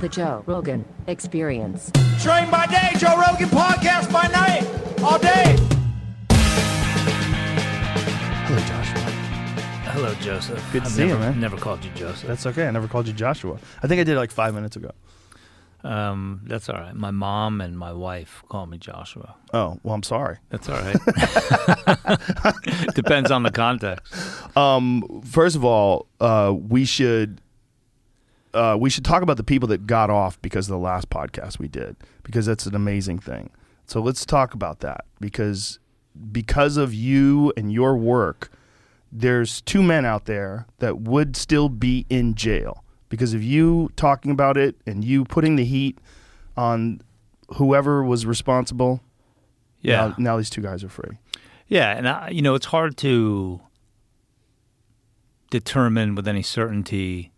The Joe Rogan Experience. Train by day, Joe Rogan podcast by night, all day. Hello, Joshua. Hello, Joseph. Good to I've see you, man. Never called you Joseph. That's okay. I never called you Joshua. I think I did like five minutes ago. Um, that's all right. My mom and my wife call me Joshua. Oh, well, I'm sorry. That's all right. Depends on the context. Um, first of all, uh, we should uh, we should talk about the people that got off because of the last podcast we did because that's an amazing thing. So let's talk about that because because of you and your work, there's two men out there that would still be in jail because of you talking about it and you putting the heat on whoever was responsible. Yeah. Now, now these two guys are free. Yeah, and I, you know it's hard to determine with any certainty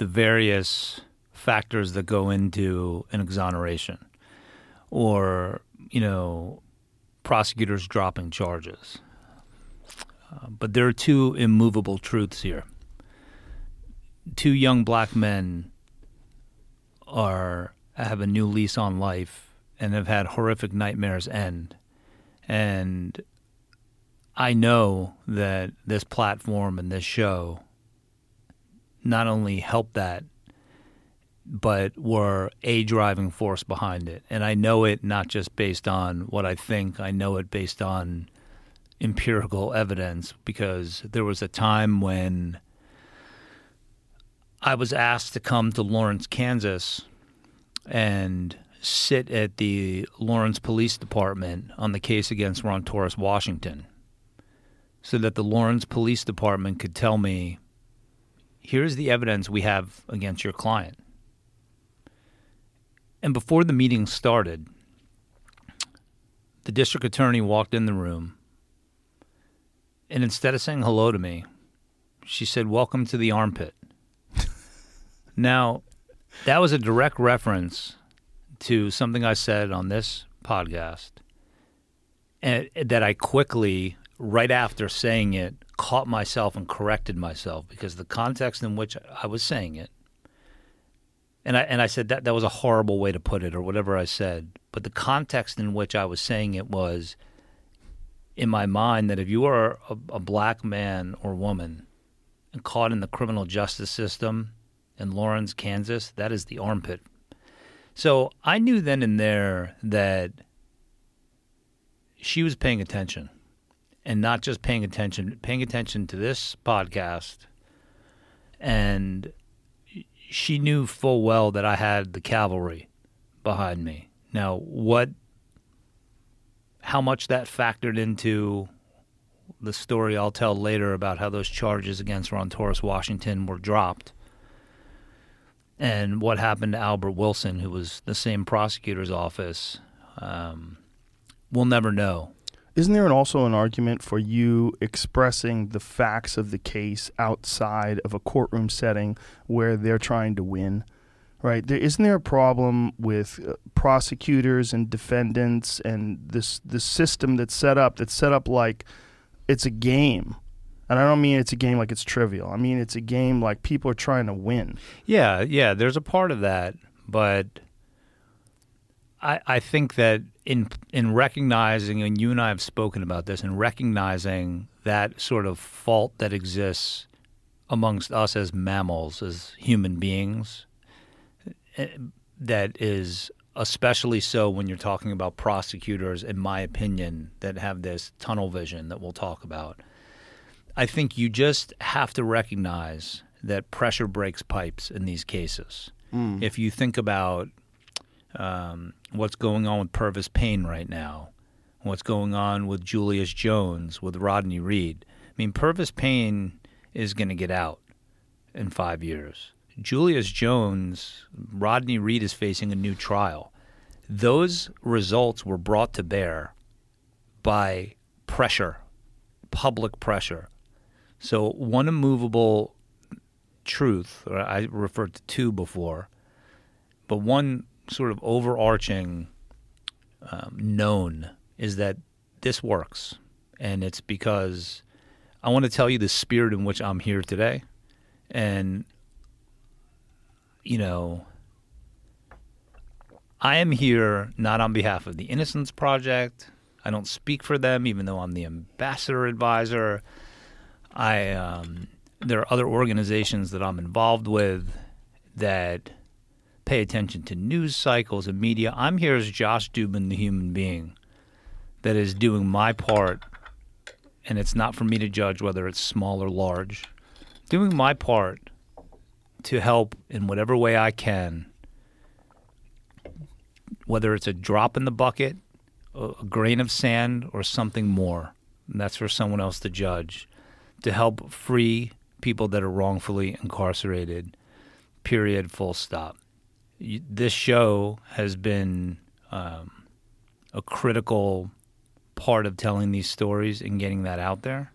the various factors that go into an exoneration, or you know, prosecutors dropping charges. Uh, but there are two immovable truths here. Two young black men are have a new lease on life and have had horrific nightmares end, and I know that this platform and this show not only helped that, but were a driving force behind it. And I know it not just based on what I think, I know it based on empirical evidence because there was a time when I was asked to come to Lawrence, Kansas and sit at the Lawrence Police Department on the case against Ron Torres Washington so that the Lawrence Police Department could tell me here's the evidence we have against your client. And before the meeting started, the district attorney walked in the room and instead of saying hello to me, she said, Welcome to the armpit. now, that was a direct reference to something I said on this podcast and that I quickly, right after saying it, caught myself and corrected myself because the context in which I was saying it, and I and I said that that was a horrible way to put it or whatever I said, but the context in which I was saying it was in my mind that if you are a, a black man or woman and caught in the criminal justice system in Lawrence, Kansas, that is the armpit. So I knew then and there that she was paying attention and not just paying attention, paying attention to this podcast. And she knew full well that I had the cavalry behind me. Now, what, how much that factored into the story I'll tell later about how those charges against Ron Torres Washington were dropped and what happened to Albert Wilson, who was the same prosecutor's office, um, we'll never know. Isn't there also an argument for you expressing the facts of the case outside of a courtroom setting where they're trying to win? Right? There, isn't there a problem with uh, prosecutors and defendants and this the system that's set up that's set up like it's a game? And I don't mean it's a game like it's trivial. I mean it's a game like people are trying to win. Yeah, yeah, there's a part of that, but I I think that in in recognizing and you and I have spoken about this and recognizing that sort of fault that exists amongst us as mammals as human beings eh, that is especially so when you're talking about prosecutors in my opinion that have this tunnel vision that we'll talk about I think you just have to recognize that pressure breaks pipes in these cases. If you think about um, what's going on with Pervis Payne right now, what's going on with Julius Jones, with Rodney Reed. I mean, Pervis Payne is going to get out in five years. Julius Jones, Rodney Reed is facing a new trial. Those results were brought to bear by pressure, public pressure. So, one immovable truth, I referred to two before, but one sort of overarching um, known is that this works. And it's because I want to tell you the spirit in which I'm here today. And you know, I am here not on behalf of the Innocence Project. I don't speak for them, even though I'm the ambassador advisor. I um, there are other organizations that I'm involved with that pay attention to news cycles and media. I'm here as Josh Dubin, the human being, that is doing my part, and it's not for me to judge whether it's small or large. Doing my part to help in whatever way I can, whether it's a drop in the bucket, a grain of sand, or something more. And that's for someone else to judge. To help free people that are wrongfully incarcerated. Period. Full stop. This show has been um, a critical part of telling these stories and getting that out there.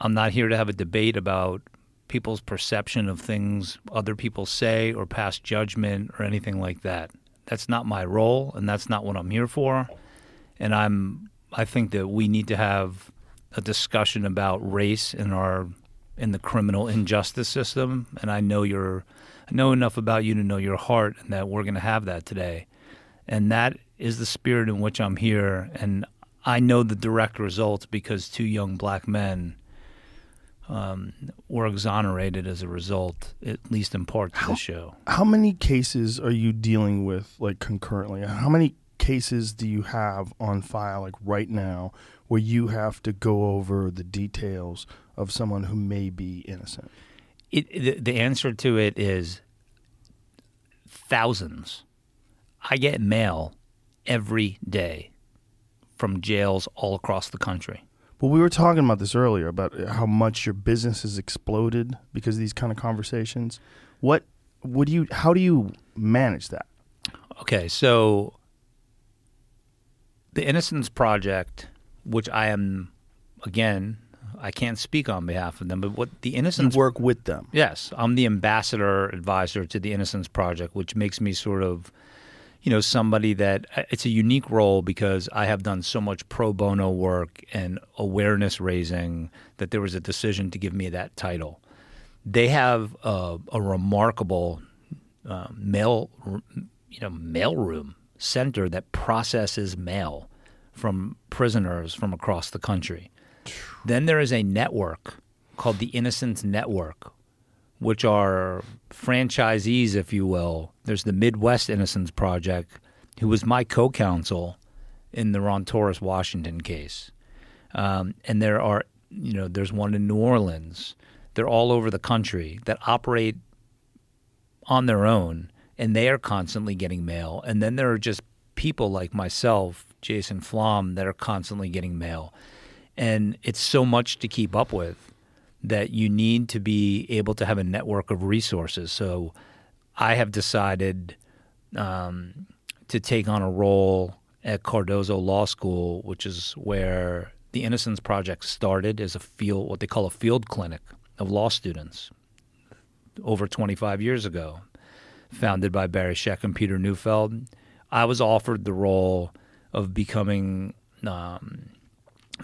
I'm not here to have a debate about people's perception of things other people say or pass judgment or anything like that. That's not my role and that's not what I'm here for. And I'm I think that we need to have a discussion about race in our in the criminal injustice system and I know you're I know enough about you to know your heart and that we're going to have that today. And that is the spirit in which I'm here and I know the direct results because two young black men um, were exonerated as a result, at least in part to the show. How many cases are you dealing with like concurrently? How many cases do you have on file like right now where you have to go over the details of someone who may be innocent? It, the, the answer to it is thousands. I get mail every day from jails all across the country. Well, we were talking about this earlier about how much your business has exploded because of these kind of conversations. What would you how do you manage that? Okay, so the Innocence Project, which I am, again, I can't speak on behalf of them, but what the You Innocence work with them. Yes, I'm the ambassador advisor to the Innocence Project, which makes me sort of, you know, somebody that uh, it's a unique role because I have done so much pro bono work and awareness raising that there was a decision to give me that title. They have a, a remarkable uh, mail, you know, mailroom center that processes mail from prisoners from across the country. Then there is a network called the Innocence Network, which are franchisees, if you will. There's the Midwest Innocence Project, who was my co counsel in the Ron Torres Washington case. Um, and there are, you know, there's one in New Orleans. They're all over the country that operate on their own, and they are constantly getting mail. And then there are just people like myself, Jason Flom, that are constantly getting mail. And it's so much to keep up with that you need to be able to have a network of resources. So I have decided um, to take on a role at Cardozo Law School, which is where the Innocence Project started as a field, what they call a field clinic of law students over 25 years ago, founded by Barry Scheck and Peter Neufeld. I was offered the role of becoming um,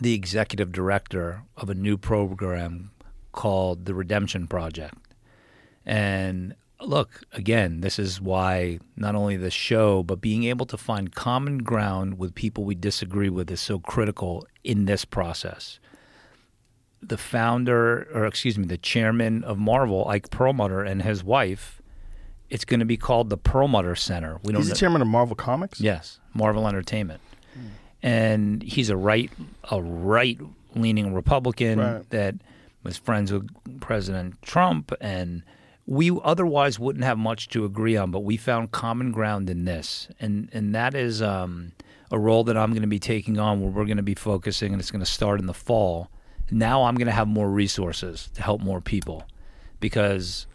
the executive director of a new program called the Redemption Project. And look, again, this is why not only the show, but being able to find common ground with people we disagree with is so critical in this process. The founder, or excuse me, the chairman of Marvel, Ike Perlmutter, and his wife, it's going to be called the Perlmutter Center. We don't He's the know- chairman of Marvel Comics. Yes, Marvel Entertainment, and he's a right a right leaning Republican Right. that was friends with President Trump, and we otherwise wouldn't have much to agree on, but we found common ground in this, and and that is um, a role that I'm going to be taking on, where we're going to be focusing, and it's going to start in the fall. Now I'm going to have more resources to help more people, because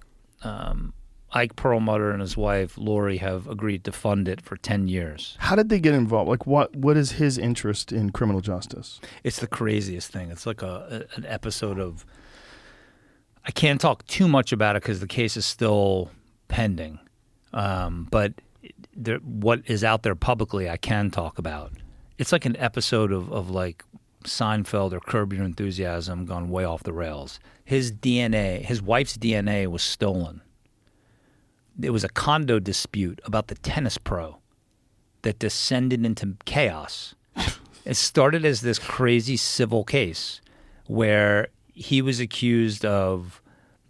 um, Ike Perlmutter and his wife Lori have agreed to fund it for ten years. How did they get involved? Like, what what is his interest in criminal justice? It's the craziest thing. It's like a, a an episode of. I can't talk too much about it because the case is still pending, um, but there, what is out there publicly, I can talk about. It's like an episode of, of like Seinfeld or Curb Your Enthusiasm gone way off the rails. His DNA, his wife's DNA, was stolen there was a condo dispute about the tennis pro that descended into chaos. it started as this crazy civil case where he was accused of,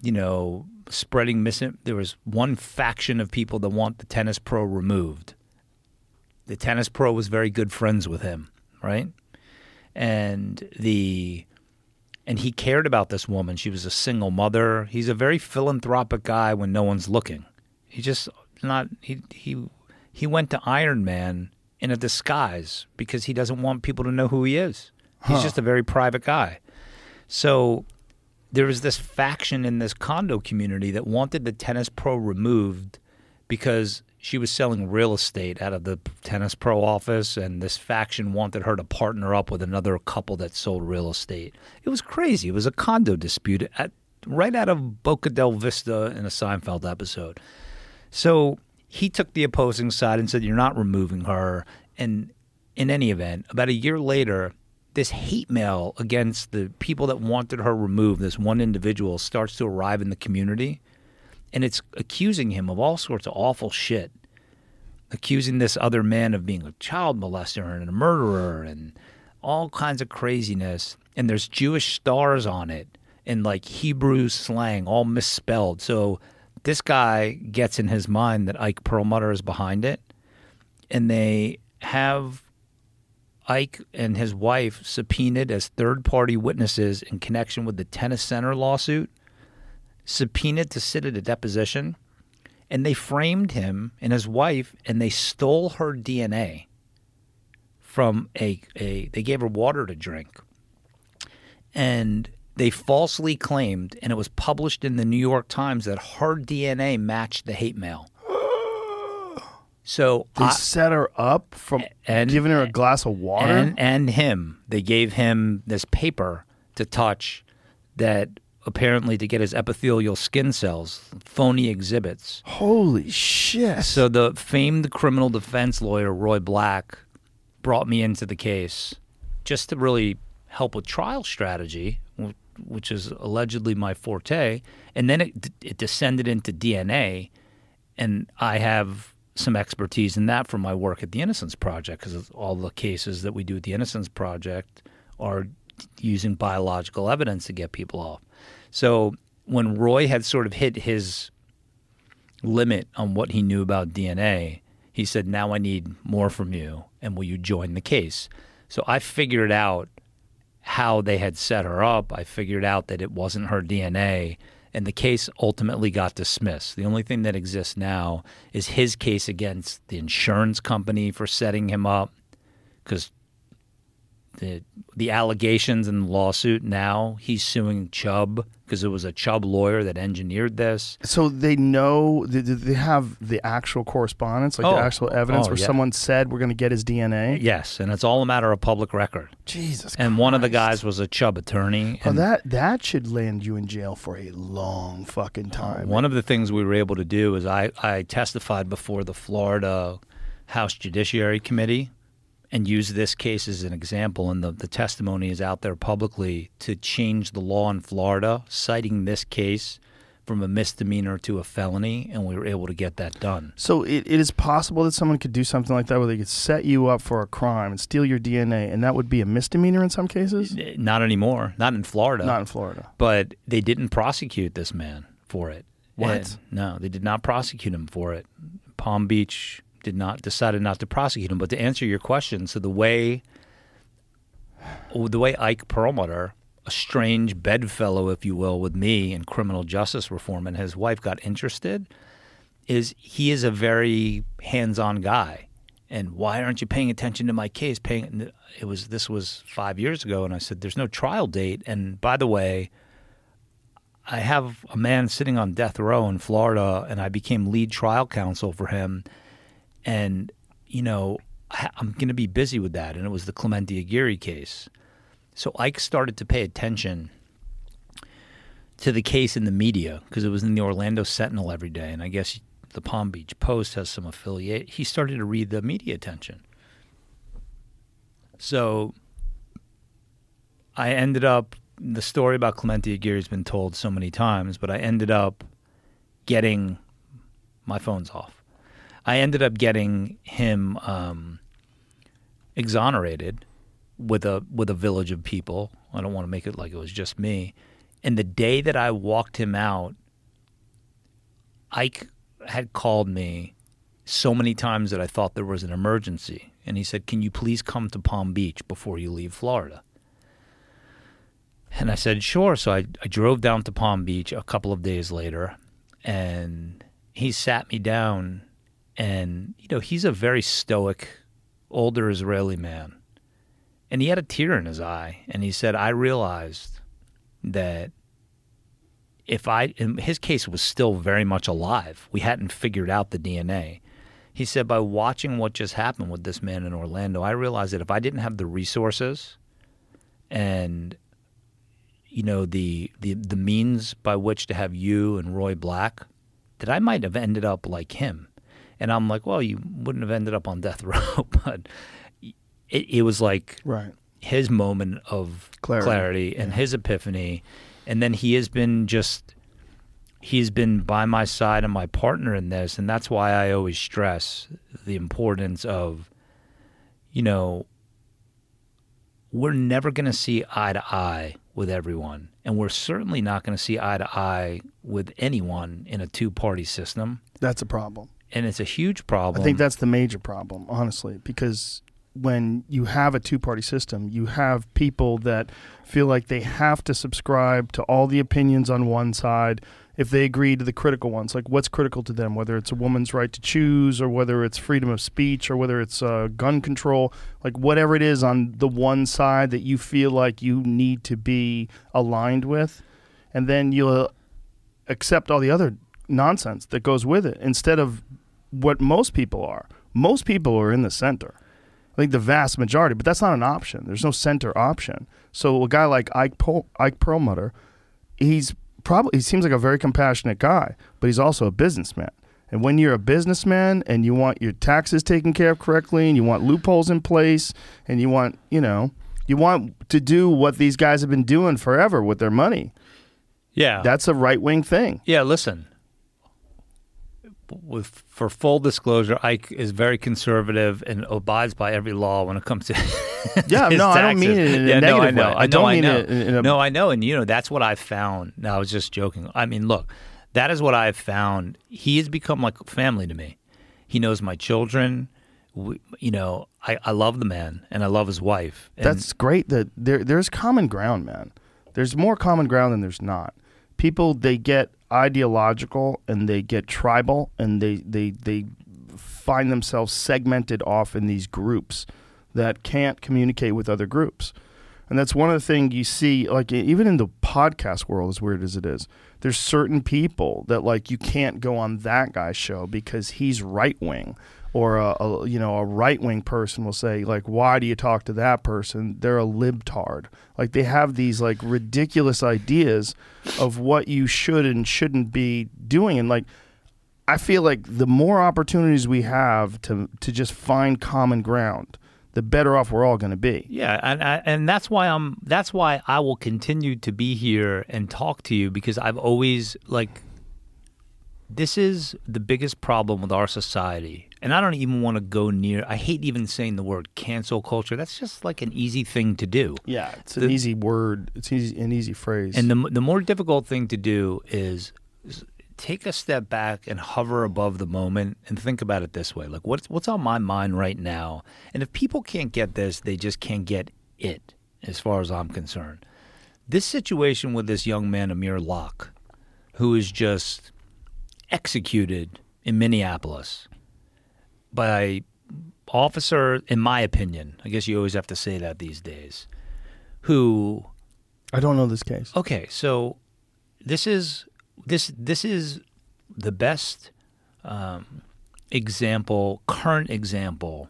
you know, spreading misin. There was one faction of people that want the tennis pro removed. The tennis pro was very good friends with him, right? And the and he cared about this woman. She was a single mother. He's a very philanthropic guy when no one's looking. He just not he he he went to Iron Man in a disguise because he doesn't want people to know who he is. He's just a very private guy. So there was this faction in this condo community that wanted the tennis pro removed because she was selling real estate out of the tennis pro office and this faction wanted her to partner up with another couple that sold real estate. It was crazy. It was a condo dispute at, right out of Boca del Vista in a Seinfeld episode. So he took the opposing side and said, You're not removing her. And in any event, about a year later, this hate mail against the people that wanted her removed, this one individual, starts to arrive in the community. And it's accusing him of all sorts of awful shit. Accusing this other man of being a child molester and a murderer and all kinds of craziness. And there's Jewish stars on it and like Hebrew slang, all misspelled. So this guy gets in his mind that Ike Perlmutter is behind it. And they have Ike and his wife subpoenaed as third party witnesses in connection with the Tennis Center lawsuit, subpoenaed to sit at a deposition, and they framed him and his wife and they stole her DNA from a, a they gave her water to drink. And they falsely claimed, and it was published in the New York Times, that her DNA matched the hate mail. So They I- set her up from and- giving her a glass of water. and and him. They gave him this paper to touch that apparently to get his epithelial skin cells, phony exhibits. Holy shit! So the famed criminal defense lawyer Roy Black brought me into the case just to really help with trial strategy, which is allegedly my forte. And then it, it descended into DNA, and I have some expertise in that from my work at the Innocence Project because all the cases that we do at the Innocence Project are using biological evidence to get people off. So when Roy had sort of hit his limit on what he knew about DNA, he said, Now I need more from you, and will you join the case? So I figured out how they had set her up. I figured out that it wasn't her DNA, and the case ultimately got dismissed. The only thing that exists now is his case against the insurance company for setting him up, because the the allegations in the lawsuit now he's suing Chubb because it was a Chubb lawyer that engineered this. So they know. Did they have the actual correspondence, like Oh. the actual evidence, Oh, where yeah. someone said we're going to get his DNA? Yes, and it's all a matter of public record. Jesus. And one of the guys was a Chubb attorney. Oh, that that should land you in jail for a long fucking time. one of the things we were able to do is I, I testified before the Florida House Judiciary Committee and use this case as an example. And the, the testimony is out there publicly to change the law in Florida, citing this case from a misdemeanor to a felony. And we were able to get that done. So it, it is possible that someone could do something like that, where they could set you up for a crime and steal your DNA, and that would be a misdemeanor in some cases. Not anymore, not in Florida. Not in Florida. but they didn't prosecute this man for it. What? And- no, they did not prosecute him for it. Palm Beach did not decided not to prosecute him. But to answer your question, so the way the way Ike Perlmutter, a strange bedfellow, if you will, with me in criminal justice reform, and his wife got interested, is he is a very hands-on guy. And why aren't you paying attention to my case? Paying it was this was five years ago, and I said, "There's no trial date." And by the way, I have a man sitting on death row in Florida, and I became lead trial counsel for him. And, you know, I'm going to be busy with that. And it was the Clemente Aguirre case. So Ike started to pay attention to the case in the media because it was in the Orlando Sentinel every day. And I guess the Palm Beach Post has some affiliate. He started to read the media attention. So I ended up the story about Clemente Aguirre has been told so many times, but I ended up getting My phone's off. I ended up getting him um, exonerated with a with a village of people. I don't want to make it like it was just me. And the day that I walked him out, Ike had called me so many times that I thought there was an emergency. And he said, Can you please come to Palm Beach before you leave Florida? And I said, Sure. So I, I drove down to Palm Beach a couple of days later, and he sat me down. And, you know, he's a very stoic, older Israeli man. And he had a tear in his eye. And he said, I realized that if I, his case was still very much alive. We hadn't figured out the DNA. He said, by watching what just happened with this man in Orlando, I realized that if I didn't have the resources and you know the the the means by which to have you and Roy Black, that I might have ended up like him. And I'm like, well, you wouldn't have ended up on death row, but it, it was like Right. his moment of Clarity. clarity, and his epiphany and then he has been just he's been by my side and my partner in this and that's why I always stress the importance of you know we're never going to see eye to eye with everyone and we're certainly not going to see eye to eye with anyone in a two-party system That's a problem. And it's a huge problem I think that's the major problem, honestly, because when you have a two party system, you have people that feel like they have to subscribe to all the opinions on one side if they agree to the critical ones. Like what's critical to them, whether it's a woman's right to choose or whether it's freedom of speech or whether it's uh, gun control, like whatever it is on the one side that you feel like you need to be aligned with. And then you'll accept all the other nonsense that goes with it instead of what most people are. Most people are in the center. I think the vast majority, but that's not an option. There's no center option. So a guy like Ike, Pol- Ike Perlmutter, he's probably he seems like a very compassionate guy, but he's also a businessman. And when you're a businessman and you want your taxes taken care of correctly and you want loopholes in place and you want, you know, you want to do what these guys have been doing forever with their money. yeah That's a right wing thing. Yeah, listen. With for full disclosure, Ike is very conservative and abides by every law when it comes to. Yeah, no, I don't mean it in a yeah, no, I negative know. way. I I know. don't I mean know. it in a- no, I know, and you know that's what I've found. No, I was just joking. I mean, look, that is what I've found. He has become like family to me. He knows my children. We, you know, I, I love the man and I love his wife. And That's great that there there's common ground, man. There's more common ground than there's not. People they get ideological and they get tribal and they they they find themselves segmented off in these groups that can't communicate with other groups. And that's one of the things you see, like even in the podcast world, as weird as it is, there's certain people that like you can't go on that guy's show because he's right wing, or a, a you know a right wing person will say like, why do you talk to that person? They're a libtard. Like they have these like ridiculous ideas of what you should and shouldn't be doing, and like I feel like the more opportunities we have to to just find common ground, the better off we're all going to be. Yeah, and I- and that's why I'm. That's why I will continue to be here and talk to you because I've always like. This is the biggest problem with our society, and I don't even want to go near. I hate even saying the word cancel culture. That's just like an easy thing to do. Yeah, it's an easy word. It's easy, an easy phrase. And the the more difficult thing to do is is take a step back and hover above the moment and think about it this way: like what's what's on my mind right now? And if people can't get this, they just can't get it. As far as I'm concerned, this situation with this young man Amir Locke, who is just executed in Minneapolis by officer, in my opinion, I guess you always have to say that these days, who I don't know this case. Okay, so this is this this is the best um, example, current example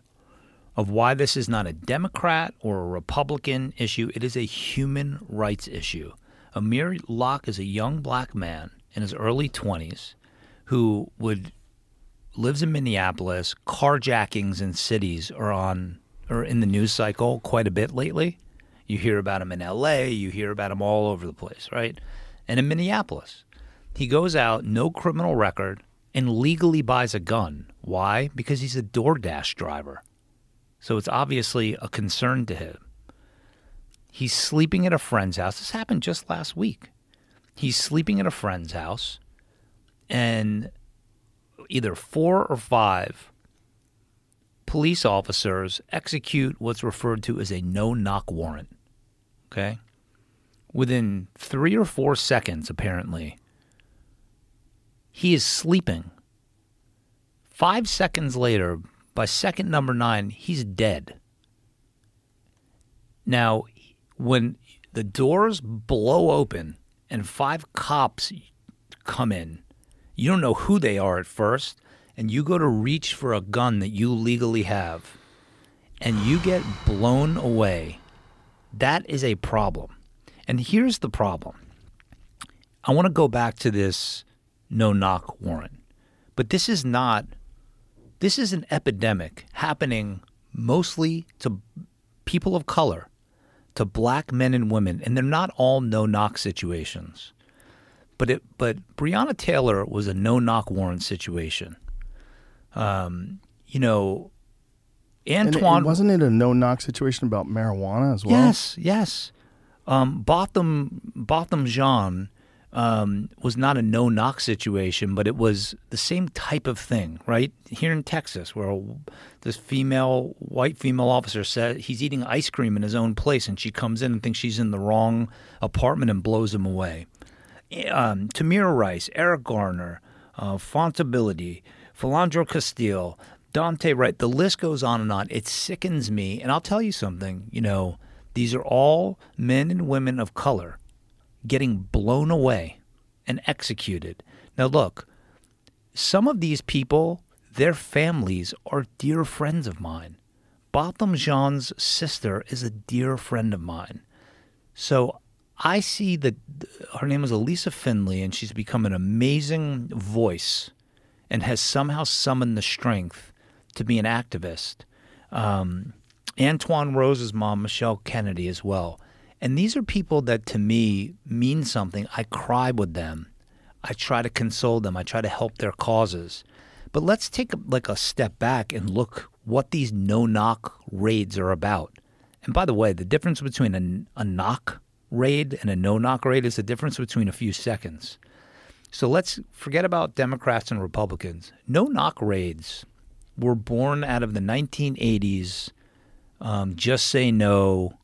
of why this is not a Democrat or a Republican issue. It is a human rights issue. Amir Locke is a young black man in his early twenties who would lives in Minneapolis. Carjackings in cities are on or in the news cycle quite a bit lately. You hear about him in L.A. You hear about him all over the place, right? And in Minneapolis, he goes out, no criminal record, and legally buys a gun. Why? Because he's a DoorDash driver. So it's obviously a concern to him. He's sleeping at a friend's house. This happened just last week. He's sleeping at a friend's house, and either four or five police officers execute what's referred to as a no knock warrant. Okay? Within three or four seconds, apparently, he is sleeping. Five seconds later, by second number nine, he's dead. Now, when the doors blow open and five cops come in, you don't know who they are at first, and you go to reach for a gun that you legally have, and you get blown away. That is a problem. And here's the problem I want to go back to this no knock warrant, but this is not, this is an epidemic happening mostly to people of color, to black men and women, and they're not all no knock situations. But it, but Breonna Taylor was a no knock warrant situation. Um, you know, And it- Antoine wasn't it a no knock situation about marijuana as well? Yes, yes. Um, Botham Botham Jean um, was not a no knock situation, but it was the same type of thing, right? Here in Texas, where this female, white female officer said he's eating ice cream in his own place, and she comes in and thinks she's in the wrong apartment and blows him away. Um, Tamir Rice, Eric Garner, uh, Fontability, Philando Castile, Daunte Wright, the list goes on and on. It sickens me. And I'll tell you something, you know, these are all men and women of color getting blown away and executed. Now, look, some of these people, their families are dear friends of mine. Botham Jean's sister is a dear friend of mine. So I see that her name is Allisa Findley, and she's become an amazing voice and has somehow summoned the strength to be an activist. Um, Antwon Rose's mom, Michelle Kennedy, as well. And these are people that to me mean something. I cry with them. I try to console them. I try to help their causes. But let's take like a step back and look what these no knock raids are about. And by the way, the difference between a, a knock raid and a no knock raid is the difference between a few seconds. So let's forget about Democrats and Republicans. No knock raids were born out of the 1980s um, Just Say No,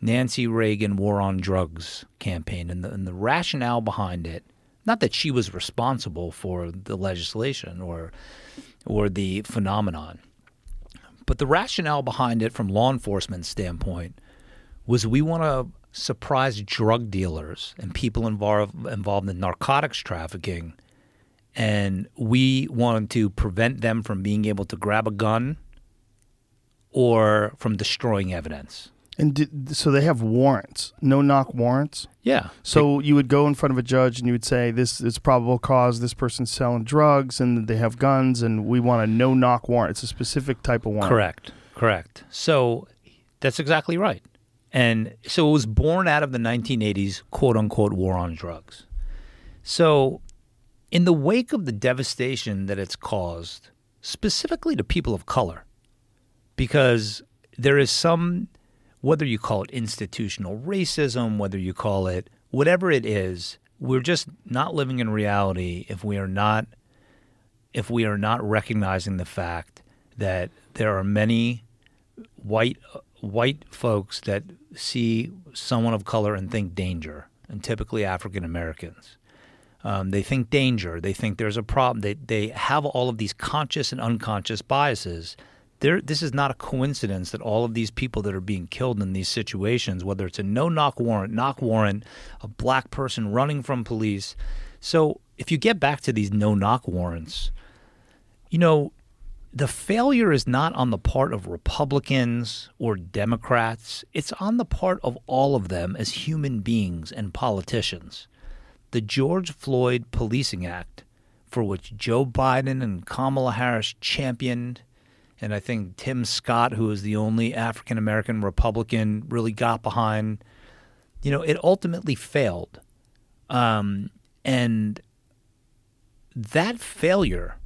Nancy Reagan War on Drugs campaign. And the, and the rationale behind it, not that she was responsible for the legislation or, or the phenomenon, but the rationale behind it from law enforcement standpoint was we want to surprise drug dealers and people involved involved in narcotics trafficking and we wanted to prevent them from being able to grab a gun or from destroying evidence. And did, so they have warrants, no knock warrants. Yeah. So you would go in front of a judge and you would say, "This is probable cause. This person's selling drugs, and they have guns, and we want a no knock warrant. It's a specific type of warrant." Correct. Correct. So that's exactly right. And so it was born out of the 1980s quote unquote war on drugs. So, in the wake of the devastation that it's caused, specifically to people of color, because there is some, whether you call it institutional racism, whether you call it whatever it is, we're just not living in reality if we are not if we are not recognizing the fact that there are many white white folks that see someone of color and think danger, and typically African Americans. Um, they think danger. They think there's a problem. They they have all of these conscious and unconscious biases. There, this is not a coincidence that all of these people that are being killed in these situations, whether it's a no knock warrant, knock warrant, a black person running from police. So if you get back to these no knock warrants, you know, the failure is not on the part of Republicans or Democrats. It's on the part of all of them as human beings and politicians. The George Floyd Policing Act, for which Joe Biden and Kamala Harris championed, and I think Tim Scott, who is the only African American Republican, really got behind, you know, it ultimately failed. Um, and that failure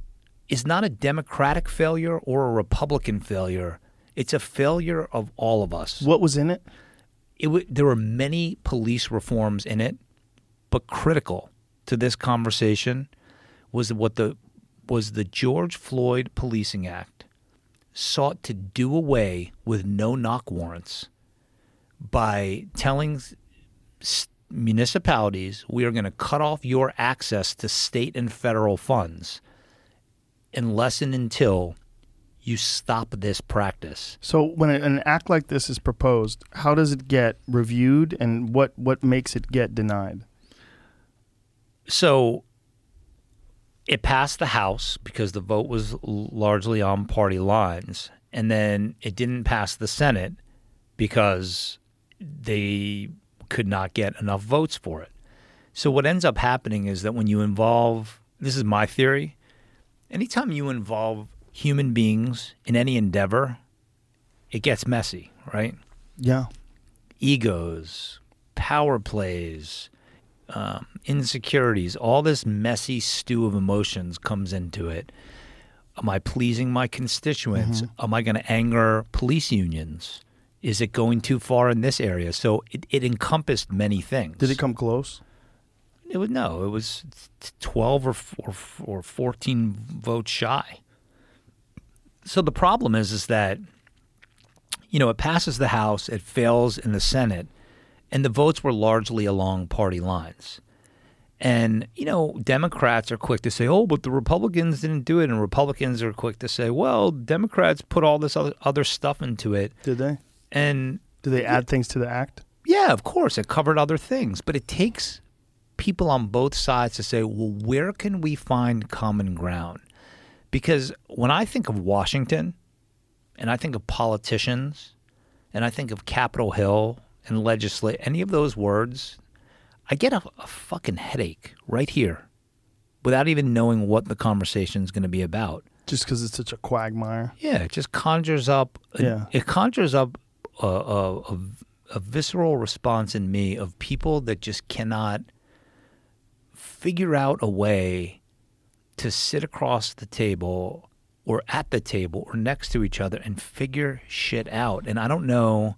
is not a Democratic failure or a Republican failure. It's a failure of all of us. What was in it? it w- there were many police reforms in it, but critical to this conversation was what the was the George Floyd Policing Act sought to do away with no knock warrants by telling s- municipalities we are going to cut off your access to state and federal funds unless and until you stop this practice. So when an act like this is proposed, how does it get reviewed, and what what makes it get denied? So it passed the House because the vote was largely on party lines. And then it didn't pass the Senate because they could not get enough votes for it. So what ends up happening is that when you involve, this is my theory, anytime you involve human beings in any endeavor, it gets messy, right? Yeah. egos, power plays, um, insecurities, all this messy stew of emotions comes into it. Am I pleasing my constituents? Am I going to anger police unions? Is it going too far in this area? So it, it encompassed many things. Did it come close? It was no. It was twelve or or, or fourteen votes shy. So the problem is, is that you know it passes the House, it fails in the Senate, and the votes were largely along party lines. And you know, Democrats are quick to say, "Oh, but the Republicans didn't do it," and Republicans are quick to say, "Well, Democrats put all this other, other stuff into it." Did they? And Did they add things to the act? yeah, of course, it covered other things, but it takes people on both sides to say, well, where can we find common ground? Because when I think of Washington and I think of politicians and I think of Capitol Hill and legislate, any of those words, I get a, a fucking headache right here without even knowing what the conversation is going to be about. Just because it's such a quagmire. Yeah, it just conjures up. Yeah. It conjures up a, a, a, a visceral response in me of people that just cannot figure out a way to sit across the table or at the table or next to each other and figure shit out. And I don't know.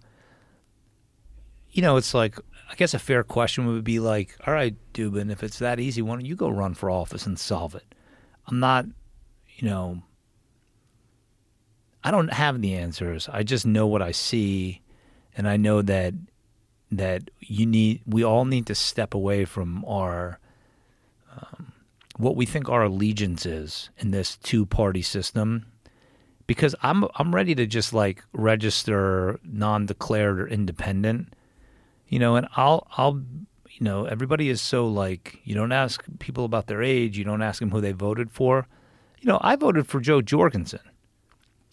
You know, it's like I guess a fair question would be like, all right, Dubin, if it's that easy, why don't you go run for office and solve it? I'm not, you know, I don't have the answers. I just know what I see, and I know that that you need. We all need to step away from our um, what we think our allegiance is in this two-party system, because I'm I'm ready to just like register non-declared or independent, you know, and I'll I'll. You know, everybody is so like you don't ask people about their age, you don't ask them who they voted for. You know, I voted for Jo Jorgensen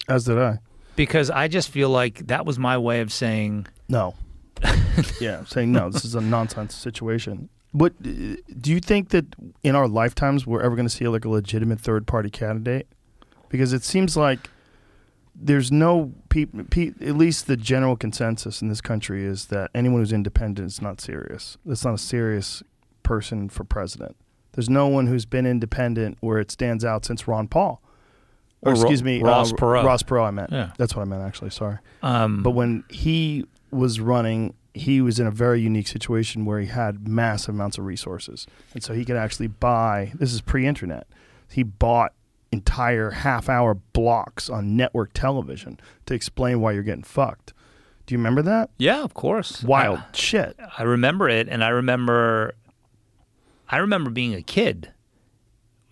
As did I. because I just feel like that was my way of saying, No. yeah, saying no. This is a nonsense situation. But uh, do you think that in our lifetimes we're ever going to see like a legitimate third party candidate? Because it seems like there's no people. Pe- at least the general consensus in this country is that anyone who's independent is not serious. That's not a serious person for president. There's no one who's been independent where it stands out since Ron Paul. Or, Or excuse me, Ross uh, Perot. Ross Perot. I meant. Yeah. That's what I meant. Actually, sorry. um, But when he was running, he was in a very unique situation where he had massive amounts of resources. And so he could actually buy, this is pre internet, he bought entire half hour blocks on network television to explain why you're getting fucked. Do you remember that? yeah, of course, Wild I, shit. I remember it, and I remember, I remember being a kid,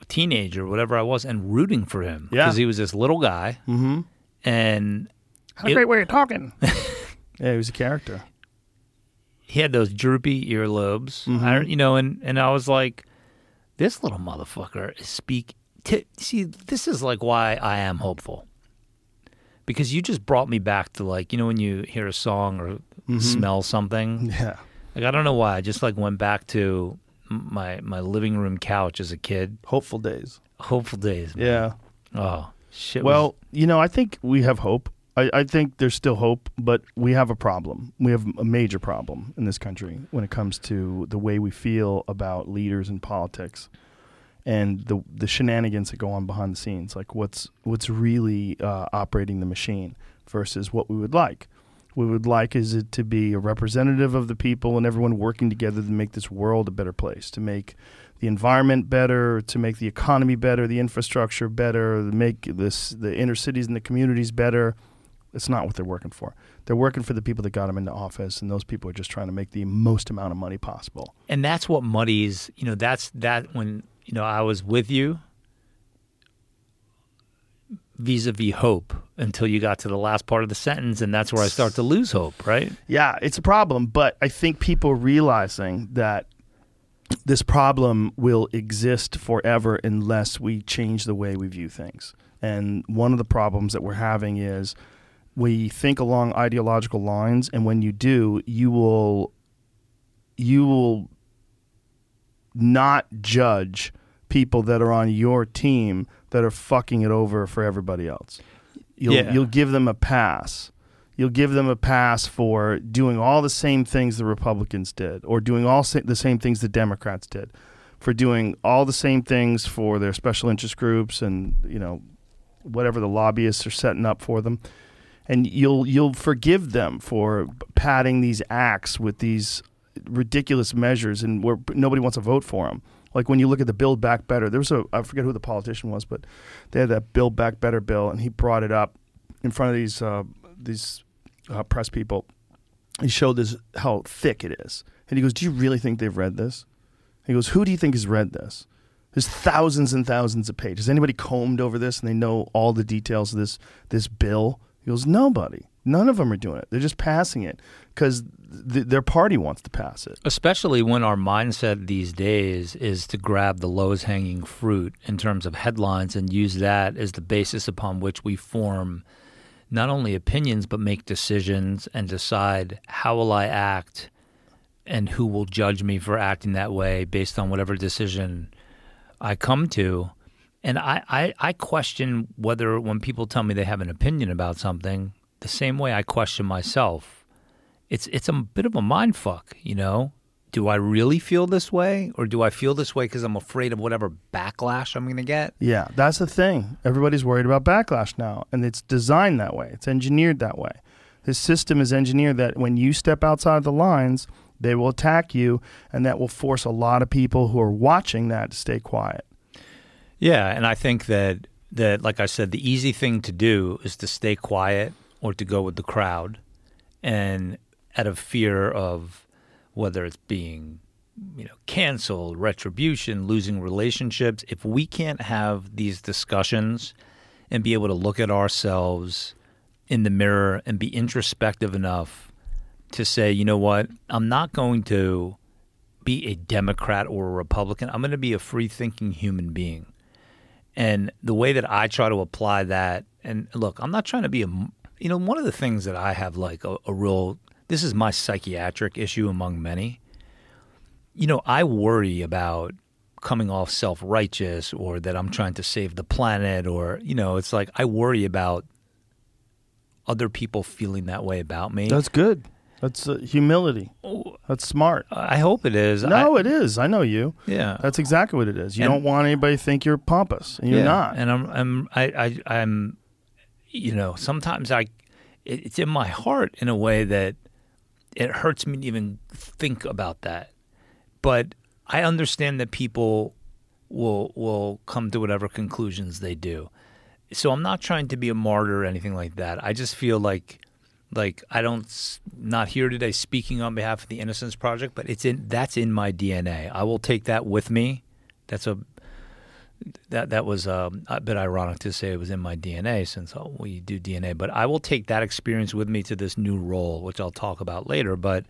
a teenager, whatever I was, and rooting for him Yeah. because he was this little guy, Mm-hmm. and Had a It- great way of talking. yeah, he was a character. He had those droopy earlobes, Mhm. I, you know, and and I was like, this little motherfucker is speak. T- see, this is like why I am hopeful, because you just brought me back to like you know when you hear a song or Mm-hmm. smell something. Yeah. Like I don't know why, I just like went back to my my living room couch as a kid. Hopeful days. Hopeful days. man. Yeah. Oh shit. Well, you know, I think we have hope. I, I think there's still hope, but we have a problem. We have a major problem in this country when it comes to the way we feel about leaders and politics. and the the shenanigans that go on behind the scenes, like what's what's really uh, operating the machine versus what we would like. We would like is it to be a representative of the people and everyone working together to make this world a better place, to make the environment better, to make the economy better, the infrastructure better, to make this the inner cities and the communities better. It's not what they're working for. They're working for the people that got them into office, and those people are just trying to make the most amount of money possible. and that's what muddies you know that's that when you know i was with you vis-a-vis hope until you got to the last part of the sentence and that's where i start to lose hope right Yeah, it's a problem, but I think people realizing that this problem will exist forever unless we change the way we view things. And one of the problems that we're having is we think along ideological lines and when you do, you will you will not judge people that are on your team that are fucking it over for everybody else. You'll Yeah. you'll give them a pass. You'll give them a pass for doing all the same things the Republicans did, or doing all sa- the same things the Democrats did, for doing all the same things for their special interest groups and you know whatever the lobbyists are setting up for them, and you'll you'll forgive them for padding these acts with these ridiculous measures, and where nobody wants to vote for them. Like when you look at the Build Back Better, there was a I forget who the politician was, but they had that Build Back Better bill, and he brought it up in front of these uh, these uh, press people. He showed this how thick it is, and he goes, "Do you really think they've read this?" He goes, "Who do you think has read this?" There's thousands and thousands of pages. Anybody combed over this and they know all the details of this this bill? He goes, "Nobody. None of them are doing it. They're just passing it because th- their party wants to pass it." especially when our mindset these days is to grab the lowest hanging fruit in terms of headlines and use that as the basis upon which we form not only opinions but make decisions and decide how will I act and who will judge me for acting that way based on whatever decision I come to. And I, I, I question whether when people tell me they have an opinion about something, the same way I question myself it's it's a bit of a mind fuck, you know. Do I really feel this way, or do I feel this way because I'm afraid of whatever backlash I'm going to get? Yeah, that's the thing. Everybody's worried about backlash now, and it's designed that way. It's engineered that way. This system is engineered that when you step outside the lines, they will attack you, and that will force a lot of people who are watching that to stay quiet. Yeah, and I think that that like I said, the easy thing to do is to stay quiet or to go with the crowd, and out of fear of whether it's being you know canceled, retribution, losing relationships. If we can't have these discussions and be able to look at ourselves in the mirror and be introspective enough to say, you know what, I'm not going to be a Democrat or a Republican. I'm going to be a free thinking human being. And the way that I try to apply that, and look, I'm not trying to be a, you know, one of the things that I have like a, a real, this is my psychiatric issue among many. You know, I worry about coming off self righteous or that I'm trying to save the planet or, you know, it's like I worry about other people feeling that way about me. That's good. That's uh, humility. That's smart. I hope it is. No, I, it is. I know you. Yeah. That's exactly what it is. You And- don't want anybody to think you're pompous, and you're Yeah, not. And I'm, I'm, I, I, I'm, you know, sometimes I, it, it's in my heart in a way that it hurts me to even think about that. But I understand that people will will come to whatever conclusions they do. So I'm not trying to be a martyr or anything like that. I just feel like, like I don't, not here today speaking on behalf of the Innocence Project, but it's in that's in my DNA. I will take that with me. That's a that that was um, a bit ironic to say it was in my DNA since we do DNA. But I will take that experience with me to this new role, which I'll talk about later. But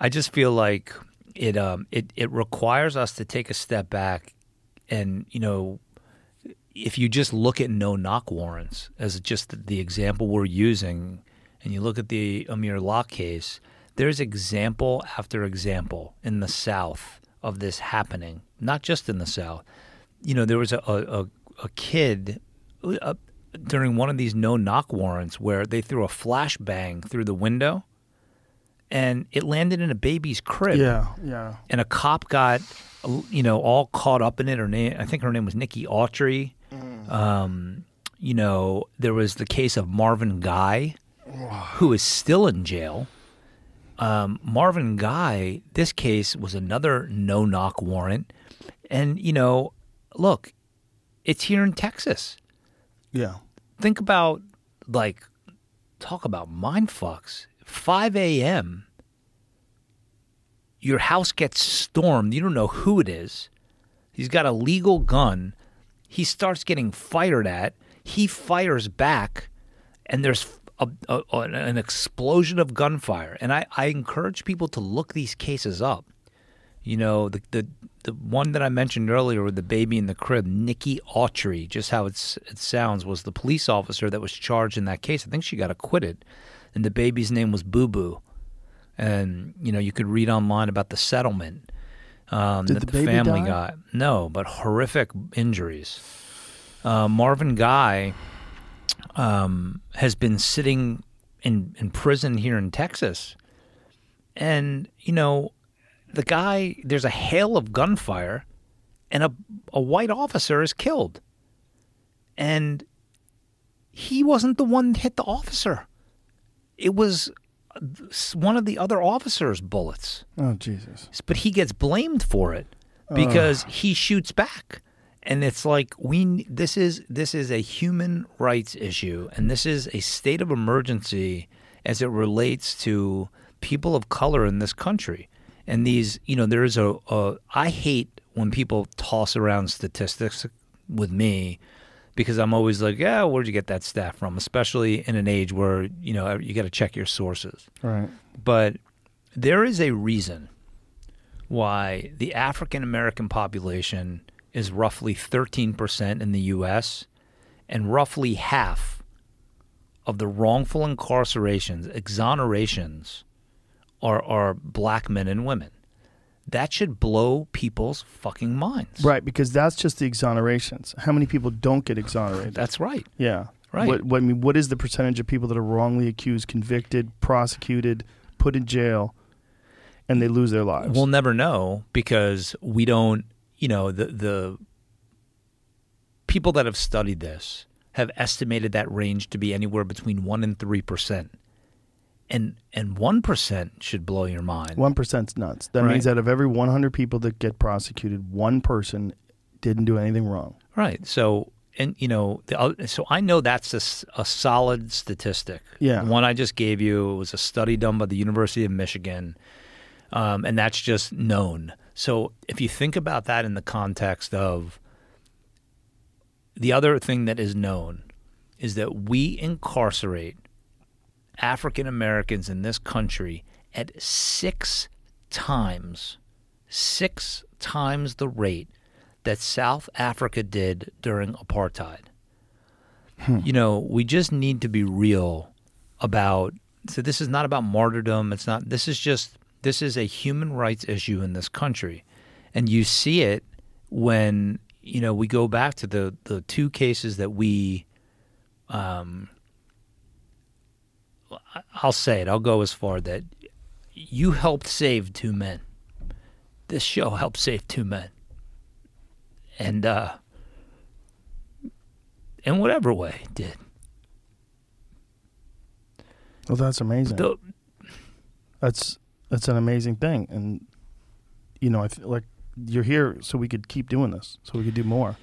I just feel like it um, it it requires us to take a step back, and you know, if you just look at no knock warrants as just the example we're using, and you look at the Amir Locke case, there's example after example in the South of this happening, not just in the South you know, there was a a, a, kid uh, during one of these no knock warrants where they threw a flashbang through the window, and it landed in a baby's crib. Yeah, yeah. and a cop got you know all caught up in it. Her name, I think her name was Nikki Autry. Um, you know, there was the case of Marvin Guy, who is still in jail. Um, Marvin Guy, this case was another no knock warrant, and you know, look, it's here in Texas. Yeah. Think about like talk about mind fucks. 5 a.m. Your house gets stormed. You don't know who it is. He's got a legal gun. He starts getting fired at. He fires back, and there's a, a, an explosion of gunfire. And I, I encourage people to look these cases up. You know, the, the the one that I mentioned earlier with the baby in the crib, Nikki Autry, just how it's, it sounds, was the police officer that was charged in that case. I think she got acquitted, and the baby's name was Boo Boo. And you know, you could read online about the settlement um, that the the, family die? got. No, but horrific injuries. Uh, Marvin Guy um, has been sitting in in prison here in Texas, and you know, the guy. There's a hail of gunfire, and a a white officer is killed, and he wasn't the one that hit the officer. It was uh, one of the other officers' bullets Oh Jesus. but he gets blamed for it because he shoots back and it's like we this is this is a human rights issue and this is a state of emergency as it relates to people of color in this country. And these you know there is a, a I hate when people toss around statistics with me because I'm always like yeah where'd you get that stat from? Especially in an age where you know you got to check your sources. Right. but there is a reason why the African American population is roughly 13% in the US and roughly half of the wrongful incarcerations, exonerations are, are black men and women. That should blow people's fucking minds. Right, because that's just the exonerations. How many people don't get exonerated? That's right. yeah. Right. What, what I mean, what is the percentage of people that are wrongly accused, convicted, prosecuted, put in jail, and they lose their lives? We'll never know because we don't, you know, the the people that have studied this have estimated that range to be anywhere between 1 and 3%. And and 1% should blow your mind. One percent's nuts. That Right. means out of every 100 people that get prosecuted, one person didn't do anything wrong. Right. So and you know, the, so I know that's a, a, solid statistic. Yeah. The one I just gave you was a study done by the University of Michigan, um, and that's just known. So if you think about that in the context of the other thing that is known is that we incarcerate African Americans in this country at six times, six times the rate that South Africa did during apartheid. Hmm. You know, we just need to be real about. So this is not about martyrdom. It's not. This is just. This is a human rights issue in this country, and you see it when you know we go back to the the two cases that we. Um, I'll say it. I'll go as far that you helped save two men. This show helped save two men and uh in whatever way it did Well, that's amazing. the, That's that's an amazing thing, and you know, I feel like you're here so we could keep doing this, so we could do more.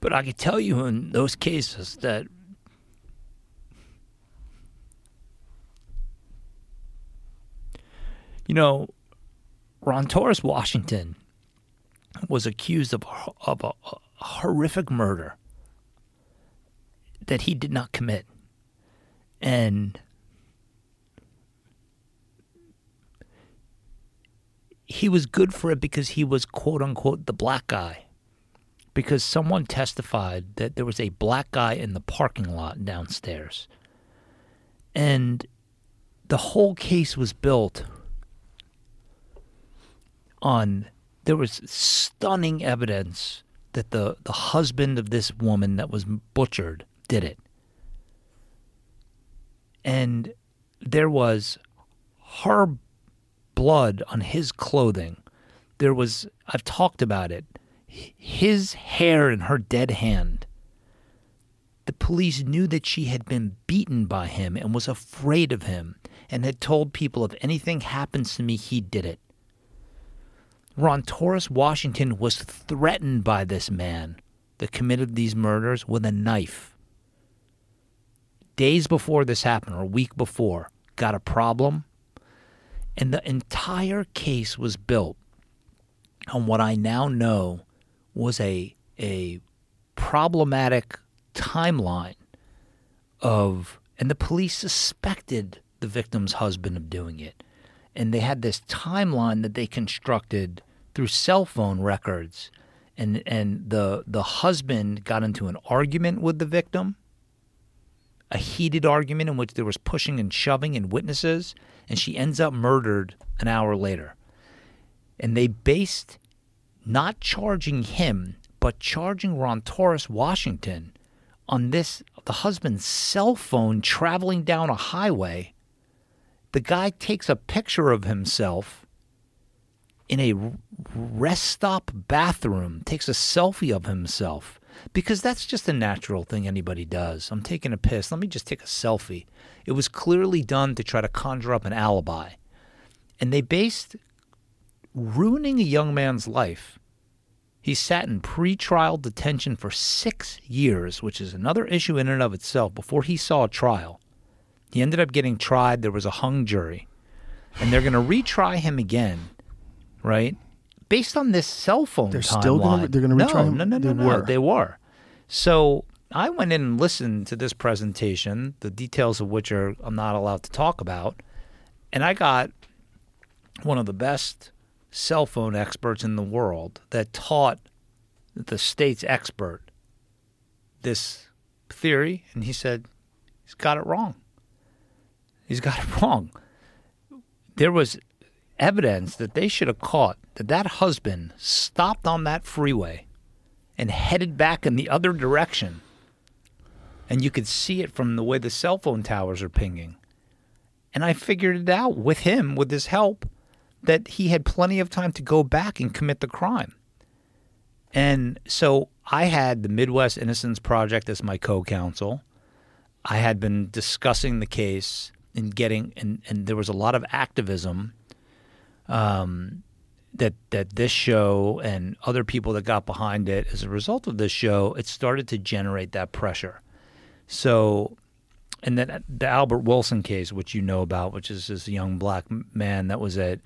but i could tell you in those cases that you know ron torres washington was accused of, of a, a horrific murder that he did not commit and he was good for it because he was quote unquote the black guy. Because someone testified that there was a black guy in the parking lot downstairs. And the whole case was built on there was stunning evidence that the, the husband of this woman that was butchered did it. And there was her blood on his clothing. There was, I've talked about it, his hair in her dead hand. The police knew that she had been beaten by him and was afraid of him and had told people if anything happens to me, he did it. Ron Torres Washington was threatened by this man that committed these murders with a knife. Days before this happened, or a week before, got a problem, and the entire case was built on what I now know was a a problematic timeline of and the police suspected the victim's husband of doing it. And they had this timeline that they constructed through cell phone records. And and the the husband got into an argument with the victim, a heated argument in which there was pushing and shoving and witnesses, and she ends up murdered an hour later. And they based not charging him, but charging Ron Torres Washington on this the husband's cell phone traveling down a highway. The guy takes a picture of himself in a rest stop bathroom, takes a selfie of himself because that's just a natural thing anybody does. I'm taking a piss. Let me just take a selfie. It was clearly done to try to conjure up an alibi. And they based ruining a young man's life. He sat in pretrial detention for six years, which is another issue in and of itself, before he saw a trial. He ended up getting tried. There was a hung jury. And they're going to retry him again, right? Based on this cell phone They're still gonna- timeline. they're gonna no, retry him? No, no, no, They no. were. They were. So I went in and listened to this presentation, the details of which are I'm not allowed to talk about. And I got one of the best cell phone experts in the world that taught the state's expert this theory, and he said he's got it wrong. He's got it wrong. There was evidence that they should have caught that that husband stopped on that freeway and headed back in the other direction. And you could see it from the way the cell phone towers are pinging. And I figured it out with him, with his help, that he had plenty of time to go back and commit the crime. And so I had the Midwest Innocence Project as my co counsel. I had been discussing the case and getting, and, and there was a lot of activism um, that that this show and other people that got behind it as a result of this show, it started to generate that pressure. So, and then the Albert Wilson case, which you know about, which is this young black man that was at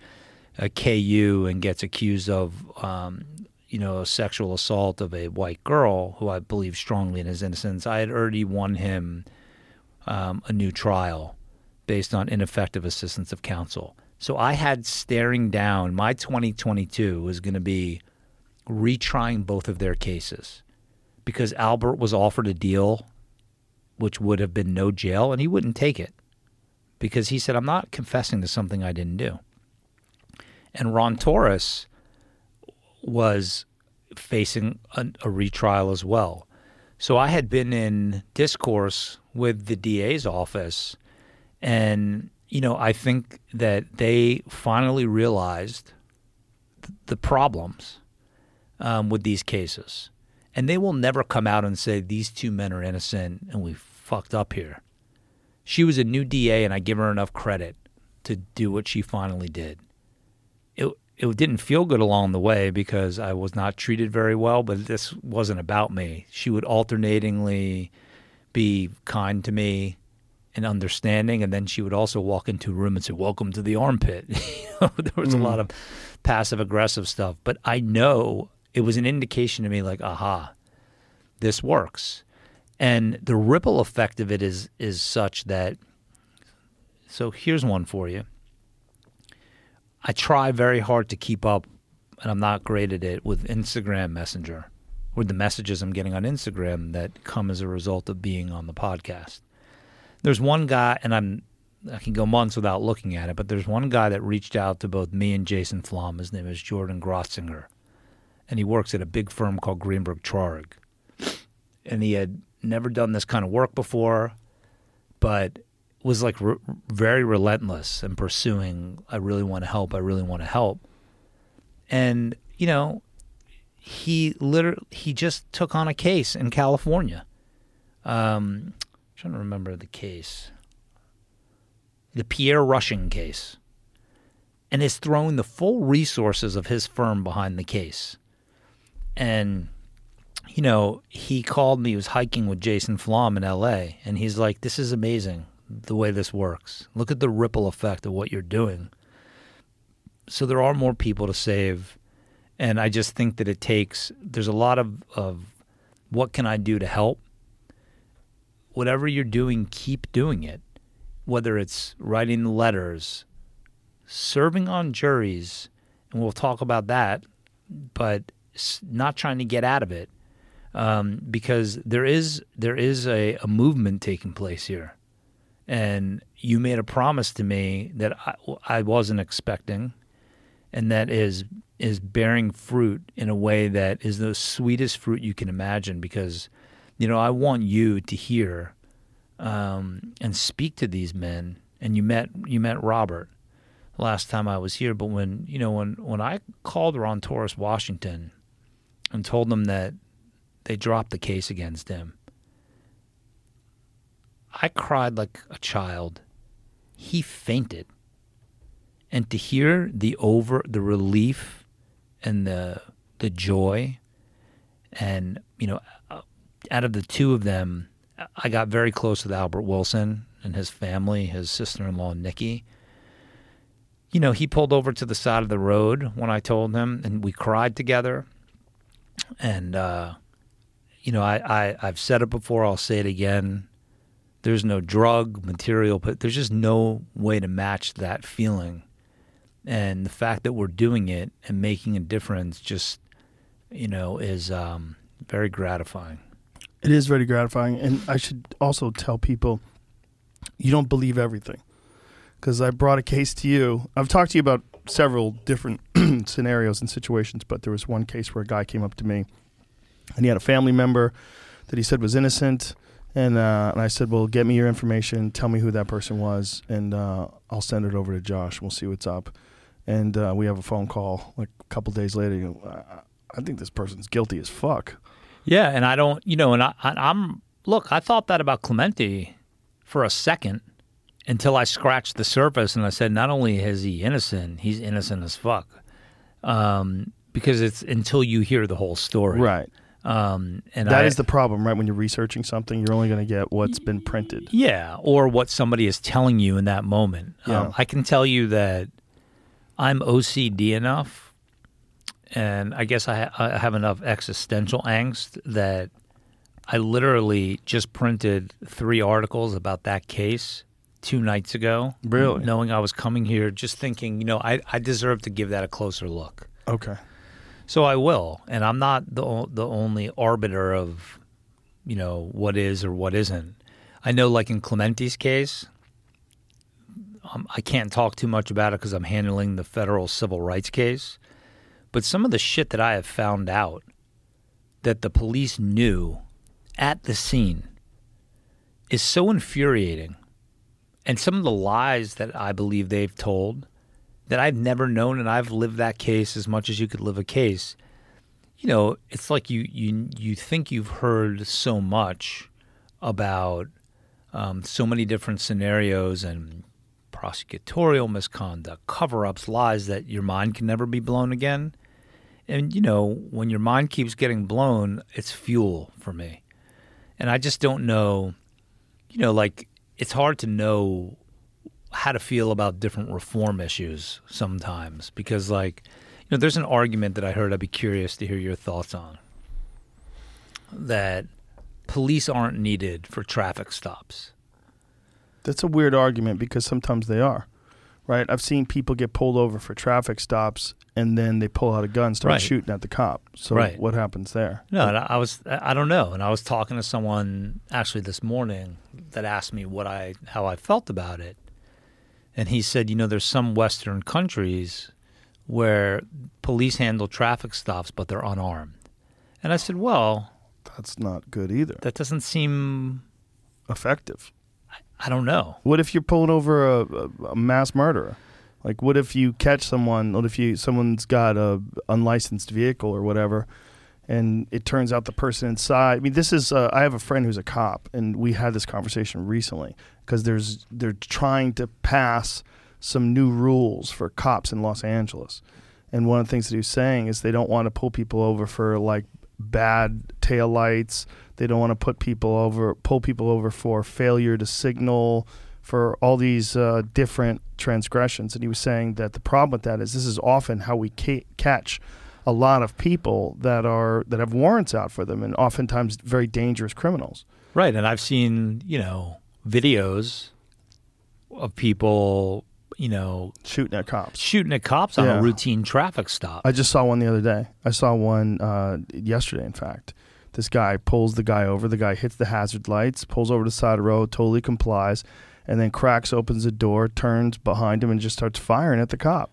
a KU and gets accused of, um, you know, a sexual assault of a white girl who I believe strongly in his innocence. I had already won him um, a new trial based on ineffective assistance of counsel. So I had staring down my 2022 was going to be retrying both of their cases because Albert was offered a deal which would have been no jail and he wouldn't take it because he said I'm not confessing to something I didn't do. And Ron Torres was facing a, a retrial as well. So I had been in discourse with the DA's office and you know, I think that they finally realized th- the problems um, with these cases. And they will never come out and say, these two men are innocent and we fucked up here. She was a new DA, and I give her enough credit to do what she finally did. It, it didn't feel good along the way because I was not treated very well, but this wasn't about me. She would alternatingly be kind to me and understanding, and then she would also walk into a room and say, "Welcome to the armpit." you know, there was a mm. lot of passive aggressive stuff, but I know it was an indication to me, like, "Aha, this works," and the ripple effect of it is is such that. So here's one for you. I try very hard to keep up, and I'm not great at it with Instagram Messenger, with the messages I'm getting on Instagram that come as a result of being on the podcast there's one guy, and I'm I can go months without looking at it, but there's one guy that reached out to both me and Jason Flom. His name is Jordan Grotzinger, and he works at a big firm called Greenberg Traurig. And he had never done this kind of work before, but was like re- very relentless in pursuing. I really want to help. I really want to help. And you know, he literally he just took on a case in California. Um, trying to remember the case, the Pierre Rushing case, and is throwing the full resources of his firm behind the case. And you know, he called me. He was hiking with Jason Flom in L.A. and he's like, "This is amazing the way this works. Look at the ripple effect of what you're doing." So there are more people to save, and I just think that it takes. There's a lot of of what can I do to help. Whatever you're doing, keep doing it. Whether it's writing letters, serving on juries, and we'll talk about that, but not trying to get out of it um, because there is there is a, a movement taking place here, and you made a promise to me that I, I wasn't expecting, and that is is bearing fruit in a way that is the sweetest fruit you can imagine. Because you know I want you to hear um, and speak to these men, and you met you met Robert last time I was here, but when you know when when I called Ron Torres Washington and told them that they dropped the case against him. I cried like a child. He fainted. And to hear the over the relief and the the joy and you know out of the two of them I got very close with Albert Wilson and his family, his sister-in-law Nikki. You know, he pulled over to the side of the road when I told him and we cried together. And uh you know, I, I, I've said it before, I'll say it again. There's no drug, material, but there's just no way to match that feeling. And the fact that we're doing it and making a difference just, you know, is um, very gratifying. It is very gratifying, and I should also tell people you don't believe everything because I brought a case to you. I've talked to you about several different scenarios and situations, but there was one case where a guy came up to me and he had a family member that he said was innocent. And, uh, and I said, well, get me your information. Tell me who that person was, and uh, I'll send it over to Josh. We'll see what's up. And uh, we have a phone call like a couple days later. You know, I, I think this person's guilty as fuck. Yeah, and I don't, you know, and I, I, I'm look. I thought that about Clemente for a second until I scratched the surface and I said, not only is he innocent, he's innocent as fuck. Um, because it's until you hear the whole story, Right. Um, and That I, is the problem, right? When you're researching something, you're only going to get what's been printed. Yeah, or what somebody is telling you in that moment. Yeah. Um, I can tell you that I'm OCD enough, and I guess I, ha- I have enough existential angst that I literally just printed three articles about that case two nights ago. Really? Knowing I was coming here, just thinking, you know, I, I deserve to give that a closer look. Okay. So I will, and I'm not the o- the only arbiter of, you know, what is or what isn't. I know, like in Clemente's case, um, I can't talk too much about it because I'm handling the federal civil rights case. But some of the shit that I have found out that the police knew at the scene is so infuriating, and some of the lies that I believe they've told that I've never known, and I've lived that case as much as you could live a case. You know, it's like you you you think you've heard so much about um, so many different scenarios and prosecutorial misconduct, cover-ups, lies that your mind can never be blown again. And you know, when your mind keeps getting blown, it's fuel for me. And I just don't know. You know, like it's hard to know how to feel about different reform issues sometimes because like you know there's an argument that i heard i'd be curious to hear your thoughts on that police aren't needed for traffic stops That's a weird argument because sometimes they are, right? I've seen people get pulled over for traffic stops and then they pull out a gun, start Right. shooting at the cop. So Right. what happens there? no and I I was I don't know and I was talking to someone actually this morning that asked me what I how I felt about it and he said you know there's some western countries where police handle traffic stops but they're unarmed and I said well That's not good either. that doesn't seem Effective. I don't know. What if you're pulling over a, a, mass murderer? Like, what if you catch someone? What if you someone's got a unlicensed vehicle or whatever, and it turns out the person inside? I mean, this is. Uh, I have a friend who's a cop, and we had this conversation recently because there's they're trying to pass some new rules for cops in Los Angeles, and one of the things that he was saying is they don't want to pull people over for like bad taillights. They don't want to put people over, pull people over for failure to signal, for all these uh, different transgressions. And he was saying that the problem with that is this is often how we ca- catch a lot of people that are that have warrants out for them, and oftentimes very dangerous criminals. Right, and I've seen you know videos of people you know Shooting at cops. shooting at cops on Yeah. a routine traffic stop. I just saw one the other day. I saw one uh, yesterday, in fact. This guy pulls the guy over. The guy hits the hazard lights, pulls over to the side of the road, totally complies, and then cracks, opens the door, turns behind him, and just starts firing at the cop.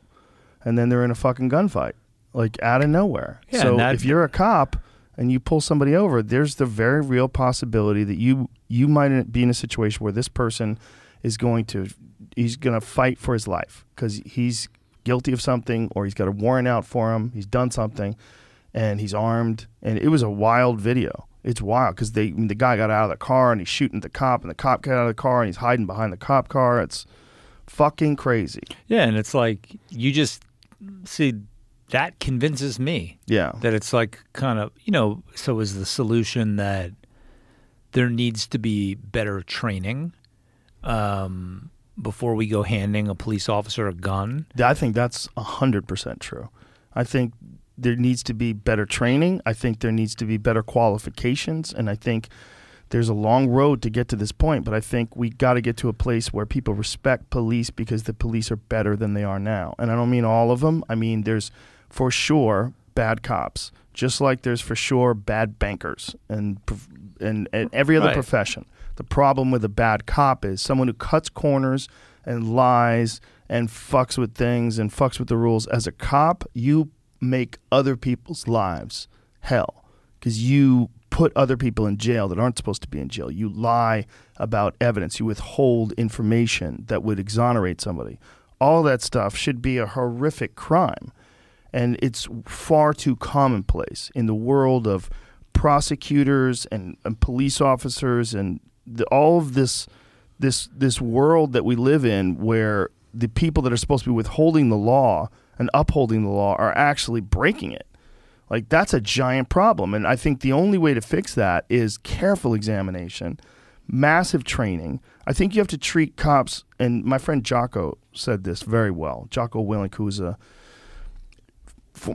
And then they're in a fucking gunfight, like out of nowhere. Yeah, so if you're a cop and you pull somebody over, there's the very real possibility that you you might be in a situation where this person is going to he's going to fight for his life because he's guilty of something or he's got a warrant out for him. He's done something and he's armed. And it was a wild video. It's wild because they the guy got out of the car and he's shooting at the cop, and the cop got out of the car and he's hiding behind the cop car. It's fucking crazy. yeah, and it's like you just see that convinces me Yeah. that it's like kind of you know so is the solution that there needs to be better training um, before we go handing a police officer a gun I think that's 100% true. I think there needs to be better training. I think there needs to be better qualifications. And I think there's a long road to get to this point. But I think we got to get to a place where people respect police because the police are better than they are now. And I don't mean all of them. I mean, there's for sure bad cops, just like there's for sure bad bankers and, and, and every other Right. profession. The problem with a bad cop is someone who cuts corners and lies and fucks with things and fucks with the rules. As a cop, you make other people's lives hell because you put other people in jail that aren't supposed to be in jail. You lie about evidence. You withhold information that would exonerate somebody. All that stuff should be a horrific crime. And it's far too commonplace in the world of prosecutors and, and police officers and the, all of this this this world that we live in where the people that are supposed to be withholding the law and upholding the law are actually breaking it. Like that's a giant problem and I think the only way to fix that is careful examination, massive training. I think you have to treat cops and my friend Jocko said this very well. Jocko Willink who's a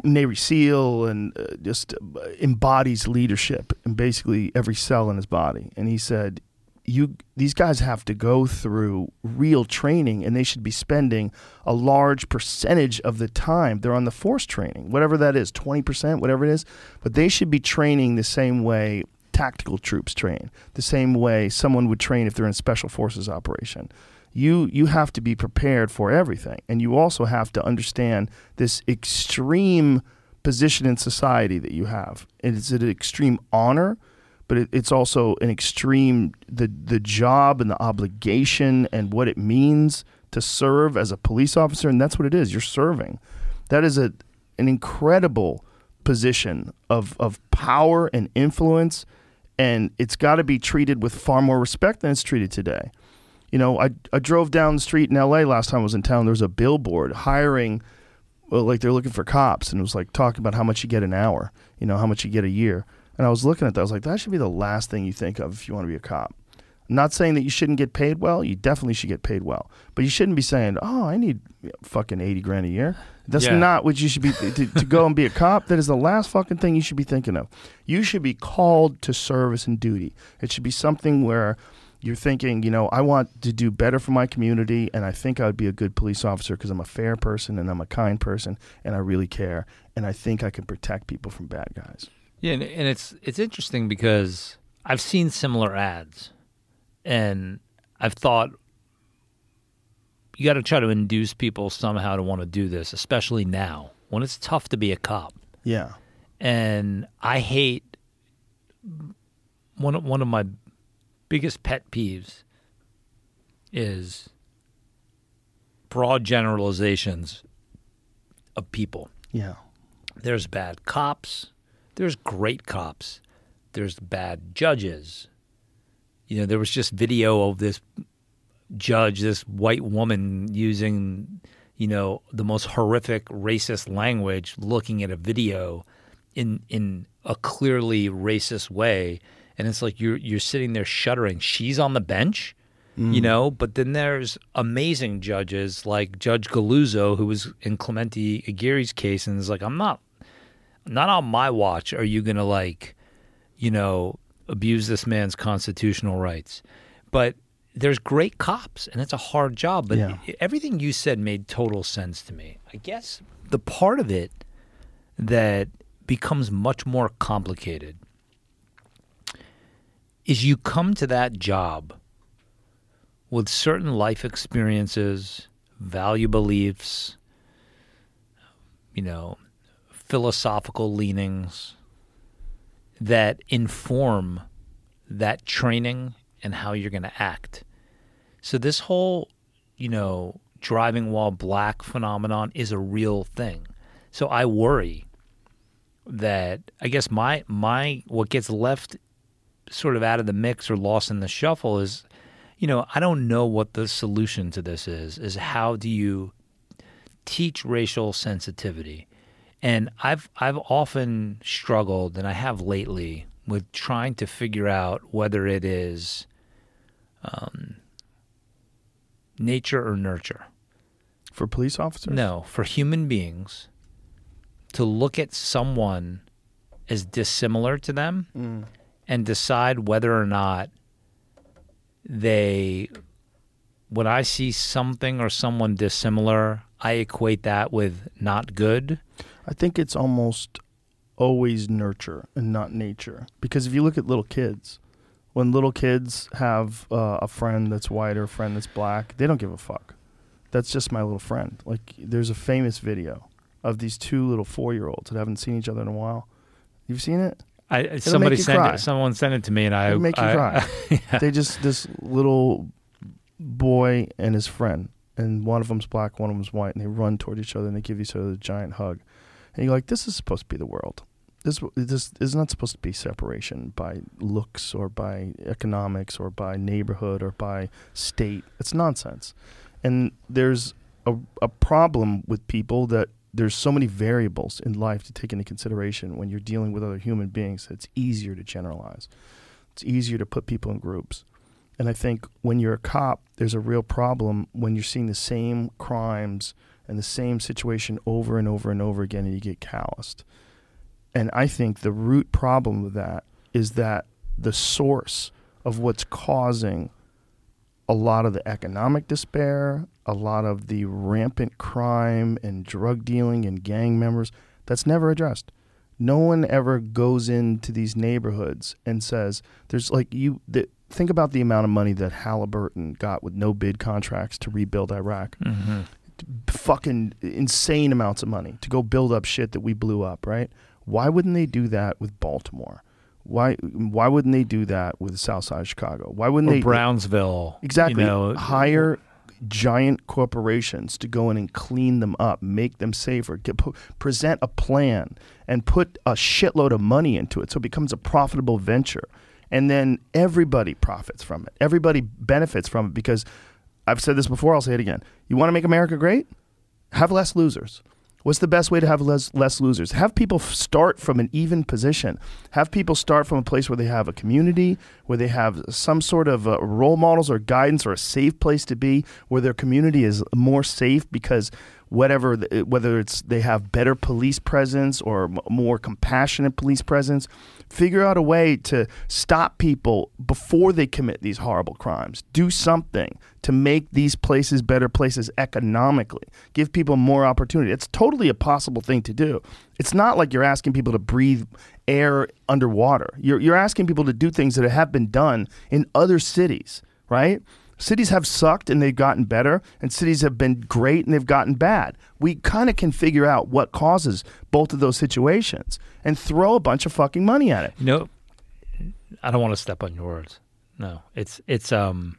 Navy SEAL and uh, just uh, embodies leadership in basically every cell in his body. And he said, "You these guys have to go through real training, and they should be spending a large percentage of the time they're on the force training, whatever that is, twenty percent, whatever it is. But they should be training the same way." Tactical troops train the same way someone would train if they're in special forces operation you you have to be prepared for everything and you also have to understand this extreme position in society that you have it's an extreme honor but it, it's also an extreme the the job and the obligation and what it means to serve as a police officer and that's what it is you're serving that is a an incredible position of of power and influence and it's got to be treated with far more respect than it's treated today you know, I, I drove down the street in LA last time I was in town. There was a billboard hiring, well, like they're looking for cops, and it was like talking about how much you get an hour, you know, how much you get a year. And I was looking at that. I was like, that should be the last thing you think of if you want to be a cop. I'm not saying that you shouldn't get paid well. You definitely should get paid well, but you shouldn't be saying, "Oh, I need fucking eighty grand a year." That's Yeah. not what you should be to, to go and be a cop. That is the last fucking thing you should be thinking of. You should be called to service and duty. It should be something where you're thinking, you know, I want to do better for my community, and I think I would be a good police officer because I'm a fair person and I'm a kind person, and I really care, and I think I can protect people from bad guys. Yeah, and, it's it's interesting because I've seen similar ads, and I've thought you got to try to induce people somehow to want to do this, especially now when it's tough to be a cop. Yeah, And I hate one of, one of my biggest pet peeves is broad generalizations of people. Yeah. There's bad cops, there's great cops, there's bad judges. You know, there was just video of this judge, this white woman using, you know, the most horrific racist language looking at a video in in a clearly racist way and it's like you're you're sitting there shuddering. She's on the bench, you mm. know, but then there's amazing judges like Judge Galuzzo, who was in Clemente Aguirre's case, and is like, I'm not, not on my watch. Are you gonna like, you know, abuse this man's constitutional rights? But there's great cops, and it's a hard job. But Yeah. everything you said made total sense to me. I guess the part of it that becomes much more complicated is you come to that job with certain life experiences, value beliefs, you know, philosophical leanings that inform that training and how you're going to act. So this whole, you know, driving while black phenomenon is a real thing. So I worry that I guess my my what gets left sort of out of the mix or lost in the shuffle is you know i don't know what the solution to this is is how do you teach racial sensitivity and i've i've often struggled and i have lately with trying to figure out whether it is um, nature or nurture For police officers? no, for human beings to look at someone as dissimilar to them and decide whether or not they when I see something or someone dissimilar, I equate that with not good. I think it's almost always nurture and not nature. Because if you look at little kids, when little kids have uh, a friend that's white or a friend that's black, they don't give a fuck. That's just my little friend. Like, there's a famous video of these two little four year olds that haven't seen each other in a while. You've seen it? I somebody sent cry. it, someone sent it to me and I It'll make you I- cry. They just this little boy and his friend, and one of them's black, one of them's white, and they run toward each other and they give each other a giant hug. And you're like, this is supposed to be the world. This this is not supposed to be separation by looks or by economics or by neighborhood or by state. It's nonsense. And there's a, a problem with people that there's so many variables in life to take into consideration when you're dealing with other human beings. It's easier to generalize. It's easier to put people in groups. And I think when you're a cop, there's a real problem when you're seeing the same crimes and the same situation over and over and over again and you get calloused. And I think the root problem with that is that the source of what's causing a lot of the economic despair, a lot of the rampant crime and drug dealing and gang members, that's never addressed. No one ever goes into these neighborhoods and says, "There's like you." The, think about the amount of money that Halliburton got with no bid contracts to rebuild Iraq. Mm-hmm. Fucking insane amounts of money to go build up shit that we blew up. Right? Why wouldn't they do that with Baltimore? Why? Why wouldn't they do that with South Side of Chicago? Why wouldn't or they? Brownsville. Exactly. You know, Hire giant corporations to go in and clean them up, make them safer, get, present a plan, and put a shitload of money into it so it becomes a profitable venture. And then everybody profits from it. Everybody benefits from it because I've said this before, I'll say it again. You want to make America great? Have less losers. What's the best way to have less, less losers? Have people start from an even position. Have people start from a place where they have a community, where they have some sort of uh, role models or guidance or a safe place to be, where their community is more safe because whatever, th- whether it's they have better police presence or more compassionate police presence, figure out a way to stop people before they commit these horrible crimes. Do something to make these places better places economically. Give people more opportunity. It's totally a possible thing to do. It's not like you're asking people to breathe air underwater. You're you're asking people to do things that have been done in other cities, right? Cities have sucked and they've gotten better, and cities have been great and they've gotten bad. We kind of can figure out what causes both of those situations and throw a bunch of fucking money at it. You know, I don't want to step on your words. No, it's it's um.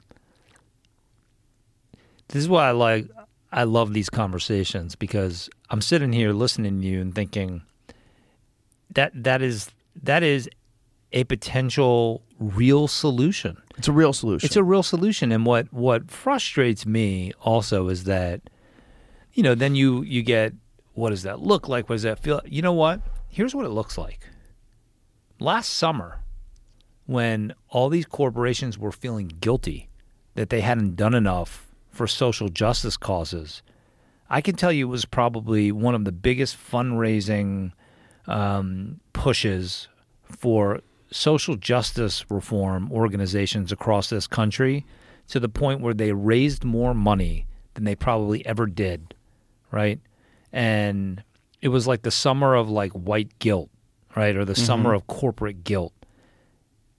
This is why I like I love these conversations because I'm sitting here listening to you and thinking that that is that is a potential real solution. It's a real solution. It's a real solution. And what what frustrates me also is that, you know, then you you get what does that look like? What does that feel? You know what? Here's what it looks like. Last summer, when all these corporations were feeling guilty that they hadn't done enough for social justice causes, I can tell you it was probably one of the biggest fundraising um, pushes for social justice reform organizations across this country to the point where they raised more money than they probably ever did, right? And it was like the summer of like white guilt, right? Or the summer of corporate guilt.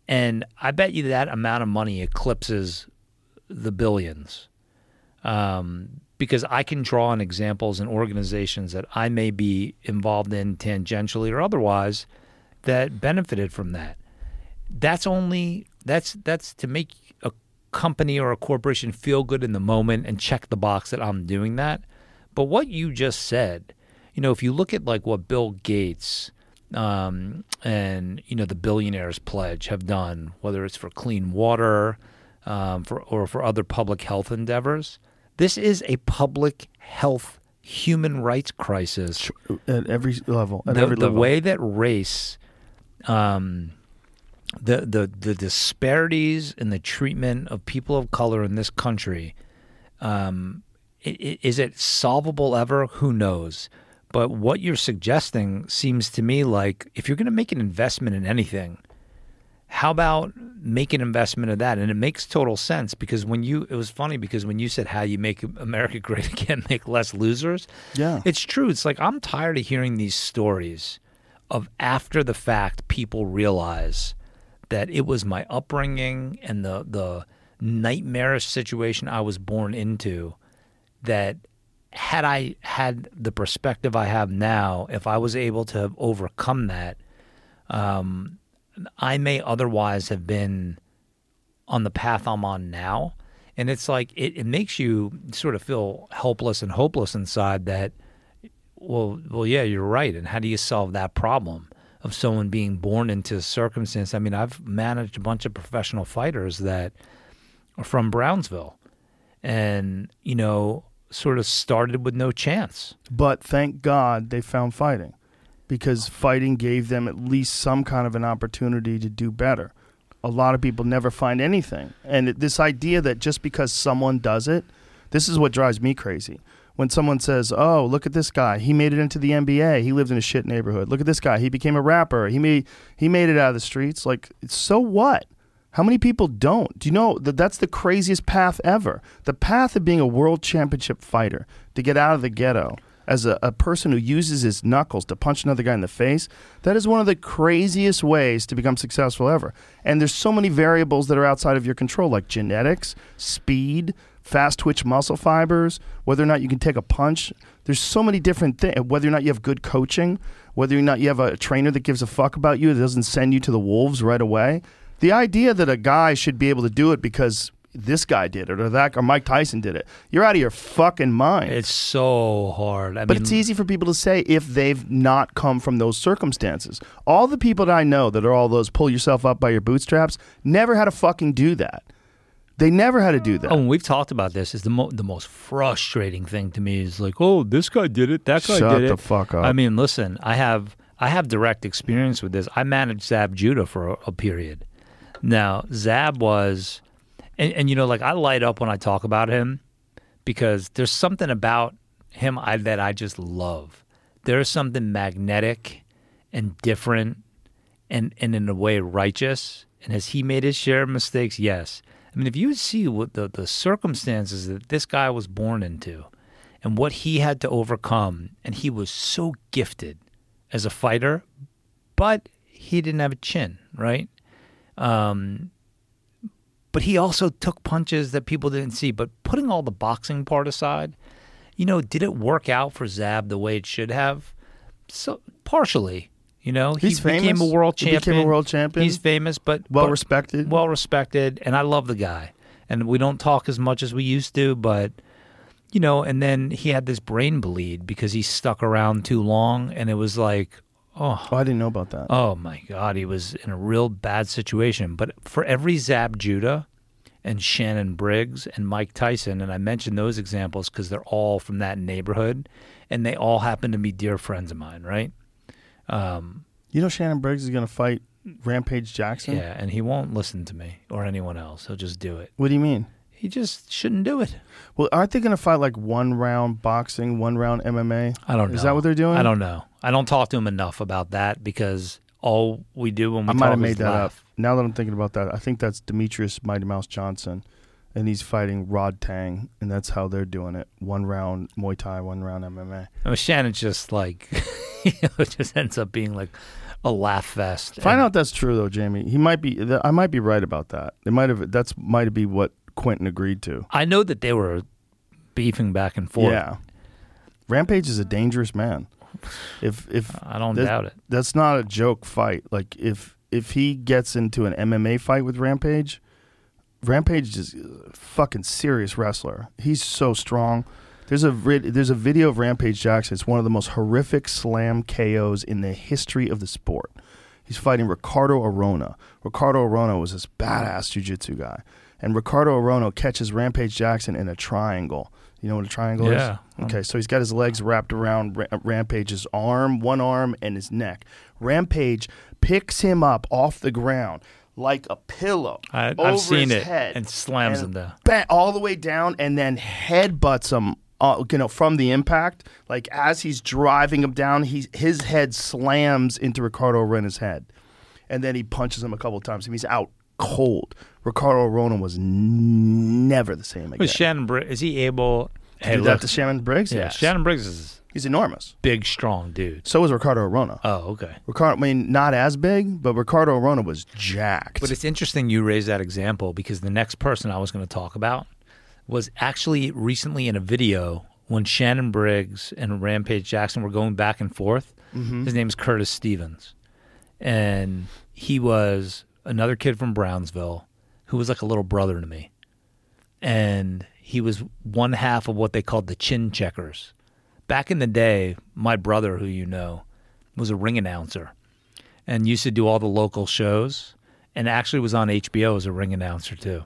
And I bet you that amount of money eclipses the billions. Um, because I can draw on examples and organizations that I may be involved in tangentially or otherwise that benefited from that. That's only that's that's to make a company or a corporation feel good in the moment and check the box that I'm doing that. But what you just said, you know, if you look at like what Bill Gates um, and you know the billionaires pledge have done, whether it's for clean water um, for or for other public health endeavors, this is a public health human rights crisis at every level. At the, every the way that race, um, the the the disparities in the treatment of people of color in this country, um, is it solvable ever? Who knows? But what you're suggesting seems to me like if you're going to make an investment in anything, how about make an investment of that? And it makes total sense because when you, it was funny because when you said how you make America great again, make less losers. Yeah. It's true. It's like I'm tired of hearing these stories of after the fact people realize that it was my upbringing and the the nightmarish situation I was born into that had I had the perspective I have now, if I was able to have overcome that, um, I may otherwise have been on the path I'm on now. And it's like it, it makes you sort of feel helpless and hopeless inside that well well yeah, you're right. And how do you solve that problem of someone being born into a circumstance? I mean, I've managed a bunch of professional fighters that are from Brownsville and, you know, sort of started with no chance. But thank God they found fighting because fighting gave them at least some kind of an opportunity to do better. A lot of people never find anything. And this idea that just because someone does it, this is what drives me crazy. When someone says, "Oh, look at this guy. He made it into the NBA. He lived in a shit neighborhood. Look at this guy. He became a rapper. He made he made it out of the streets." Like, so what? How many people don't? Do you know that that's the craziest path ever? The path of being a world championship fighter, to get out of the ghetto as a, a person who uses his knuckles to punch another guy in the face, that is one of the craziest ways to become successful ever. And there's so many variables that are outside of your control, like genetics, speed, fast twitch muscle fibers, whether or not you can take a punch. There's so many different things, whether or not you have good coaching, whether or not you have a trainer that gives a fuck about you, that doesn't send you to the wolves right away. The idea that a guy should be able to do it because this guy did it or that or Mike Tyson did it, you're out of your fucking mind. It's so hard. I But mean, it's easy for people to say if they've not come from those circumstances. All the people that I know that are all those pull yourself up by your bootstraps never had to fucking do that. They never had to do that. Oh, and we've talked about this. Is the mo- the most frustrating thing to me is like, oh, this guy did it, that guy Shut did it. Shut the fuck up. I mean, listen, I have I have direct experience with this. I managed Zab Judah for a, a period. Now, Zab was, and, and you know, like I light up when I talk about him because there's something about him I, that I just love. There's something magnetic and different and, and in a way righteous. And has he made his share of mistakes? Yes. I mean, if you see what the, the circumstances that this guy was born into and what he had to overcome, and he was so gifted as a fighter, but he didn't have a chin, right? Um, but he also took punches that people didn't see. But putting all the boxing part aside, you know, did it work out for Zab the way it should have? So partially, you know, He's he became a world He became a champion. world champion. He's famous, but Well but- respected. well respected, and I love the guy. And we don't talk as much as we used to, but you know, and then he had this brain bleed because he stuck around too long, and it was like, oh, Oh, I didn't know about that. oh my God, he was in a real bad situation. But for every Zab Judah and Shannon Briggs and Mike Tyson, and I mentioned those examples because they're all from that neighborhood, and they all happen to be dear friends of mine, right? Um, you know, Shannon Briggs is going to fight Rampage Jackson. Yeah, and he won't listen to me or anyone else. He'll just do it. What do you mean? He just shouldn't do it. Well, aren't they going to fight like one round boxing, one round MMA? I don't know. Is that what they're doing? I don't know. I don't talk to him enough about that because all we do when we I talk might have made that up. Now that I'm thinking about that, I think that's Demetrious Mighty Mouse Johnson, and he's fighting Rodtang, and that's how they're doing it: one round Muay Thai, one round MMA. I mean, Shannon's just like, you know, it just ends up being like a laugh fest. Find And out that's true though, Jamie. He might be. I might be right about that. It might have. That's might be what Quinton agreed to. I know that they were beefing back and forth. Yeah. Rampage is a dangerous man. If if I don't doubt it. that's not a joke fight. Like if if he gets into an MMA fight with Rampage, Rampage is a fucking serious wrestler. He's so strong. There's a vid- there's a video of Rampage Jackson. It's one of the most horrific slam KOs in the history of the sport. He's fighting Ricardo Arona. Ricardo Arona was this badass jiu-jitsu guy. And Ricardo Arona catches Rampage Jackson in a triangle. You know what a triangle Yeah. is? Okay, so he's got his legs wrapped around Ra- Rampage's arm, one arm, and his neck. Rampage picks him up off the ground like a pillow. I- I've over seen his it, head and slams him down. ba- all the way down, and then headbutts him. Uh, you know, from the impact, like as he's driving him down, he's his head slams into Ricardo Arona's head, and then he punches him a couple of times. and he's out cold. Ricardo Arona was never the same again. Was Shannon Briggs, is he able To hey, do that to Shannon Briggs? yeah, Yes. Shannon Briggs is He's enormous. big, strong dude. So was Ricardo Arona. Oh, okay. Ricardo, I mean, not as big, but Ricardo Arona was jacked. But it's interesting you raise that example because the next person I was going to talk about was actually recently in a video when Shannon Briggs and Rampage Jackson were going back and forth. Mm-hmm. His name is Curtis Stevens. And he was another kid from Brownsville who was like a little brother to me. And he was one half of what they called the chin checkers. Back in the day, my brother, who you know, was a ring announcer and used to do all the local shows and actually was on HBO as a ring announcer too.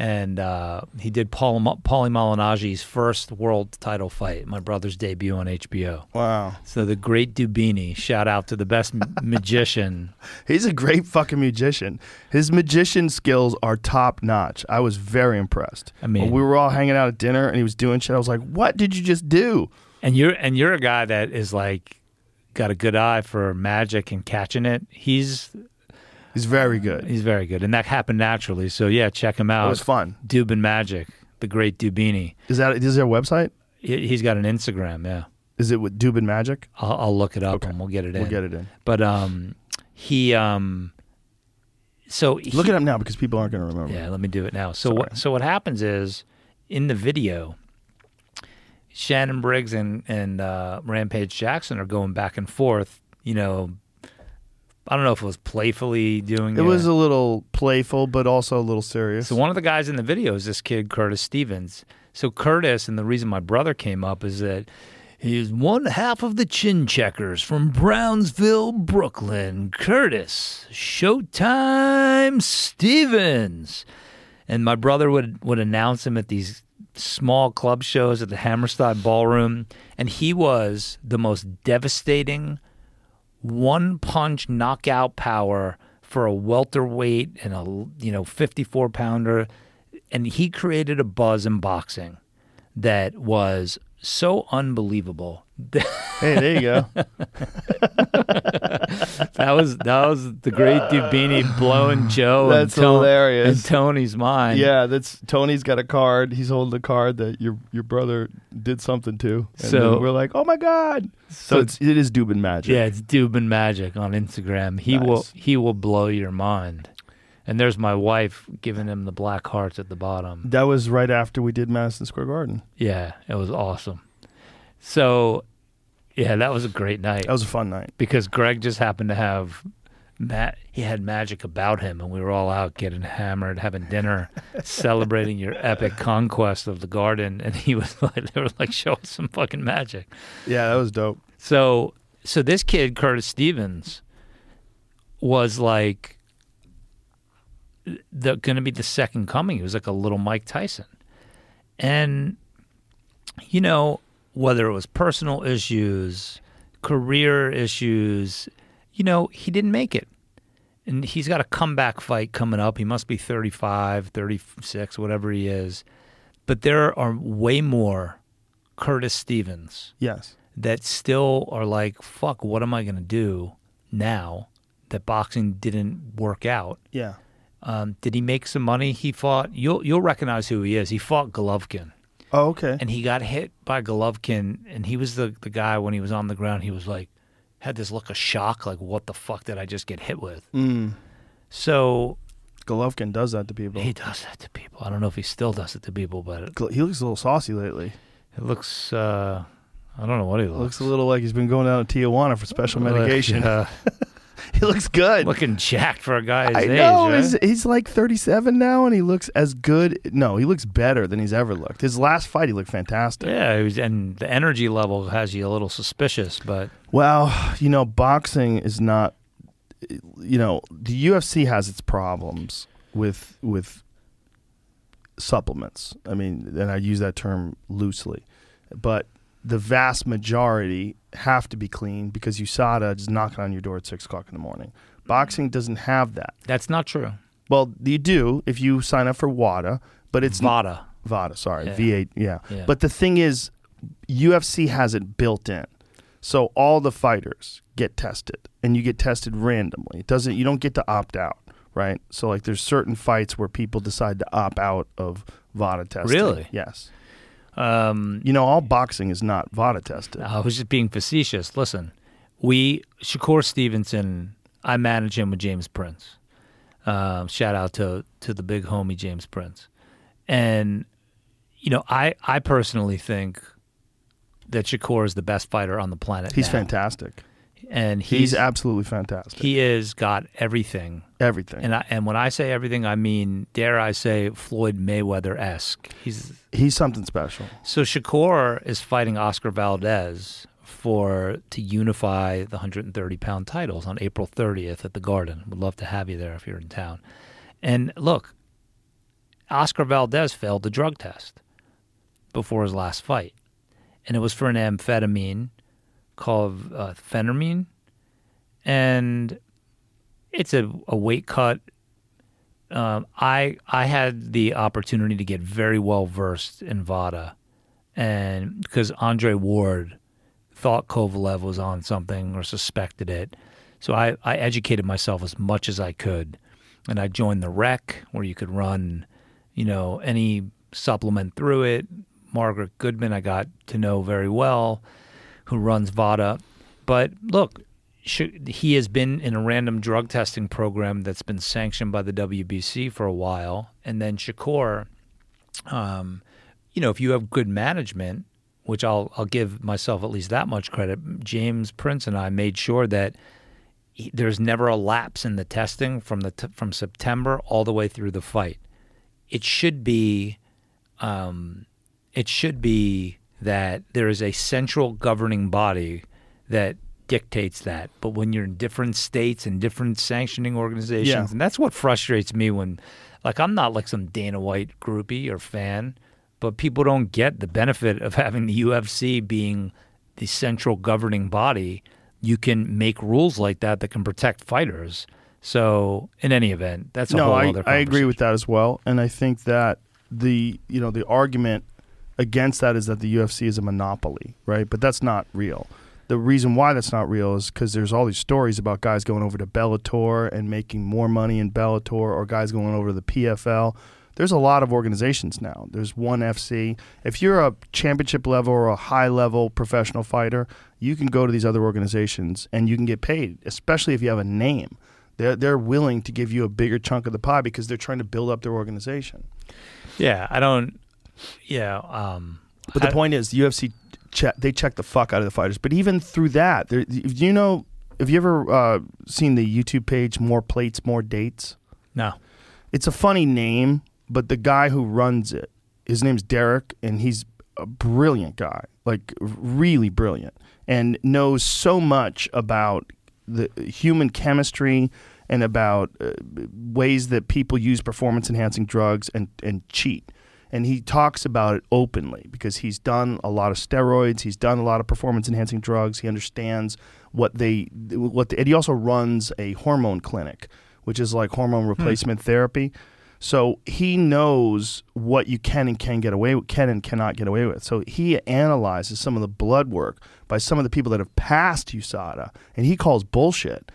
And uh, he did Paul, Paulie Malignaggi's first world title fight, my brother's debut on HBO. wow. So the great Dubini, shout out to the best magician. He's a great fucking magician. His magician skills are top notch. I was very impressed. I mean- when we were all hanging out at dinner and he was doing shit, I was like, "What did you just do?" And you're and you're a guy that is like got a good eye for magic and catching it. He's He's very good. he's very good, and that happened naturally. So yeah, check him out. It was fun. Dubin Magic, the great Dubini. Is that is there a website? He- He's got an Instagram. Yeah, Is it with Dubin Magic? I'll, I'll look it up Okay. and we'll get it in. We'll get it in. But um, he um, so he, Look it up now because people aren't going to remember. Yeah, let me do it now. So Sorry. what so what happens is in the video, Shannon Briggs and and uh, Rampage Jackson are going back and forth. You know, I don't know if it was playfully doing It It was a little playful, but also a little serious. So one of the guys in the video is this kid Curtis Stevens. So Curtis, and the reason my brother came up is that he's one half of the Chin Checkers from Brownsville, Brooklyn. Curtis Showtime Stevens, and my brother would would announce him at these small club shows at the Hammerstein Ballroom, and he was the most devastating one punch knockout power for a welterweight and a you know 54 pounder. And he created a buzz in boxing that was so unbelievable hey, there you go. that was that was the great Dubini blowing Joe That's and, Ton- hilarious. and Tony's mind yeah, that's Tony's got a card. He's holding a card that your your brother did something to. And So- we're like, oh my god. So, So- it's it is Dubin Magic. yeah it's Dubin magic on Instagram he will he will blow your mind and there's my wife giving him the black hearts at the bottom That was right after we did Madison Square Garden. Yeah, it was awesome. So, yeah, that was a great night That was a fun night. because Greg just happened to have ma- he had magic about him, and we were all out getting hammered, having dinner, celebrating your epic conquest of the garden. And he was like, they were like, show us some fucking magic. Yeah, that was dope. So, so this kid Curtis Stevens was like the going to be the second coming. He was like a little Mike Tyson, and you know whether it was personal issues, career issues, you know he didn't make it. And he's got a comeback fight coming up. He must be 35, 36, whatever he is. But there are way more Curtis Stevens Yes. that still are like, fuck, what am I going to do now that boxing didn't work out? Yeah. Um, did he make some money? He fought, you'll, you'll recognize who he is. He fought Golovkin Oh, okay. and he got hit by Golovkin. And he was the, the guy when he was on the ground, he was like, had this look of shock, like, what the fuck did I just get hit with? Mm. So Golovkin does that to people. he does that to people. I don't know if he still does it to people, but He looks a little saucy lately. it looks, uh, I don't know what he looks. Looks a little like he's been going down to Tijuana for special Like, medication. uh, he looks good. looking jacked for a guy his I age. know. right? He's, he's like 37 now, and he looks as good. No, he looks better than he's ever looked. His last fight, he looked fantastic. Yeah, was, and the energy level has you a little suspicious, but Well, you know, boxing is not. You know, the UFC has its problems with with supplements. I mean, and I use that term loosely, but the vast majority have to be clean because USADA is knocking on your door at six o'clock in the morning. Boxing doesn't have that. that's not true. Well, you do if you sign up for WADA, but it's Vada. VADA, sorry, Yeah. V8, yeah. Yeah. But the thing is, UFC has it built in, so all the fighters get tested, and you get tested randomly. It doesn't. You don't get to opt out, right? So like, there's certain fights where people decide to opt out of VADA testing. Really? Yes. Um, You know, all boxing is not VADA tested. I was just being facetious. Listen, we Shakur Stevenson. I manage him with James Prince. Um, shout out to to the big homie James Prince, and you know I I personally think that Shakur is the best fighter on the planet. He's now. fantastic. And He's, he's, absolutely fantastic. he is got everything. Everything. And I, and when I say everything, I mean dare I say Floyd Mayweather esque. He's He's something special. so Shakur is fighting Oscar Valdez for to unify the 130 pound titles on April 30th at the Garden. Would love to have you there if you're in town. And look, Oscar Valdez failed the drug test before his last fight, and it was for an amphetamine called uh, and it's a, a weight cut. Um, I I had the opportunity to get very well versed in VADA, and because Andre Ward thought Kovalev was on something or suspected it, so I, I educated myself as much as I could, and I joined the rec where you could run, you know, any supplement through it. Margaret Goodman I got to know very well, who runs VADA, but look, he has been in a random drug testing program that's been sanctioned by the WBC for a while. And then Shakur, um, you know, if you have good management, which I'll I'll give myself at least that much credit. James Prince and I made sure that he, there's never a lapse in the testing from the t- from September all the way through the fight. It should be, um, it should be that there is a central governing body that dictates that. But when you're in different states and different sanctioning organizations, Yeah. and that's what frustrates me when, like, I'm not like some Dana White groupie or fan, but people don't get the benefit of having the UFC being the central governing body. You can make rules like that that can protect fighters. So, in any event, that's a no, whole I, other I agree with that as well, and I think that the you know the argument against that is that the UFC is a monopoly, right? But that's not real. The reason why that's not real is because there's all these stories about guys going over to Bellator and making more money in Bellator, or guys going over to the PFL. There's a lot of organizations now. There's one FC. If you're a championship level or a high level professional fighter, you can go to these other organizations and you can get paid, especially if you have a name. They're, they're willing to give you a bigger chunk of the pie because they're trying to build up their organization. Yeah, I don't. Yeah, um, But the I- point is, the UFC check they check the fuck out of the fighters. But even through that, there, you know, have you ever uh, seen the YouTube page "More Plates, More Dates"? No. It's a funny name, but the guy who runs it, his name's Derek, and he's a brilliant guy, like really brilliant, and knows so much about the human chemistry and about uh, ways that people use performance enhancing drugs and, and cheat. And he talks about it openly because he's done a lot of steroids, he's done a lot of performance enhancing drugs, he understands what they what the, and he also runs a hormone clinic, which is like hormone hmm. replacement therapy. So he knows what you can and can get away with, can and cannot get away with. So he analyzes some of the blood work by some of the people that have passed USADA, and he calls bullshit.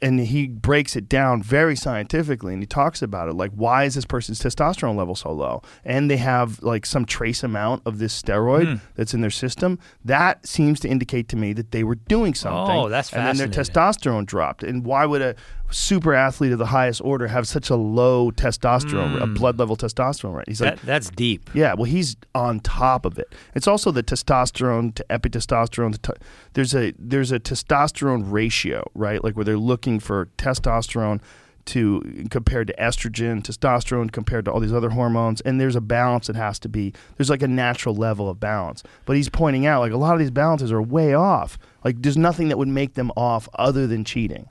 And he breaks it down very scientifically, and he talks about it like why is this person's testosterone level so low? And they have like some trace amount of this steroid hmm. that's in their system. That seems to indicate to me that they were doing oh, something. Oh, that's fascinating. And then their testosterone dropped. And why would a super athlete of the highest order have such a low testosterone, a hmm. blood level testosterone rate? He's like, that's deep. yeah, well, he's on top of it. It's also the testosterone to epitestosterone. To there's a there's a testosterone ratio, right? Like where they're looking for testosterone to compared to estrogen, testosterone compared to all these other hormones, and there's a balance that has to be. There's like a natural level of balance. But he's pointing out like a lot of these balances are way off. Like there's nothing that would make them off other than cheating.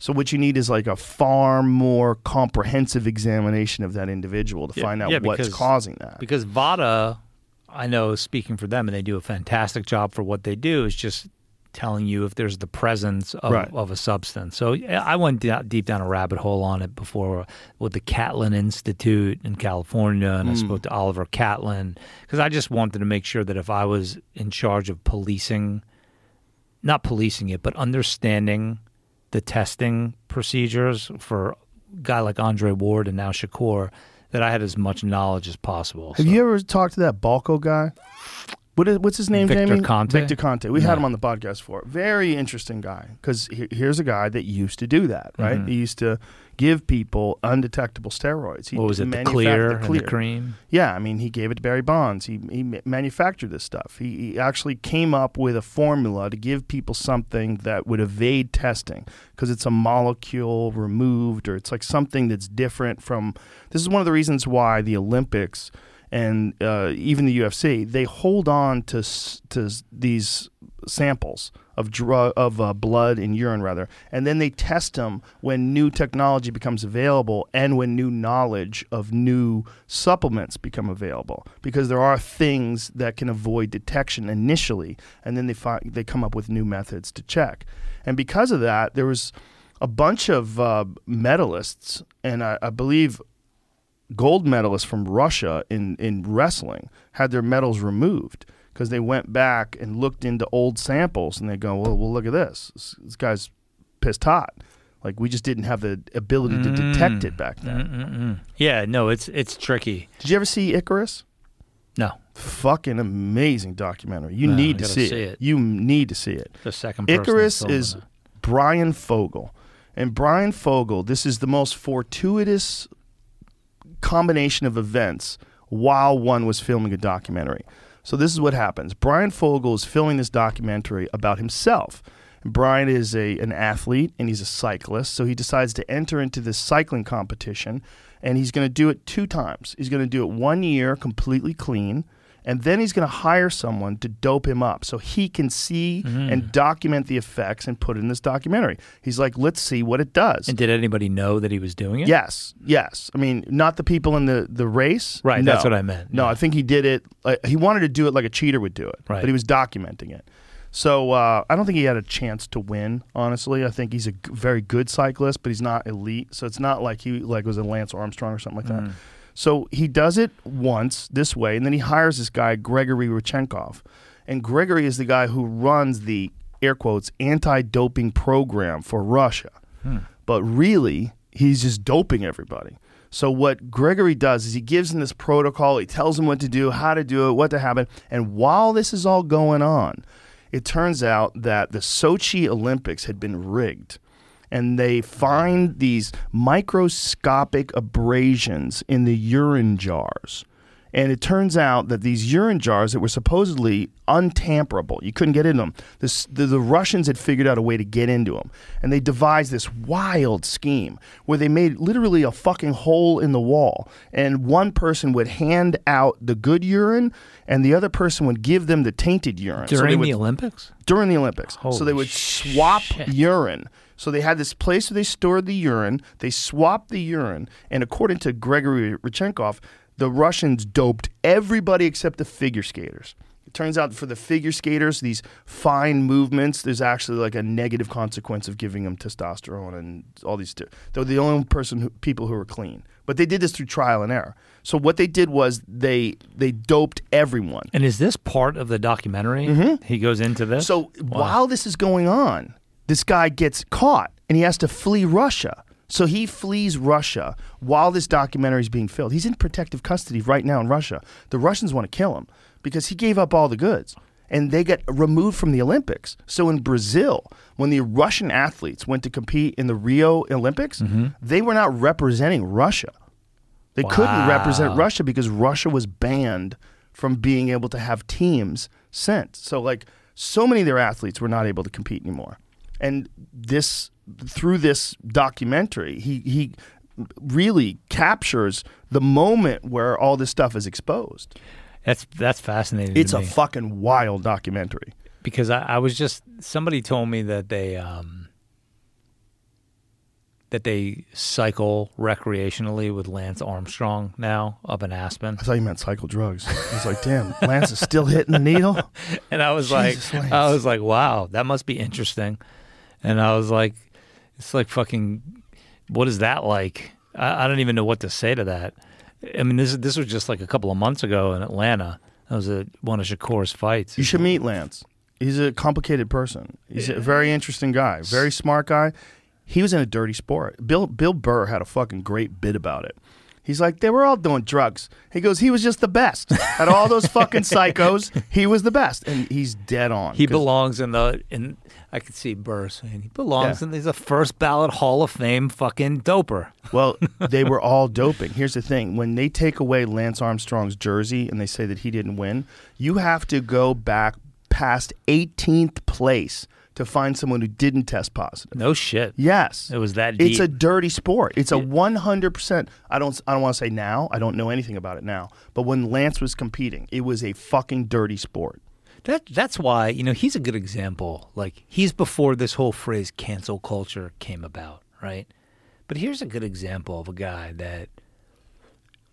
So what you need is like a far more comprehensive examination of that individual to Yeah, find out yeah, what's because- causing that. Because VADA, I know speaking for them, and they do a fantastic job for what they do, is just telling you if there's the presence of, Right. of a substance. So I went deep down a rabbit hole on it before with the Catlin Institute in California, and I mm. spoke to Oliver Catlin because I just wanted to make sure that if I was in charge of policing, not policing it, but understanding the testing procedures for a guy like Andre Ward and now Shakur, that I had as much knowledge as possible. Have So- you ever talked to that Balco guy? What is, what's his name, Victor Jamie? Conte? Victor Conte. We had him on the podcast for very interesting guy because he, here's a guy that used to do that, right? Mm-hmm. He used to give people undetectable steroids. He what was it? The clear, the clear. the cream. Yeah, I mean, he gave it to Barry Bonds. He, he manufactured this stuff. He, he actually came up with a formula to give people something that would evade testing because it's a molecule removed or it's like something that's different from. This is one of the reasons why the Olympics and uh, even the UFC they hold on to to these samples of drug of uh, blood and urine rather, and then they test them when new technology becomes available and when new knowledge of new supplements become available. Because there are things that can avoid detection initially, and then they they come up with new methods to check. And because of that, there was a bunch of uh, medalists, and I, I believe gold medalists from Russia in, in wrestling had their medals removed because they went back and looked into old samples and they go, well, well, look at this. This, this guy's pissed hot. Like we just didn't have the ability to detect it mm. back then. Mm, mm, yeah, no, it's it's tricky. Did you ever see Icarus? No, Fucking amazing documentary. You No, need to see, see it. it. You need to see it. the second person Icarus is. Brian Fogel. And Brian Fogel, this is the most fortuitous combination of events while one was filming a documentary. So this is what happens. Brian Fogel is filming this documentary about himself. Brian is a an athlete and he's a cyclist, so he decides to enter into this cycling competition and he's going to do it two times. He's going to do it one year completely clean and then he's going to hire someone to dope him up so he can see and document the effects and put it in this documentary. He's like, let's see what it does. And did anybody know that he was doing it? Yes, yes. I mean, not the people in the, the race. Right, No. that's what I meant, No, yeah. I think he did it. Like, he wanted to do it like a cheater would do it, Right. but he was documenting it. So uh, I don't think he had a chance to win. Honestly, I think he's a g- very good cyclist, but he's not elite. So it's not like he like was a Lance Armstrong or something like Mm. So he does it once this way, and then he hires this guy Gregory Rodchenkov, and Gregory is the guy who runs the air quotes anti-doping program for Russia hmm. but really he's just doping everybody. So what Gregory does is he gives them this protocol. He tells them what to do, how to do it, what to happen. And while this is all going on, it turns out that the Sochi Olympics had been rigged. And they find these microscopic abrasions in the urine jars. And it turns out that these urine jars that were supposedly untamperable, you couldn't get into them. This, the, the Russians had figured out a way to get into them. And they devised this wild scheme where they made literally a fucking hole in the wall. And one person would hand out the good urine, and the other person would give them the tainted urine. So During would- the Olympics? during the Olympics. so they would swap shit. urine. So they had this place where they stored the urine. They swapped the urine, and according to Gregory Rodchenkov, the Russians doped everybody except the figure skaters. It turns out for the figure skaters, these fine movements, there's actually like a negative consequence of giving them testosterone and all these. They're the only person who, people who were clean, but they did this through trial and error. So what they did was they they doped everyone. And is this part of the documentary? Mm-hmm. He goes into this? So while this is going on, this guy gets caught and he has to flee Russia. So he flees Russia while this documentary is being filmed. He's in protective custody right now in Russia. The Russians want to kill him because he gave up all the goods and they get removed from the Olympics. So in Brazil, when the Russian athletes went to compete in the Rio Olympics, mm-hmm. they were not representing Russia. They couldn't represent Russia because Russia was banned from being able to have teams sent. So like so many of their athletes were not able to compete anymore. And this through this documentary, he he really captures the moment where all this stuff is exposed. that's that's fascinating. It's a fucking wild documentary. because I, I was just somebody told me that they um, that they cycle recreationally with Lance Armstrong now up in Aspen, I thought you meant cycle drugs. I was like, damn, Lance is still hitting the needle. and I was Jesus, like, Lance. I was like, wow, that must be interesting, and I was like, it's like fucking, what is that like? I, I don't even know what to say to that. I mean, this this was just like a couple of months ago in Atlanta. That was a, one of Shakur's fights. You should meet Lance. He's a complicated person. He's a very interesting guy, very smart guy. He was in a dirty sport. Bill Bill Burr had a fucking great bit about it. He's like, they were all doing drugs. He goes, he was just the best. Out of all those fucking psychos, he was the best, and he's dead on. He belongs in the in. I could see Burr saying he belongs Yeah. in. He's a first ballot Hall of Fame fucking doper. Well, they were all doping. Here's the thing: when they take away Lance Armstrong's jersey and they say that he didn't win, you have to go back past 18th place to find someone who didn't test positive. No shit. Yes, It was that It's a dirty sport. It's a one hundred percent. I don't. I don't want to say now. I don't know anything about it now. But when Lance was competing, it was a fucking dirty sport. That that's why you know he's a good example. Like he's before this whole phrase cancel culture came about, right? But here's a good example of a guy that,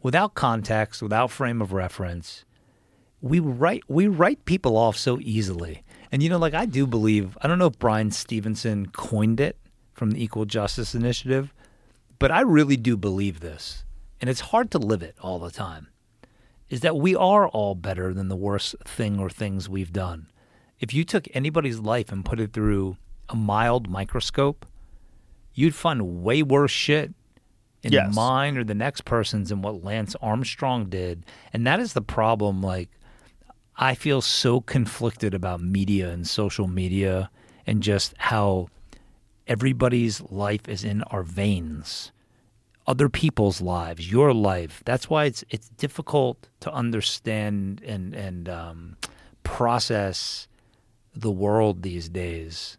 without context, without frame of reference, we write we write people off so easily. And you know, like I do believe I don't know if Bryan Stevenson coined it from the Equal Justice Initiative, but I really do believe this, and it's hard to live it all the time is that we are all better than the worst thing or things we've done. If you took anybody's life and put it through a mild microscope, you'd find way worse shit in Yes. mine or the next person's than what Lance Armstrong did. And that is the problem. Like, I feel so conflicted about media and social media and just how everybody's life is in our veins other people's lives, your life. That's why it's it's difficult to understand and and um, process the world these days.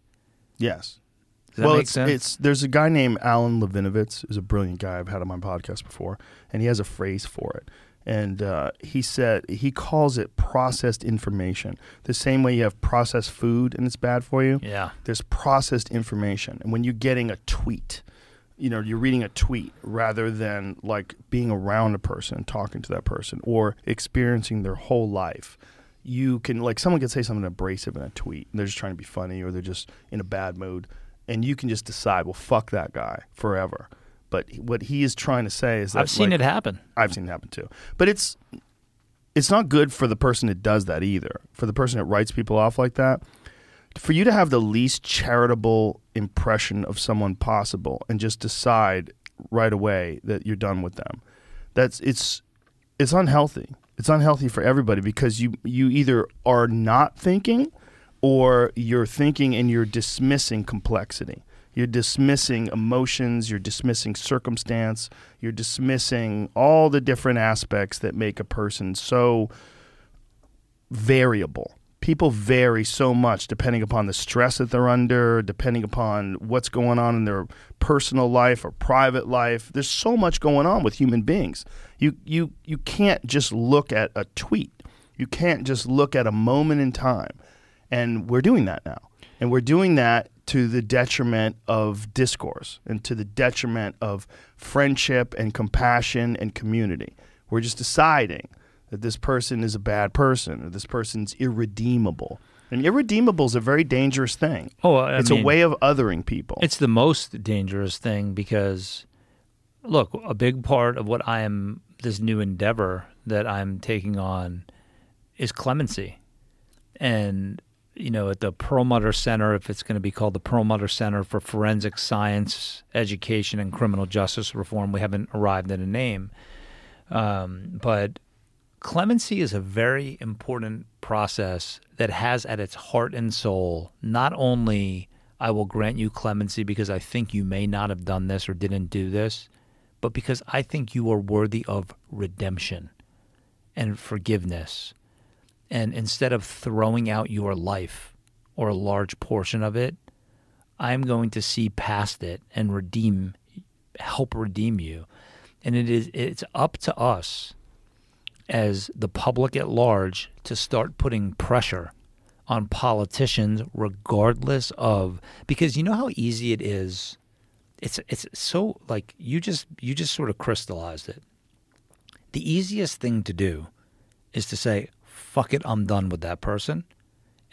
Yes. Does that well, make it's, sense? it's there's a guy named Alan Levinovitz, who's a brilliant guy I've had on my podcast before, and he has a phrase for it. And uh, he said he calls it processed information. The same way you have processed food and it's bad for you. yeah. There's processed information, and when you're getting a tweet, you know, you're reading a tweet rather than like being around a person, and talking to that person, or experiencing their whole life. You can like someone can say something abrasive in a tweet, and they're just trying to be funny, or they're just in a bad mood, and you can just decide, well, fuck that guy forever. But what he is trying to say is that I've seen like, it happen. I've seen it happen too. But it's it's not good for the person that does that either. For the person that writes people off like that. For you to have the least charitable impression of someone possible and just decide right away that you're done with them. That's it's it's unhealthy. It's unhealthy for everybody because you you either are not thinking or you're thinking and you're dismissing complexity. You're dismissing emotions, you're dismissing circumstance, you're dismissing all the different aspects that make a person so variable. People vary so much depending upon the stress that they're under, depending upon what's going on in their personal life or private life. There's so much going on with human beings. You you you can't just look at a tweet. You can't just look at a moment in time. And we're doing that now. And we're doing that to the detriment of discourse and to the detriment of friendship and compassion and community. We're just deciding that this person is a bad person or this person's irredeemable. And irredeemable is a very dangerous thing. Oh, I it's mean- a way of othering people. It's the most dangerous thing because, look, a big part of what I am, this new endeavor that I'm taking on is clemency. And, you know, at the Perlmutter Center, if it's going to be called the Perlmutter Center for Forensic Science, Education, and Criminal Justice Reform, we haven't arrived at a name. Um, but clemency is a very important process that has at its heart and soul not only I will grant you clemency because I think you may not have done this or didn't do this, but because I think you are worthy of redemption and forgiveness. And instead of throwing out your life or a large portion of it, I'm going to see past it and redeem help redeem you. And it is it's up to us as the public at large to start putting pressure on politicians regardless of because you know how easy it is it's it's so like you just you just sort of crystallized it the easiest thing to do is to say fuck it i'm done with that person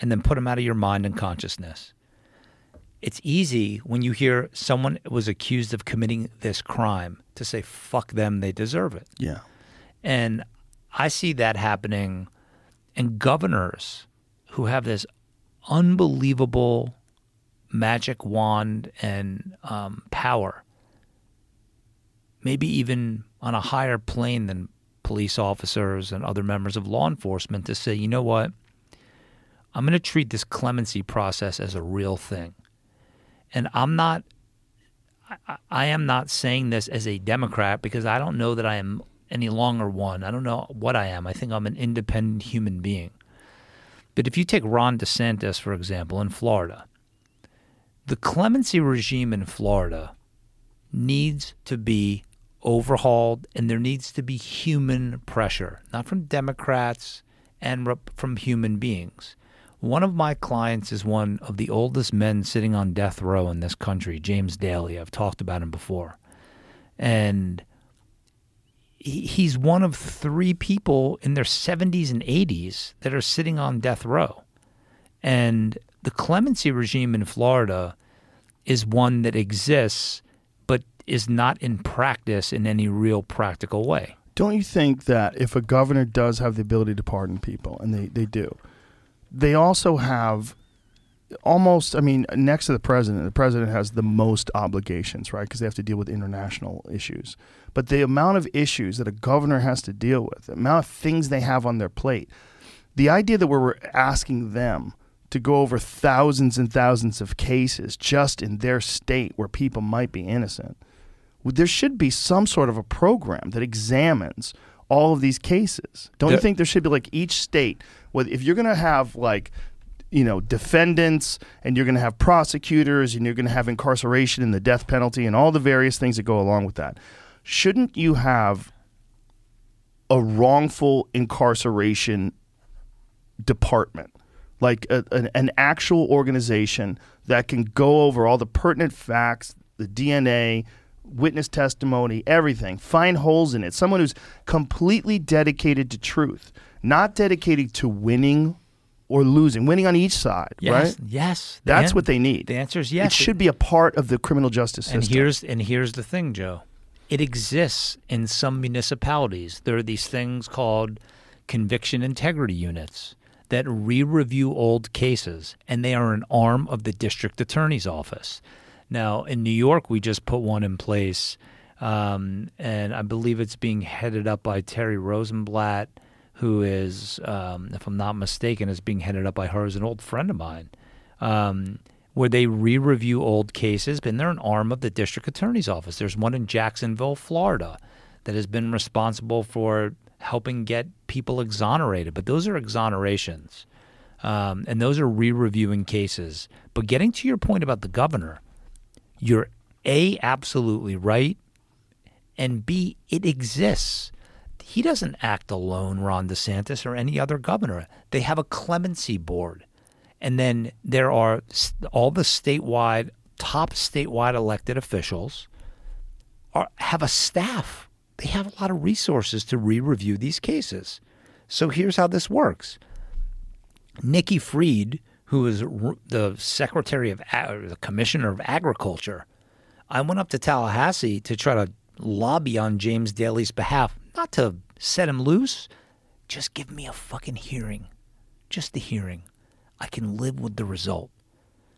and then put them out of your mind and consciousness it's easy when you hear someone was accused of committing this crime to say fuck them they deserve it yeah. and I see that happening in governors who have this unbelievable magic wand and um, power, maybe even on a higher plane than police officers and other members of law enforcement, to say, you know what? I'm going to treat this clemency process as a real thing. And I'm not I- I am not saying this as a Democrat because I don't know that I am any longer one. I don't know what I am. I think I'm an independent human being. But if you take Ron DeSantis, for example, in Florida, the clemency regime in Florida needs to be overhauled and there needs to be human pressure, not from Democrats and rep- from human beings. One of my clients is one of the oldest men sitting on death row in this country, James Dailey. I've talked about him before. And he's one of three people in their 70s and 80s that are sitting on death row. And the clemency regime in Florida is one that exists, is not in practice in any real practical way. Don't you think that if a governor does have the ability to pardon people, and they, they do, they also have almost, I mean, next to the president, the president has the most obligations, right? Because they have to deal with international issues. But the amount of issues that a governor has to deal with, the amount of things they have on their plate, the idea that we're asking them to go over thousands and thousands of cases just in their state where people might be innocent there should be some sort of a program that examines all of these cases. Don't you think there should be like each state? If you're going to have like, you know, defendants and you're going to have prosecutors and you're going to have incarceration and the death penalty and all the various things that go along with that, shouldn't you have a wrongful incarceration department? Like a, an, an actual organization that can go over all the pertinent facts, the DNA, witness testimony, everything, find holes in it. Someone who's completely dedicated to truth, not dedicated to winning or losing, winning on each side, Yes, right? yes. That's an- what they need. The answer is yes. It should be a part of the criminal justice system. And here's and here's the thing, Joe. It exists in some municipalities. There are these things called conviction integrity units that re-review old cases, and they are an arm of the district attorney's office. Now, in New York, we just put one in place, um, and I believe it's being headed up by Terri Rosenblatt, who is, um, if I'm not mistaken, is being headed up by her as an old friend of mine. Um, where they re-review old cases, and they're an arm of the district attorney's office. There's one in Jacksonville, Florida, that has been responsible for helping get people exonerated. But those are exonerations, um, and those are re-reviewing cases. But getting to your point about the governor, you're a absolutely right, and b it exists. He doesn't act alone, Ron DeSantis or any other governor. They have a clemency board. And then there are all the statewide, top statewide elected officials are, have a staff. They have a lot of resources to re review these cases. So here's how this works Nikki Fried, who is r- the Secretary of the Commissioner of Agriculture, I went up to Tallahassee to try to lobby on James Dailey's behalf, not to set him loose, just give me a fucking hearing. Just the hearing. I can live with the result.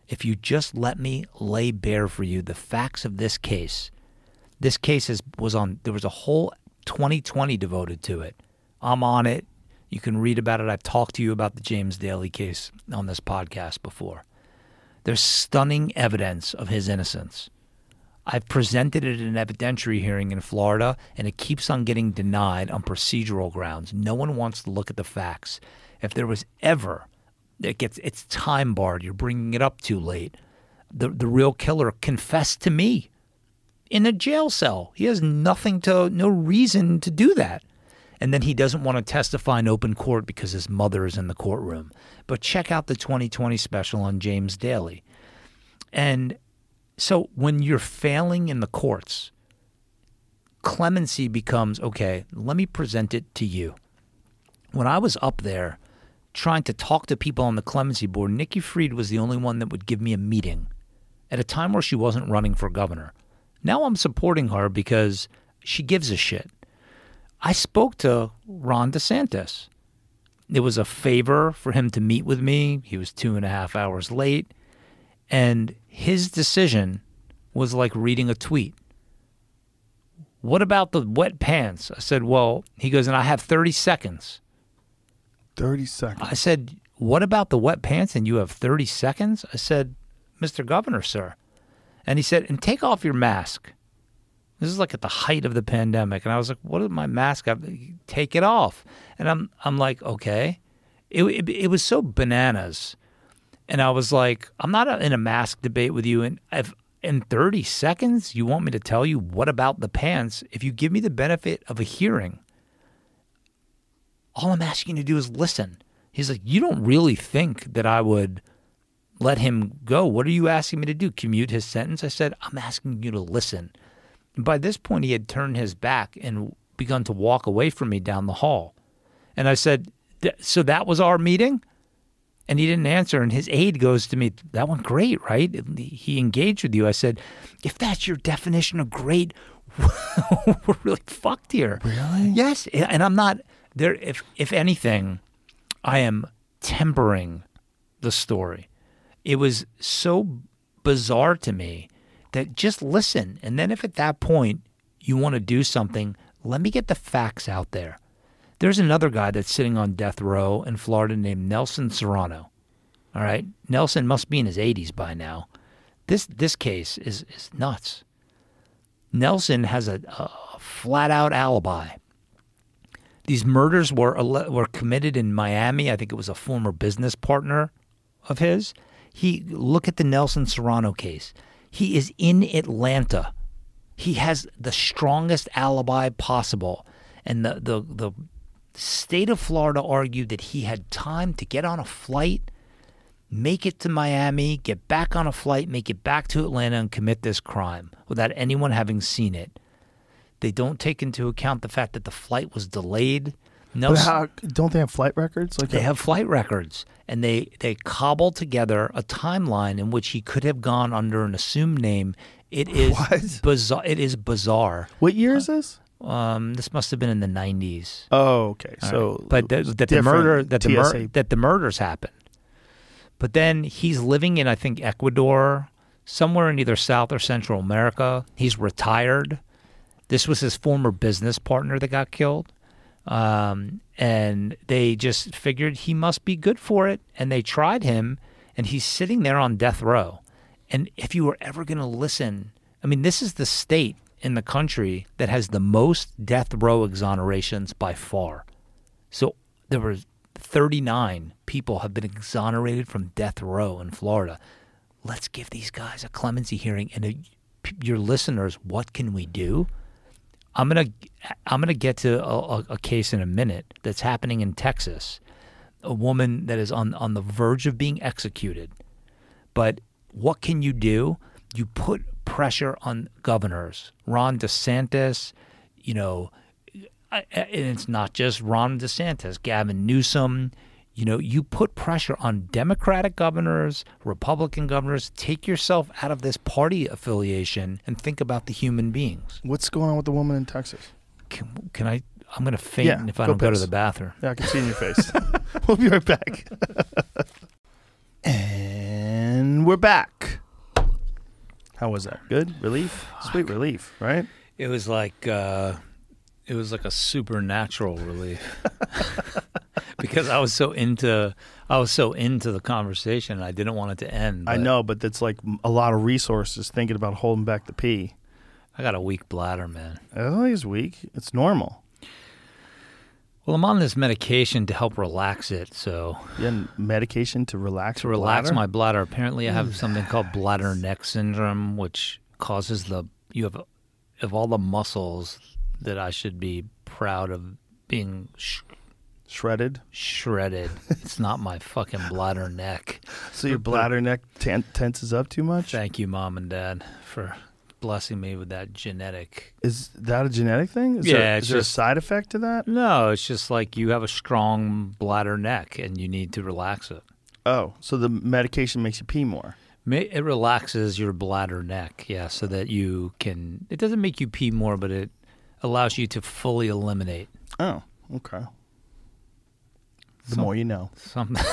If you just let me lay bare for you the facts of this case, this case is, was on, there was a whole 20/20 devoted to it. I'm on it. You can read about it. I've talked to you about the James Dailey case on this podcast before. There's stunning evidence of his innocence. I've presented it at an evidentiary hearing in Florida, and it keeps on getting denied on procedural grounds. No one wants to look at the facts. If there was ever, it gets it's time barred. You're bringing it up too late. The the real killer confessed to me in a jail cell. He has nothing to, no reason to do that. And then he doesn't want to testify in open court because his mother is in the courtroom. But check out the 20/20 special on James Dailey. And so when you're failing in the courts, clemency becomes okay, let me present it to you. When I was up there trying to talk to people on the clemency board, Nikki Fried was the only one that would give me a meeting at a time where she wasn't running for governor. Now I'm supporting her because she gives a shit. I spoke to Ron DeSantis. It was a favor for him to meet with me. He was two and a half hours late. And his decision was like reading a tweet. What about the wet pants? I said, Well, he goes, and I have 30 seconds. 30 seconds. I said, What about the wet pants? And you have 30 seconds? I said, Mr. Governor, sir. And he said, And take off your mask. This is like at the height of the pandemic. And I was like, What is my mask? I, take it off. And I'm, I'm like, Okay. It, it, it was so bananas. And I was like, I'm not in a mask debate with you. And if in 30 seconds you want me to tell you what about the pants, if you give me the benefit of a hearing, all I'm asking you to do is listen. He's like, You don't really think that I would let him go. What are you asking me to do? Commute his sentence? I said, I'm asking you to listen. By this point, he had turned his back and begun to walk away from me down the hall. And I said, So that was our meeting? And he didn't answer. And his aide goes to me, That went great, right? He engaged with you. I said, If that's your definition of great, we're really fucked here. Really? Yes. And I'm not there. If, if anything, I am tempering the story. It was so bizarre to me that just listen. And then if at that point you want to do something, let me get the facts out there. There's another guy that's sitting on death row in Florida named Nelson Serrano. All right. Nelson must be in his 80s by now. This this case is, is nuts. Nelson has a, a flat out alibi. These murders were were committed in Miami. I think it was a former business partner of his. He look at the Nelson Serrano case. He is in Atlanta. He has the strongest alibi possible. And the, the, the state of Florida argued that he had time to get on a flight, make it to Miami, get back on a flight, make it back to Atlanta, and commit this crime without anyone having seen it. They don't take into account the fact that the flight was delayed. But how, don't they have flight records? Like they have flight records, and they they cobble together a timeline in which he could have gone under an assumed name. It is What? bizarre. It is bizarre. What year is this? Um, this must have been in the nineties. Oh, okay. So, but that, that the murder that the mur- that the murders happened. But then he's living in I think Ecuador, somewhere in either South or Central America. He's retired. This was his former business partner that got killed. Um, and they just figured he must be good for it. And they tried him, and he's sitting there on death row. And if you were ever going to listen, I mean, this is the state in the country that has the most death row exonerations by far. So there were 39 people have been exonerated from death row in Florida. Let's give these guys a clemency hearing and p- your listeners, what can we do? I'm gonna I'm gonna get to a, a, case in a minute that's happening in Texas. A woman that is on on the verge of being executed. But what can you do? You put pressure on governors. Ron DeSantis, you know, and it's not just Ron DeSantis, Gavin Newsom. You know, you put pressure on Democratic governors, Republican governors. Take yourself out of this party affiliation and think about the human beings. What's going on with the woman in Texas? Can, can I? I'm going to faint Yeah, if I don't go to the bathroom. Yeah, I can see in your face. we'll be right back. and we're back. How was that? Good relief, sweet relief, right? It was like uh, it was like a supernatural relief because I was so into I was so into the conversation. I didn't want it to end. I know, but that's like a lot of resources thinking about holding back the pee. I got a weak bladder, man. Oh, he's weak. It's normal. Well, I'm on this medication to help relax it. So yeah, medication to relax. to relax bladder? my bladder, apparently I have something called bladder neck syndrome, which causes the you have of all the muscles that I should be proud of being sh- shredded. shredded. it's not my fucking bladder neck. So your bladder neck ten- tenses up too much. Thank you, mom and dad, for blessing me with that genetic. Is that a genetic thing? Is Yeah, there, it's there a just- side effect to that? No, it's just like you have a strong bladder neck and you need to relax it. Oh, so the medication makes you pee more. It relaxes your bladder neck, yeah, so that you can. It doesn't make you pee more, but it allows you to fully eliminate Oh, okay. The Some- more you know. some.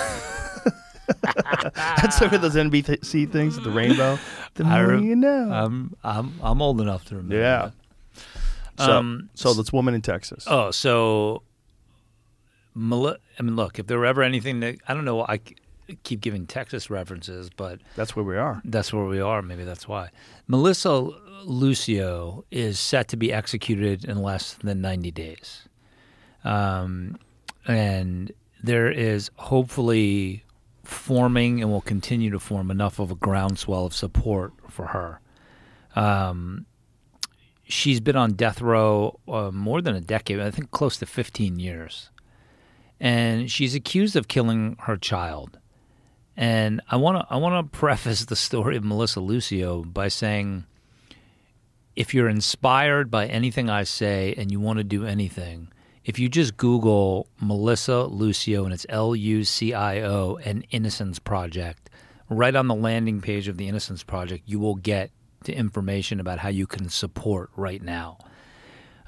That's some of those NBC things, the rainbow. The more rem- you know. I'm I'm I'm old enough to remember. yeah. that. So, Um, so this woman in Texas. Oh, so, I mean, look, if there were ever anything that I don't know, I keep giving Texas references, but That's where we are. that's where we are. Maybe that's why. Melissa Lucio is set to be executed in less than 90 days. Um, and there is hopefully forming and will continue to form enough of a groundswell of support for her. Um, she's been on death row uh, more than a decade, I think close to 15 years. And she's accused of killing her child. And I want to I want to preface the story of Melissa Lucio by saying if you're inspired by anything I say and you want to do anything, if you just Google Melissa Lucio and it's L U C I O and Innocence Project, right on the landing page of the Innocence Project, you will get to information about how you can support right now.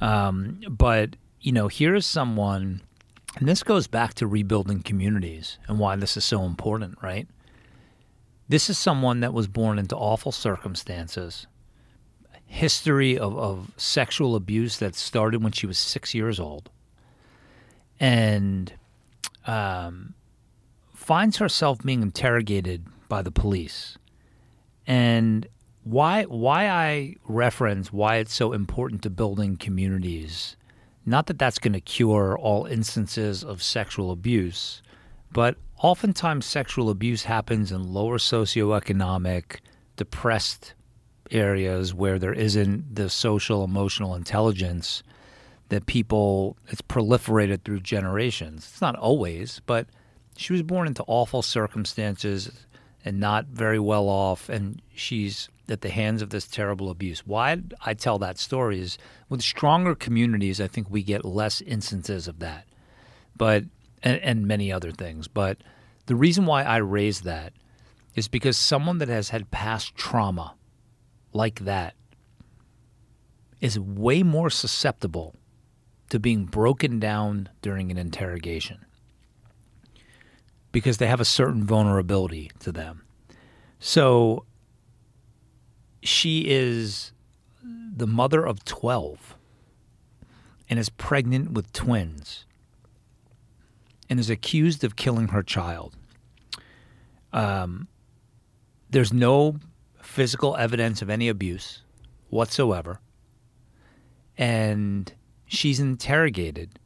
Um, but you know, here's someone, and this goes back to rebuilding communities and why this is so important, right? This is someone that was born into awful circumstances, history of, of sexual abuse that started when she was six years old, and um, finds herself being interrogated by the police. And why why I reference why it's so important to building communities, not that that's going to cure all instances of sexual abuse, but oftentimes sexual abuse happens in lower socioeconomic, depressed areas where there isn't the social emotional intelligence that people it's proliferated through generations. It's not always, but she was born into awful circumstances and not very well off and she's at the hands of this terrible abuse. Why I tell that story is with stronger communities I think we get less instances of that. But and, and many other things. But the reason why I raise that is because someone that has had past trauma like that is way more susceptible to being broken down during an interrogation because they have a certain vulnerability to them. So she is the mother of 12 and is pregnant with twins and is accused of killing her child. Um, there's no physical evidence of any abuse whatsoever. And she's interrogated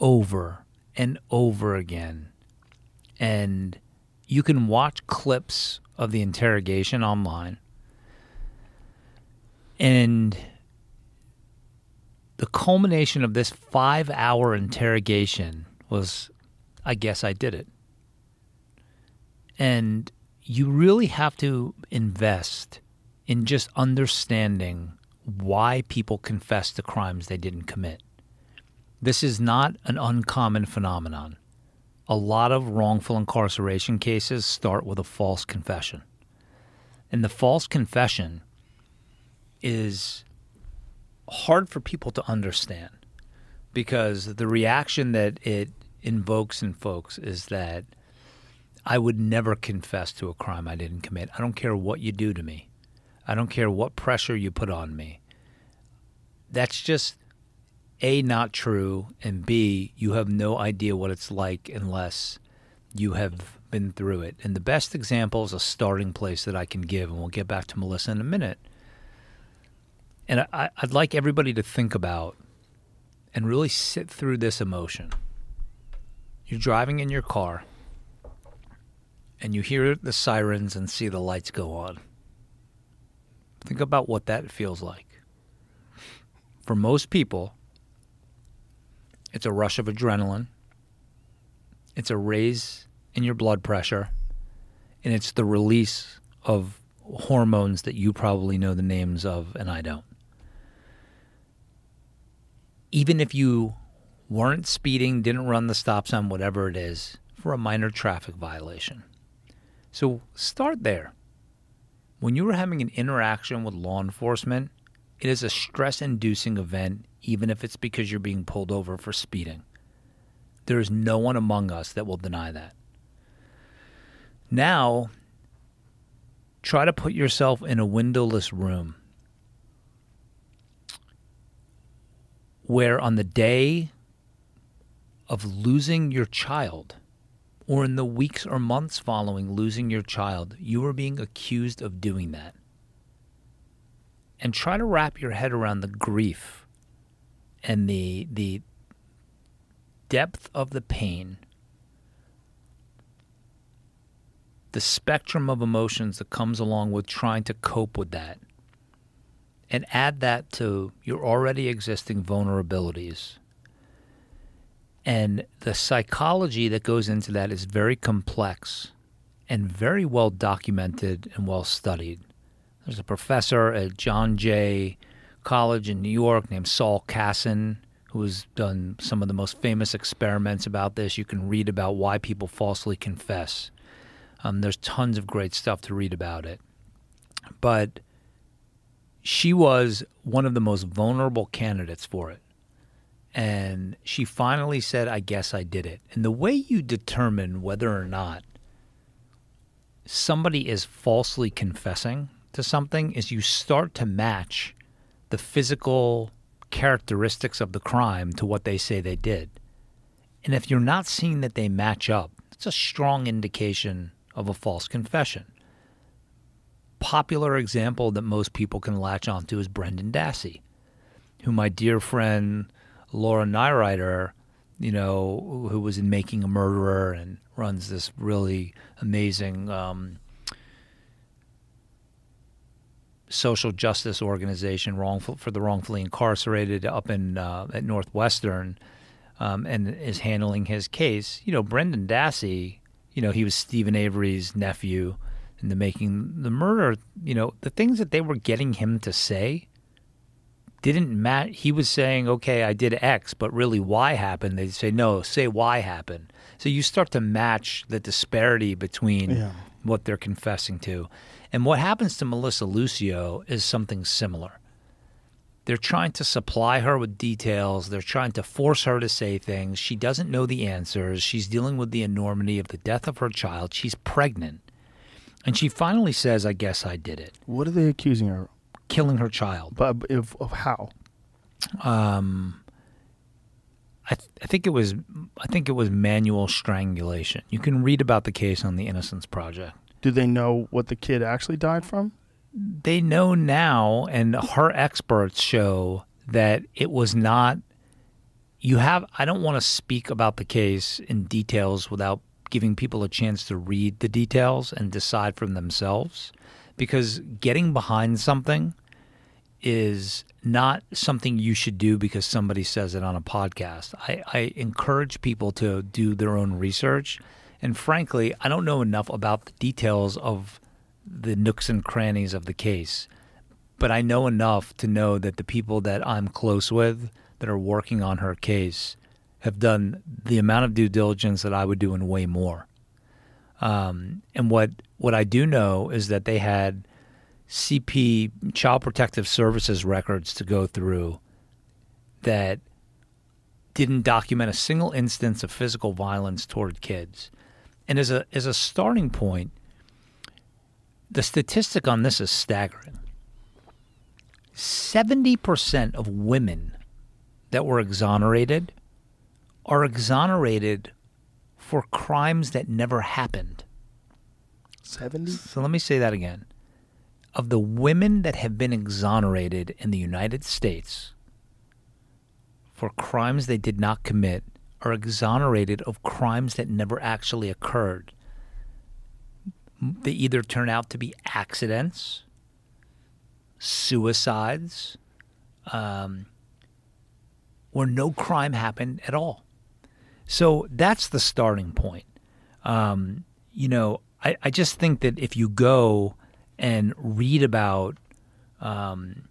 over and over again. And you can watch clips of the interrogation online. And the culmination of this five hour interrogation was I guess I did it. And you really have to invest in just understanding why people confess to crimes they didn't commit. This is not an uncommon phenomenon. A lot of wrongful incarceration cases start with a false confession. And the false confession is hard for people to understand because the reaction that it invokes in folks is that I would never confess to a crime I didn't commit. I don't care what you do to me. I don't care what pressure you put on me. That's just A, not true, and B, you have no idea what it's like unless you have been through it. And the best example is a starting place that I can give, and we'll get back to Melissa in a minute. And I, I'd like everybody to think about and really sit through this emotion. You're driving in your car and you hear the sirens and see the lights go on. Think about what that feels like. For most people, it's a rush of adrenaline, it's a raise in your blood pressure, and it's the release of hormones that you probably know the names of and I don't. Even if you weren't speeding, didn't run the stop sign, whatever it is, for a minor traffic violation. So start there. When you are having an interaction with law enforcement, it is a stress inducing event, even if it's because you're being pulled over for speeding. There is no one among us that will deny that. Now, try to put yourself in a windowless room where on the day of losing your child, or in the weeks or months following losing your child, you are being accused of doing that. And try to wrap your head around the grief and the the depth of the pain, the spectrum of emotions that comes along with trying to cope with that. And add that to your already existing vulnerabilities and the psychology that goes into that is very complex and very well documented and well studied. There's a professor at John Jay College in New York named Saul Kassin who has done some of the most famous experiments about this. You can read about why people falsely confess. Um, there's tons of great stuff to read about it. But she was one of the most vulnerable candidates for it and she finally said, I guess I did it. And the way you determine whether or not somebody is falsely confessing to something is you start to match the physical characteristics of the crime to what they say they did. And if you're not seeing that they match up, it's a strong indication of a false confession. Popular example that most people can latch onto is Brendan Dassey, who my dear friend Laura Nirider, you know, who was in Making a Murderer and runs this really amazing um, social justice organization, wrongful for the wrongfully incarcerated, up in uh, at Northwestern, um, and is handling his case. You know, Brendan Dassey, you know, he was Steven Avery's nephew in the Making the Murder. You know, the things that they were getting him to say didn't Matt? He was saying, "Okay, I did X, but really Y happened." They say, "No, say Y happened." So you start to match the disparity between Yeah. what they're confessing to, and what happens to Melissa Lucio is something similar. They're trying to supply her with details. They're trying to force her to say things. She doesn't know the answers. She's dealing with the enormity of the death of her child. She's pregnant. And she finally says, I guess I did it, What are they accusing her? Killing her child. But if, of how? um, I, th- I think it was I think it was manual strangulation. You can read about the case on the Innocence Project. Do they know what the kid actually died from? they know now, and her experts show that it was not. You have. I don't want to speak about the case in details without giving people a chance to read the details and decide for themselves, because getting behind something is not something you should do because somebody says it on a podcast. I, I encourage people to do their own research. And frankly, I don't know enough about the details of the nooks and crannies of the case, but I know enough to know that the people that I'm close with that are working on her case have done the amount of due diligence that I would do and way more. Um, and what what I do know is that they had CP Child Protective Services records to go through that didn't document a single instance of physical violence toward kids. And as a as a starting point, the statistic on this is staggering. 70% of women that were exonerated are exonerated for crimes that never happened. 70? So let me say that again. Of the women that have been exonerated in the United States for crimes they did not commit are exonerated of crimes that never actually occurred. They either turn out to be accidents, suicides, um, or no crime happened at all. So that's the starting point. Um, you know, I, I just think that if you go and read about um,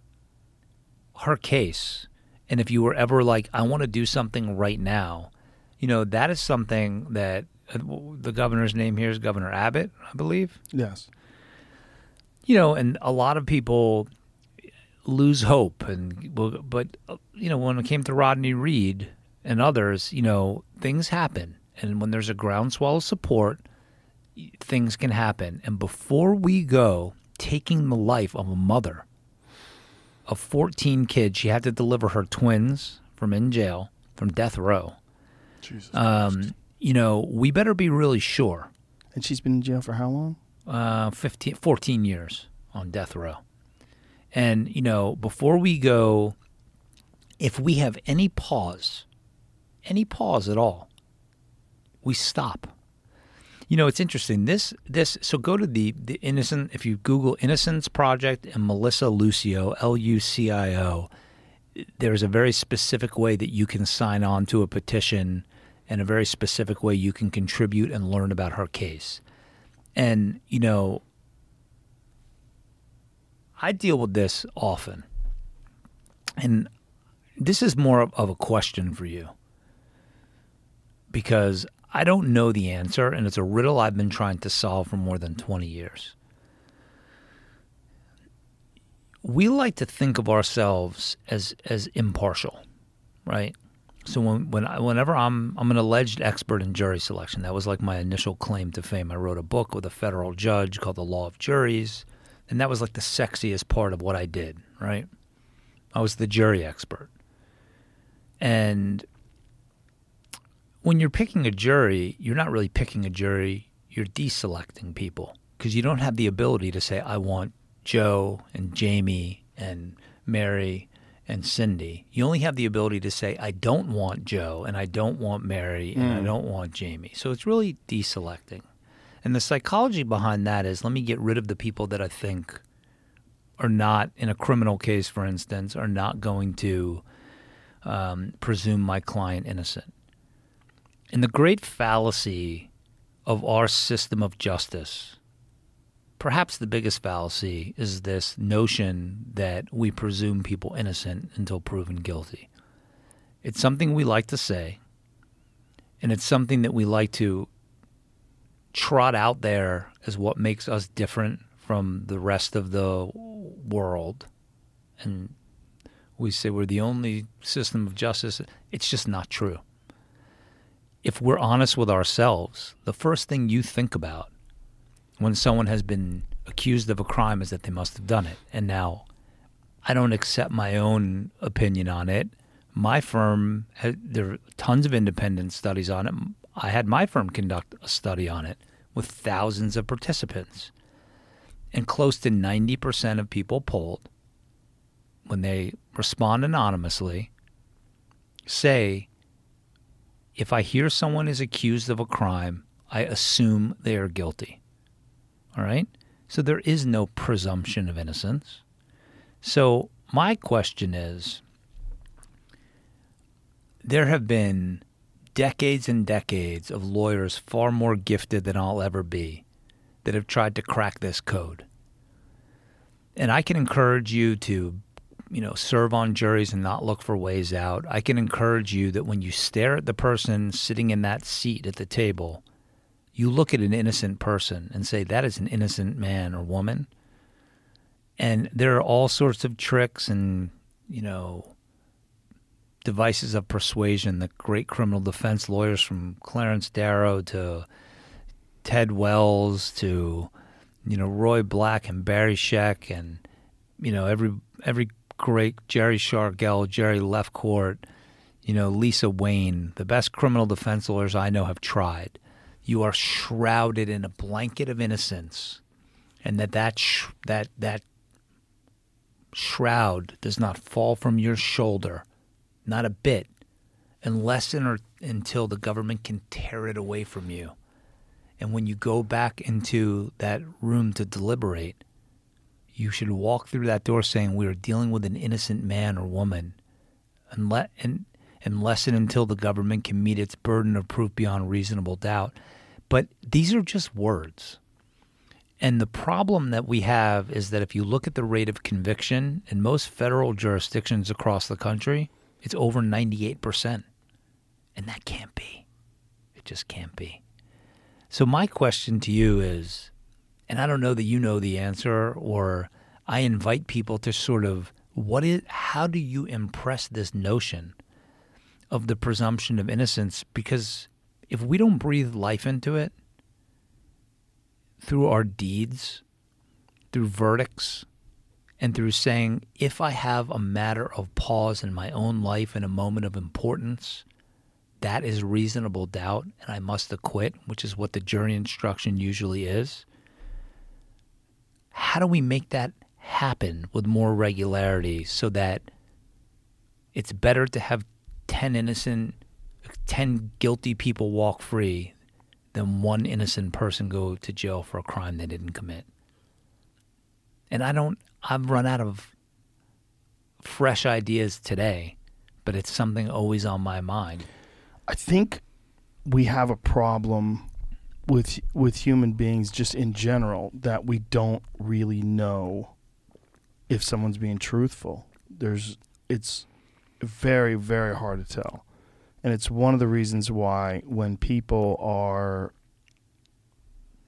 her case, and if you were ever like, I want to do something right now, you know, that is something that uh, the governor's name here is Governor Abbott, I believe. Yes. You know, and a lot of people lose hope, and but uh, you know, when it came to Rodney Reed and others, you know, things happen, and when there's a groundswell of support, things can happen. And before we go taking the life of a mother of 14 kids, she had to deliver her twins from in jail, from death row. Jesus. Um, you know, we better be really sure. and she's been in jail for how long? Uh, 15, 14 years on death row. And, you know, before we go, if we have any pause, any pause at all, we stop. You know, it's interesting. This this so go to the the innocent if you Google Innocence Project and Melissa Lucio L U C I O. There's a very specific way that you can sign on to a petition, and a very specific way you can contribute and learn about her case. And you know, I deal with this often, and this is more of, of a question for you because I don't know the answer, and it's a riddle I've been trying to solve for more than 20 years. We like to think of ourselves as as impartial, right? So when, when I, whenever I'm I'm an alleged expert in jury selection, that was like my initial claim to fame. I wrote a book with a federal judge called The Law of Juries, and that was like the sexiest part of what I did, right? I was the jury expert. And when you're picking a jury, you're not really picking a jury, you're deselecting people because you don't have the ability to say, I want Joe and Jamie and Mary and Cindy. You only have the ability to say, I don't want Joe and I don't want Mary and I don't want Jamie. So it's really deselecting. And the psychology behind that is let me get rid of the people that I think are not, in a criminal case, for instance, are not going to um, presume my client innocent. And the great fallacy of our system of justice, perhaps the biggest fallacy, is this notion that we presume people innocent until proven guilty. It's something we like to say, and it's something that we like to trot out there as what makes us different from the rest of the world. And we say we're the only system of justice. It's just not true if we're honest with ourselves, the first thing you think about when someone has been accused of a crime is that they must have done it. And now I don't accept my own opinion on it. My firm, there are tons of independent studies on it. I had my firm conduct a study on it with thousands of participants. And close to 90% of people polled, when they respond anonymously, say, if I hear someone is accused of a crime, I assume they are guilty. All right? So there is no presumption of innocence. So my question is there have been decades and decades of lawyers far more gifted than I'll ever be that have tried to crack this code. And I can encourage you to, you know, serve on juries and not look for ways out. I can encourage you that when you stare at the person sitting in that seat at the table, you look at an innocent person and say, that is an innocent man or woman. And there are all sorts of tricks and, you know, devices of persuasion that great criminal defense lawyers from Clarence Darrow to Ted Wells to, you know, Roy Black and Barry Scheck and, you know, every every great Jerry Shargel, Jerry Lefcourt, you know, Lisa Wayne, the best criminal defense lawyers I know have tried. You are shrouded in a blanket of innocence, and that that sh- that that shroud does not fall from your shoulder, not a bit, unless and or, until the government can tear it away from you. And when you go back into that room to deliberate, you should walk through that door saying, We are dealing with an innocent man or woman. Unless, and, unless and until the government can meet its burden of proof beyond reasonable doubt. But these are just words. And the problem that we have is that if you look at the rate of conviction in most federal jurisdictions across the country, it's over 98%. And that can't be. It just can't be. So, my question to you is and I don't know that you know the answer, or I invite people to sort of what is, how do you impress this notion of the presumption of innocence? Because if we don't breathe life into it through our deeds, through verdicts, and through saying, if I have a matter of pause in my own life in a moment of importance, that is reasonable doubt and I must acquit, which is what the jury instruction usually is. How do we make that happen with more regularity so that it's better to have 10 innocent, 10 guilty people walk free than one innocent person go to jail for a crime they didn't commit? And I don't, I've run out of fresh ideas today, but it's something always on my mind. I think we have a problem with with human beings just in general that we don't really know if someone's being truthful. There's it's very very hard to tell. And it's one of the reasons why when people are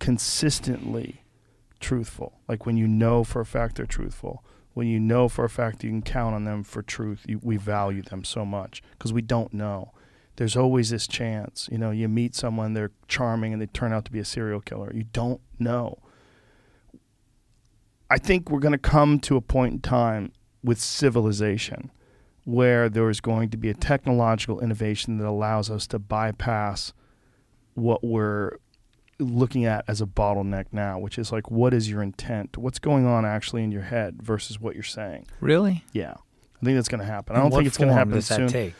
consistently truthful, like when you know for a fact they're truthful, when you know for a fact you can count on them for truth, you, we value them so much because we don't know. There's always this chance. You know, you meet someone, they're charming, and they turn out to be a serial killer. You don't know. I think we're going to come to a point in time with civilization where there is going to be a technological innovation that allows us to bypass what we're looking at as a bottleneck now, which is like, what is your intent? What's going on actually in your head versus what you're saying? Really? Yeah. I think that's going to happen. I don't think it's going to happen does that soon. take?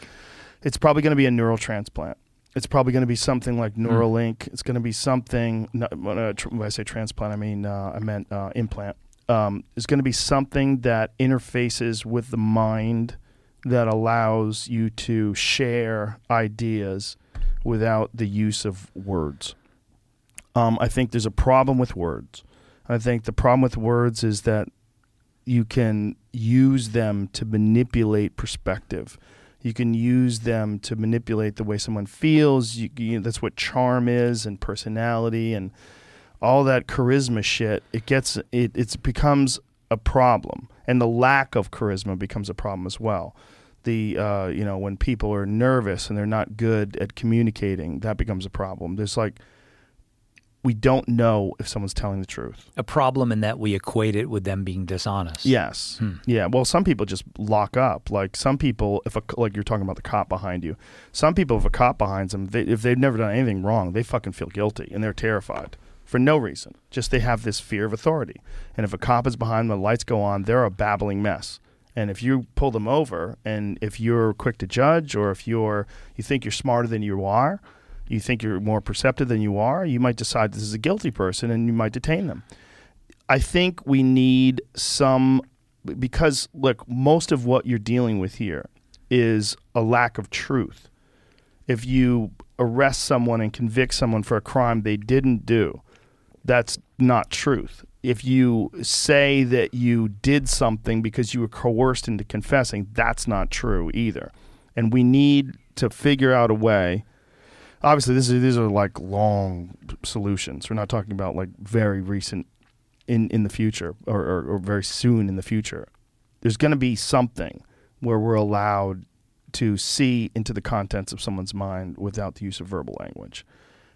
It's probably going to be a neural transplant. It's probably going to be something like Hmm. Neuralink. It's going to be something. When, when I say transplant, I mean uh, I meant uh, implant. Um, it's going to be something that interfaces with the mind that allows you to share ideas without the use of words. Um, I think there's a problem with words. I think the problem with words is that you can use them to manipulate perspective. You can use them to manipulate the way someone feels. You, you, that's what charm is, and personality, and all that charisma shit. It gets it. It becomes a problem, and the lack of charisma becomes a problem as well. The uh, you know when people are nervous and they're not good at communicating, that becomes a problem. There's like we don't know if someone's telling the truth. A problem in that we equate it with them being dishonest. Yes. Hmm. Yeah. Well, some people just lock up. Like some people, if a like you're talking about the cop behind you, some people if a cop behind them, they, if they've never done anything wrong, they fucking feel guilty and they're terrified. for no reason. Just they have this fear of authority. And if a cop is behind them, the lights go on, they're a babbling mess. And if you pull them over, and if you're quick to judge, or if you're you think you're smarter than you are, you think you're more perceptive than you are, you might decide this is a guilty person, and you might detain them. I think we need some because look, most of what you're dealing with here is a lack of truth. If you arrest someone and convict someone for a crime they didn't do, that's not truth. If you say that you did something because you were coerced into confessing, that's not true either. And we need to figure out a way. Obviously, this is, these are like long solutions. We're not talking about like very recent in, in the future or, or, or very soon in the future. There's going to be something where we're allowed to see into the contents of someone's mind without the use of verbal language.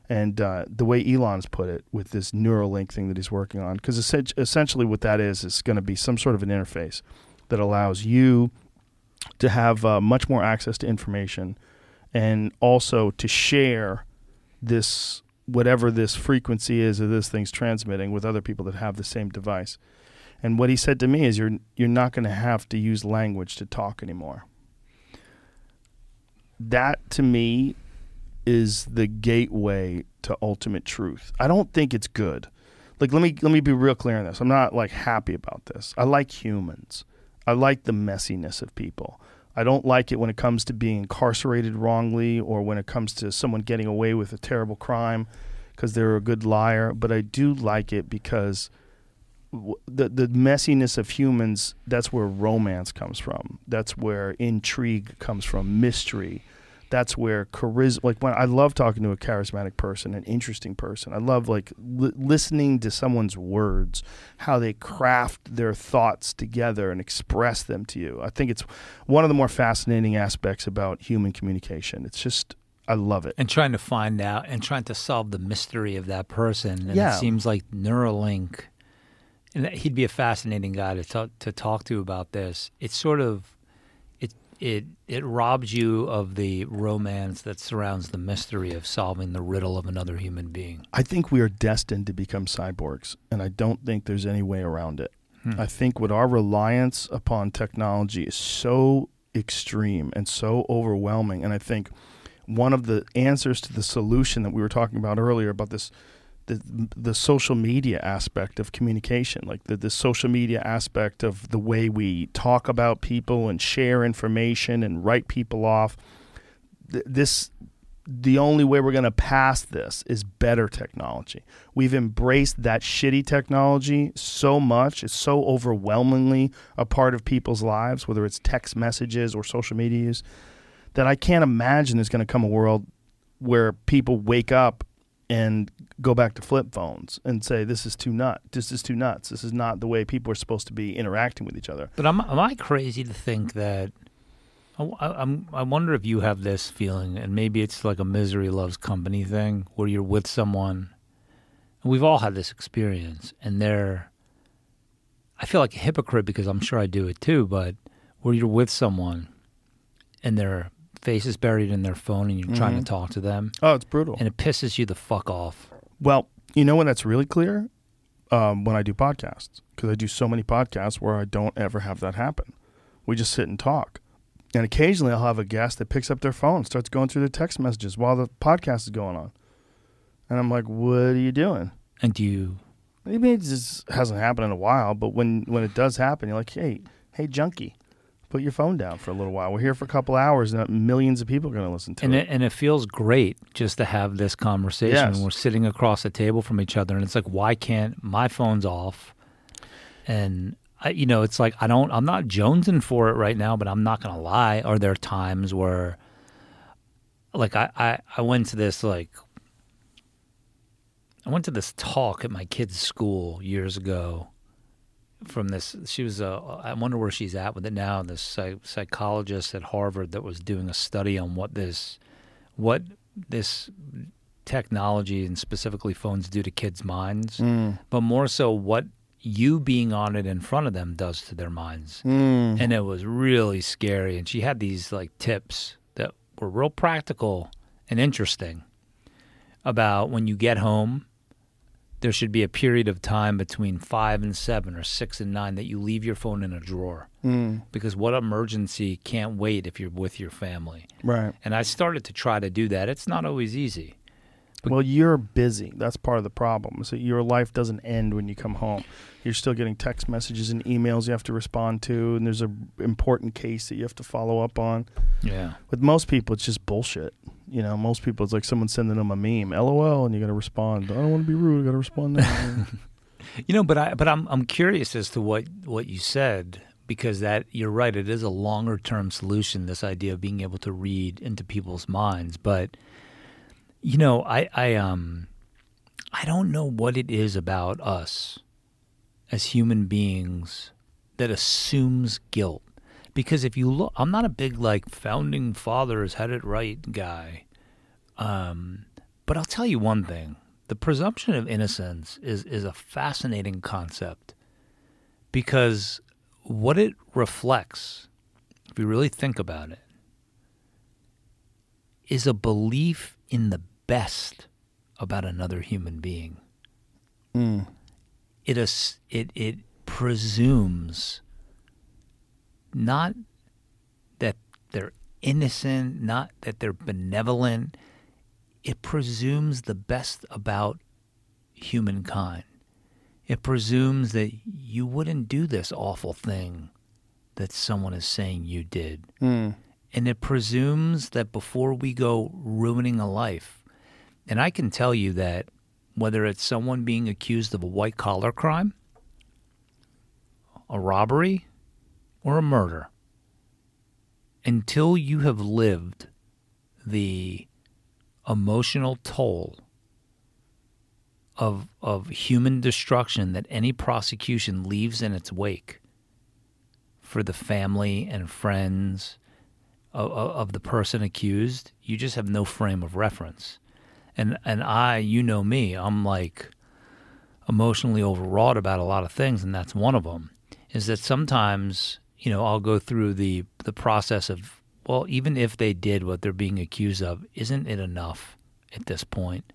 And uh, the way Elon's put it with this Neuralink thing that he's working on, because essentially what that is is going to be some sort of an interface that allows you to have uh, much more access to information and also to share this whatever this frequency is that this thing's transmitting with other people that have the same device. And what he said to me is you're you're not going to have to use language to talk anymore. That to me is the gateway to ultimate truth. I don't think it's good. Like let me let me be real clear on this. I'm not like happy about this. I like humans. I like the messiness of people. I don't like it when it comes to being incarcerated wrongly or when it comes to someone getting away with a terrible crime because they're a good liar. But I do like it because the the messiness of humans. That's where romance comes from. That's where intrigue comes from. Mystery that's where charisma like when i love talking to a charismatic person an interesting person. I love like li- listening to someone's words how they craft their thoughts together and express them to you. I think it's one of the more fascinating aspects about human communication. It's just i love it. And trying to find out and trying to solve the mystery of that person. And Yeah. it seems like neuralink and he'd be a fascinating guy to talk, to talk to about this. It's sort of it it robs you of the romance that surrounds the mystery of solving the riddle of another human being I think we are destined to become cyborgs, and I don't think there's any way around it. Hmm. I think with our reliance upon technology is so extreme and so overwhelming, and I think one of the answers to the solution that we were talking about earlier about this. The, the social media aspect of communication, like the, the social media aspect of the way we talk about people and share information and write people off, th- this the only way we're going to pass this is better technology. We've embraced that shitty technology so much. It's so overwhelmingly a part of people's lives, whether it's text messages or social media use, that I can't imagine there's going to come a world where people wake up and go back to flip phones and say, this is too nut. This is too nuts. This is not the way people are supposed to be interacting with each other. But am, am I crazy to think that? I, I- I'm, I wonder if you have this feeling, and maybe it's like a misery loves company thing, where you're with someone. And we've all had this experience, and they're. I feel like a hypocrite because I'm sure I do it too, but where you're with someone, and their face is buried in their phone, and you're trying to mm-hmm. talk to them, Oh, it's brutal. and it pisses you the fuck off. Well, you know when that's really clear? Um, when I do podcasts, because I do so many podcasts where I don't ever have that happen. We just sit and talk. And occasionally I'll have a guest that picks up their phone, starts going through their text messages while the podcast is going on. And I'm like, what are you doing? And do you? Maybe it just hasn't happened in a while, but when, when it does happen, you're like, hey, hey, junkie, put your phone down for a little while. We're here for a couple hours, and millions of people are going to listen to And it. it, and it feels great just to have this conversation. Yes. when We're sitting across the table from each other, and it's like, why can't my phone's off? And I, you know, it's like I don't. I'm not jonesing for it right now, but I'm not gonna lie. Are there times where, like, I I, I went to this like. I went to this talk at my kid's school years ago. From this, she was a. I wonder where she's at with it now. This psych, psychologist at Harvard that was doing a study on what this, what this technology and specifically phones do to kids' minds, hmm. but more so what you being on it in front of them does to their minds. Hmm. And it was really scary. And she had these like tips that were real practical and interesting about when you get home, there should be a period of time between five and seven or six and nine that you leave your phone in a drawer. Mm, Because what emergency can't wait if you're with your family? right. And I started to try to do that. It's not always easy. Well, you're busy. That's part of the problem. So your life doesn't end when you come home. You're still getting text messages and emails you have to respond to, and there's an important case that you have to follow up on. Yeah. With most people, it's just bullshit. You know, most people, it's like someone sending them a meme, LOL, and you got to respond. I don't want to be rude. I got to respond now. You know, but I but I'm I'm curious as to what what you said because that you're right. It is a longer term solution. This idea of being able to read into people's minds, but you know, I I um I don't know what it is about us as human beings that assumes guilt. Because if you look, I'm not a big like founding fathers had it right guy. Um, but I'll tell you one thing: the presumption of innocence is is a fascinating concept because what it reflects, if you really think about it, is a belief in the best about another human being. Mm. It it it presumes not that they're innocent, not that they're benevolent. It presumes the best about humankind. It presumes that you wouldn't do this awful thing that someone is saying you did. Mm. And it presumes that before we go ruining a life, and I can tell you that whether it's someone being accused of a white collar crime, a robbery, or a murder, until you have lived the emotional toll of of human destruction that any prosecution leaves in its wake for the family and friends of, of the person accused, you just have no frame of reference. And and I, you know me, I'm like emotionally overwrought about a lot of things, and that's one of them. Is that sometimes you know I'll go through the the process of well, even if they did what they're being accused of, isn't it enough at this point?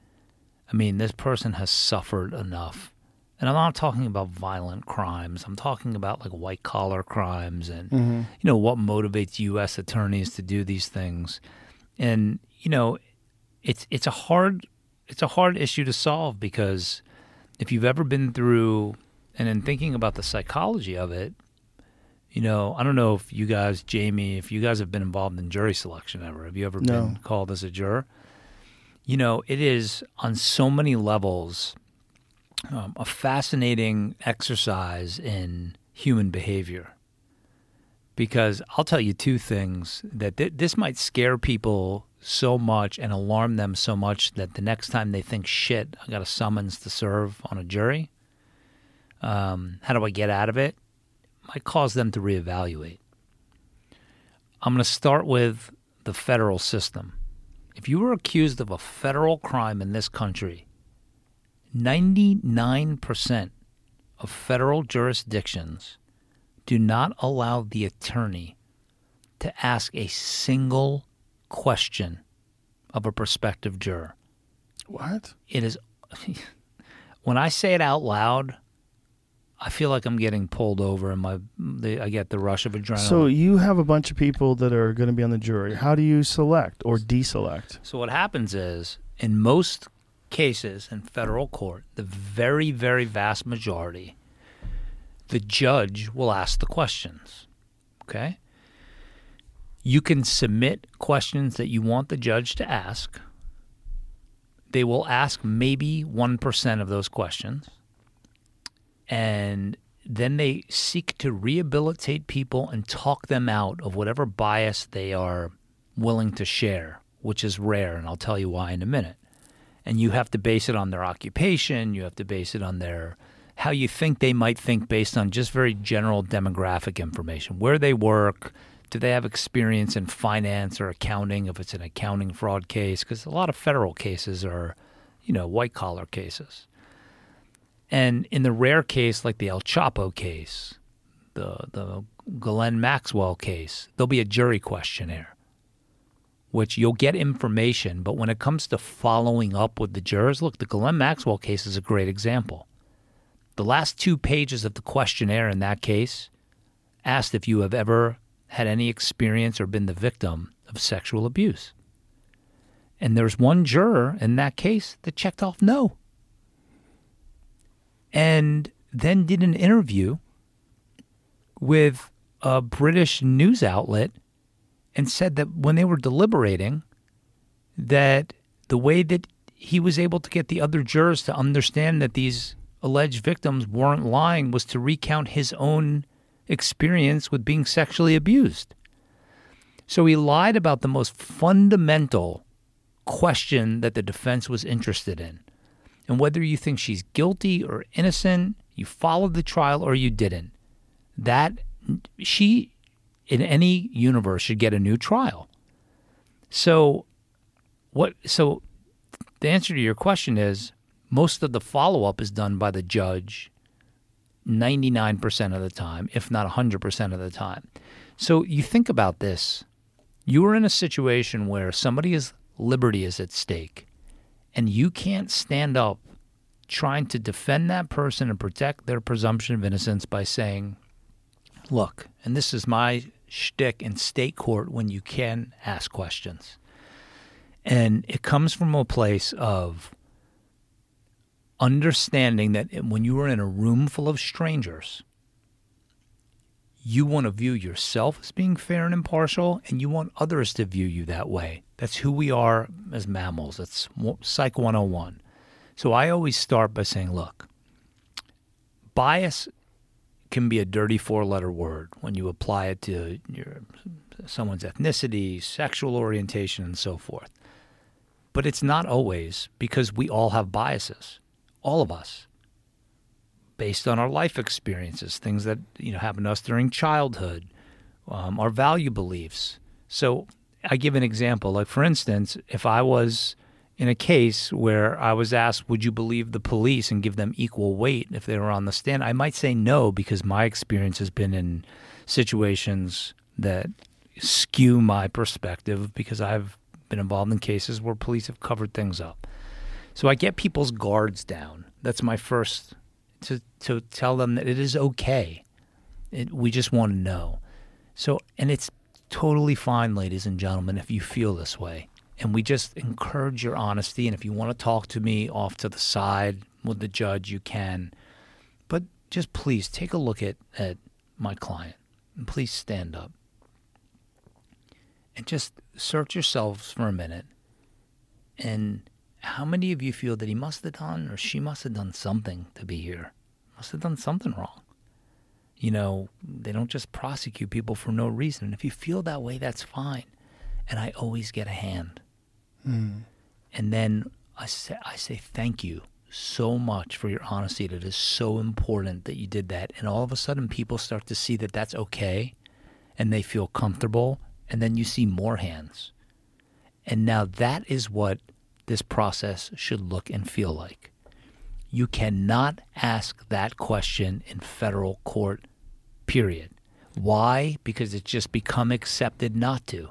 I mean, this person has suffered enough. And I'm not talking about violent crimes. I'm talking about like white collar crimes and mm-hmm. you know what motivates US attorneys to do these things. And you know, it's it's a hard it's a hard issue to solve because if you've ever been through and in thinking about the psychology of it, you know, I don't know if you guys, Jamie, if you guys have been involved in jury selection ever. Have you ever No. been called as a juror? You know, it is on so many levels um, a fascinating exercise in human behavior. Because I'll tell you two things that th- this might scare people so much and alarm them so much that the next time they think, shit, I got a summons to serve on a jury, um, how do I get out of it? Might cause them to reevaluate. I'm going to start with the federal system. If you were accused of a federal crime in this country, 99% of federal jurisdictions do not allow the attorney to ask a single question of a prospective juror. What? It is, when I say it out loud, I feel like I'm getting pulled over and my the, I get the rush of adrenaline. So you have a bunch of people that are going to be on the jury. How do you select or deselect? So what happens is, in most cases in federal court, the very, very vast majority, the judge will ask the questions. Okay? You can submit questions that you want the judge to ask. They will ask maybe 1% of those questions. And then they seek to rehabilitate people and talk them out of whatever bias they are willing to share, which is rare, and I'll tell you why in a minute. And you have to base it on their occupation, you have to base it on their how you think they might think based on just very general demographic information. Where they work, do they have experience in finance or accounting if it's an accounting fraud case because a lot of federal cases are, you know, white collar cases. And in the rare case like the El Chapo case, the the Ghislaine Maxwell case, there'll be a jury questionnaire which you'll get information, but when it comes to following up with the jurors, look, the Ghislaine Maxwell case is a great example. The last two pages of the questionnaire in that case asked if you have ever had any experience or been the victim of sexual abuse. And there's one juror in that case that checked off no. And then did an interview with a British news outlet and said that when they were deliberating that the way that he was able to get the other jurors to understand that these alleged victims weren't lying was to recount his own experience with being sexually abused. So he lied about the most fundamental question that the defense was interested in. And whether you think she's guilty or innocent, you followed the trial or you didn't. That she in any universe should get a new trial. So what so the answer to your question is most of the follow-up is done by the judge 99% of the time, if not 100% of the time. So you think about this. You are in a situation where somebody's liberty is at stake and you can't stand up trying to defend that person and protect their presumption of innocence by saying, look, and this is my shtick in state court when you can ask questions. And it comes from a place of understanding that when you are in a room full of strangers, you want to view yourself as being fair and impartial, and you want others to view you that way. That's who we are as mammals. That's Psych 101. So I always start by saying, look, bias can be a dirty four letter word when you apply it to your, someone's ethnicity, sexual orientation, and so forth. But it's not always because we all have biases, all of us, based on our life experiences, things that you know happened to us during childhood, um, our value beliefs. So I give an example. Like for instance, if I was in a case where I was asked, would you believe the police and give them equal weight if they were on the stand? I might say no because my experience has been in situations that skew my perspective because I've been involved in cases where police have covered things up. So I get people's guards down. That's my first to to tell them that it is okay. It, we just want to know. So and it's totally fine, ladies and gentlemen, if you feel this way and we just encourage your honesty. And if you want to talk to me off to the side with the judge, you can. But just please take a look at, at my client and please stand up and just search yourselves for a minute. And how many of you feel that he must have done or she must have done something to be here? Must have done something wrong. You know, they don't just prosecute people for no reason. And if you feel that way, that's fine. And I always get a hand. Mm. And then I say, I say thank you so much for your honesty. It is so important that you did that. And all of a sudden, people start to see that that's okay, and they feel comfortable. And then you see more hands. And now that is what this process should look and feel like. You cannot ask that question in federal court, period. Why? Because it's just become accepted not to.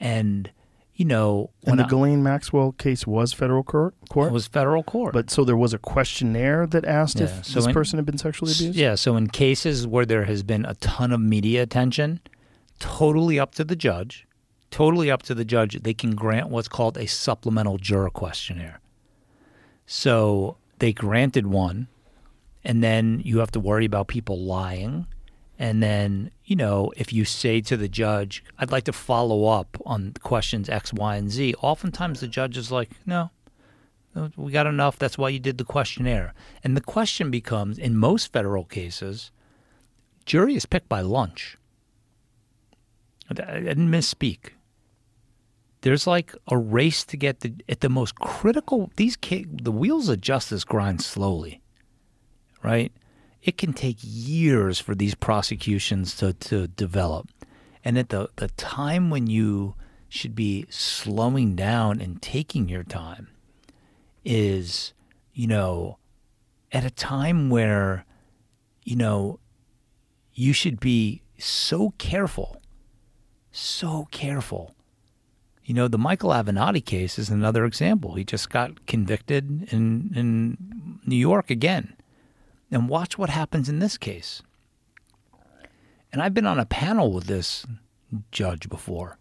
And you know, and the I, Ghislaine Maxwell case was federal court. Court it was federal court. But so there was a questionnaire that asked yeah. if so this in, person had been sexually abused. Yeah. So in cases where there has been a ton of media attention, totally up to the judge, totally up to the judge, they can grant what's called a supplemental juror questionnaire. So they granted one, and then you have to worry about people lying and then, you know, if you say to the judge, I'd like to follow up on questions X, Y, and Z, oftentimes the judge is like, no, we got enough. That's why you did the questionnaire. And the question becomes in most federal cases, jury is picked by lunch. I didn't misspeak. There's like a race to get the at the most critical. These the wheels of justice grind slowly, right? It can take years for these prosecutions to, to develop. And at the, the time when you should be slowing down and taking your time is, you know, at a time where, you know, you should be so careful, so careful. You know, the Michael Avenatti case is another example. He just got convicted in in New York again. And watch what happens in this case. And I've been on a panel with this judge before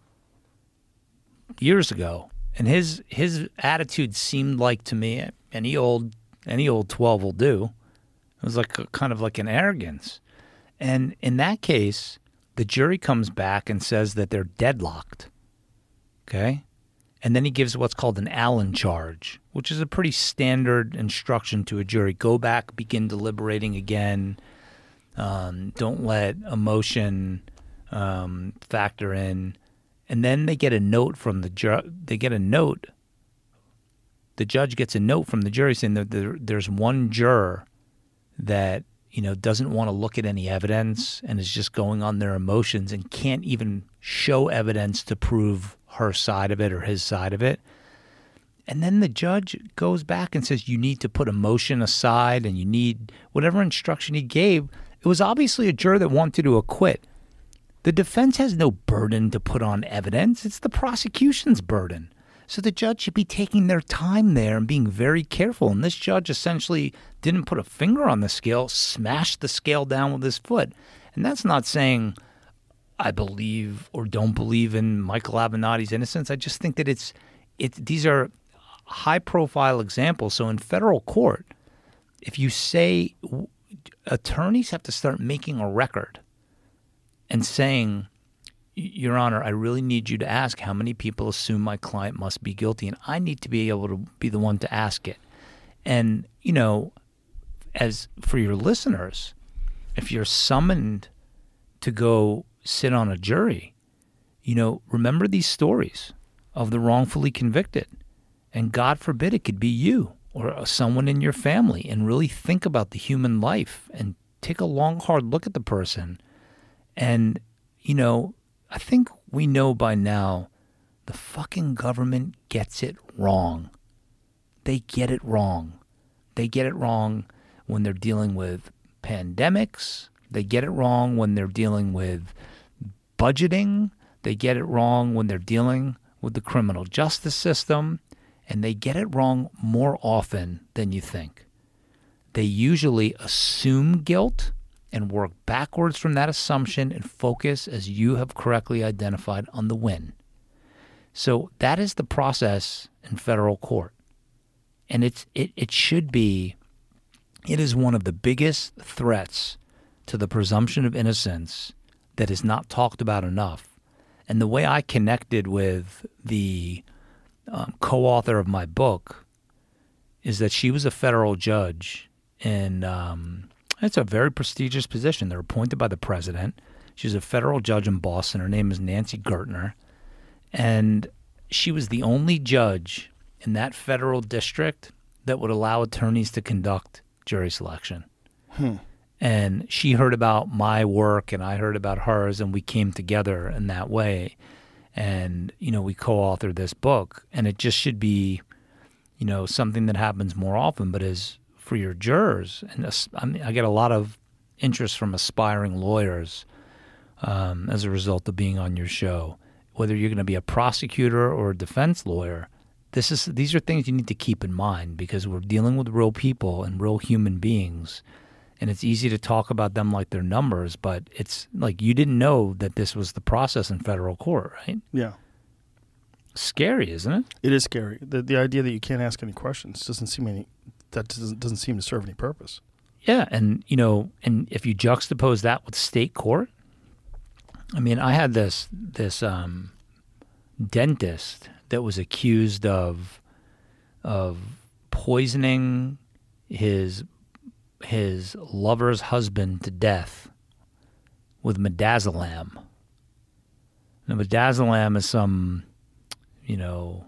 years ago, and his his attitude seemed like to me any old any old twelve will do. It was like a, kind of like an arrogance. And in that case, the jury comes back and says that they're deadlocked. Okay? And then he gives what's called an Allen charge, which is a pretty standard instruction to a jury. Go back, begin deliberating again. Um, don't let emotion um, factor in. And then they get a note from the ju- they get a note. The judge gets a note from the jury saying that there, there's one juror that you know doesn't want to look at any evidence and is just going on their emotions and can't even show evidence to prove her side of it or his side of it. And then the judge goes back and says you need to put emotion aside and you need whatever instruction he gave. It was obviously a juror that wanted to acquit. The defense has no burden to put on evidence. It's the prosecution's burden. So the judge should be taking their time there and being very careful. And this judge essentially didn't put a finger on the scale, smashed the scale down with his foot. And that's not saying I believe or don't believe in Michael Avenatti's innocence. I just think that it's it these are high profile examples. So in federal court, if you say attorneys have to start making a record and saying your Honor, I really need you to ask how many people assume my client must be guilty, and I need to be able to be the one to ask it. And, you know, as for your listeners, if you're summoned to go sit on a jury, you know, remember these stories of the wrongfully convicted. And God forbid it could be you or uh, someone in your family, and really think about the human life and take a long, hard look at the person. And, you know, I think we know by now the fucking government gets it wrong. They get it wrong. They get it wrong when they're dealing with pandemics. They get it wrong when they're dealing with budgeting. They get it wrong when they're dealing with the criminal justice system. And they get it wrong more often than you think. They usually assume guilt and work backwards from that assumption and focus, as you have correctly identified, on the win. So that is the process in federal court. And it's it, it should be it is one of the biggest threats to the presumption of innocence that is not talked about enough. And the way I connected with the um, co author of my book is that she was a federal judge And um, it's a very prestigious position. They're appointed by the president. She's a federal judge in Boston. Her name is Nancy Gertner. And she was the only judge in that federal district that would allow attorneys to conduct jury selection. Hmm. And she heard about my work and I heard about hers, and we came together in that way. And, you know, we co authored this book. And it just should be, you know, something that happens more often, but is for your jurors. And I, mean, I get a lot of interest from aspiring lawyers um, as a result of being on your show. Whether you're going to be a prosecutor or a defense lawyer, this is these are things you need to keep in mind because we're dealing with real people and real human beings. And it's easy to talk about them like they're numbers, but it's like you didn't know that this was the process in federal court, right? Yeah. Scary, isn't it? It is scary. The the idea that you can't ask any questions doesn't seem any that doesn't doesn't seem to serve any purpose. Yeah, and you know, and if you juxtapose that with state court, I mean, I had this this um, dentist that was accused of of poisoning his his lover's husband to death with midazolam. Now, midazolam is some, you know,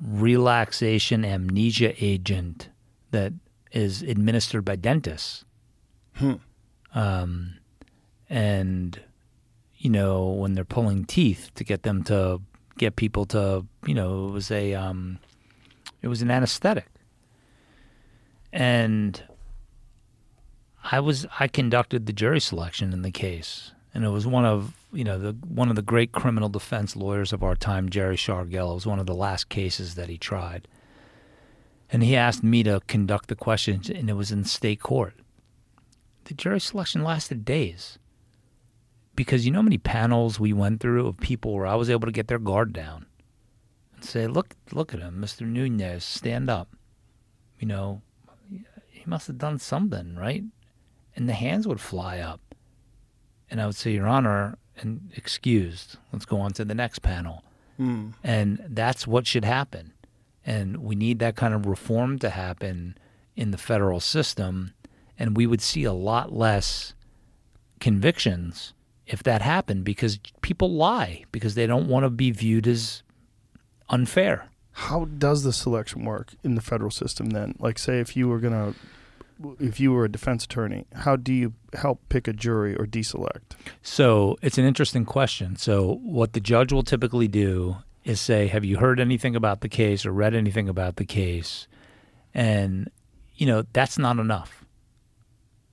relaxation amnesia agent that is administered by dentists. Hmm. Um, and you know when they're pulling teeth to get them to get people to you know it was a um, it was an anesthetic, and I was I conducted the jury selection in the case, and it was one of you know the one of the great criminal defense lawyers of our time, Jerry Shargel. It was one of the last cases that he tried, and he asked me to conduct the questions, and it was in state court. The jury selection lasted days because you know how many panels we went through of people where I was able to get their guard down and say, "Look, look at him, Mr. Nunez, stand up." You know, he must have done something, right? And the hands would fly up. And I would say, Your Honor, and excused. Let's go on to the next panel. Hmm. And that's what should happen. And we need that kind of reform to happen in the federal system. And we would see a lot less convictions if that happened because people lie because they don't want to be viewed as unfair. How does the selection work in the federal system then? Like, say, if you were gonna, if you were a defense attorney, how do you help pick a jury or deselect? So it's an interesting question. So what the judge will typically do is say, "Have you heard anything about the case or read anything about the case?" And you know that's not enough.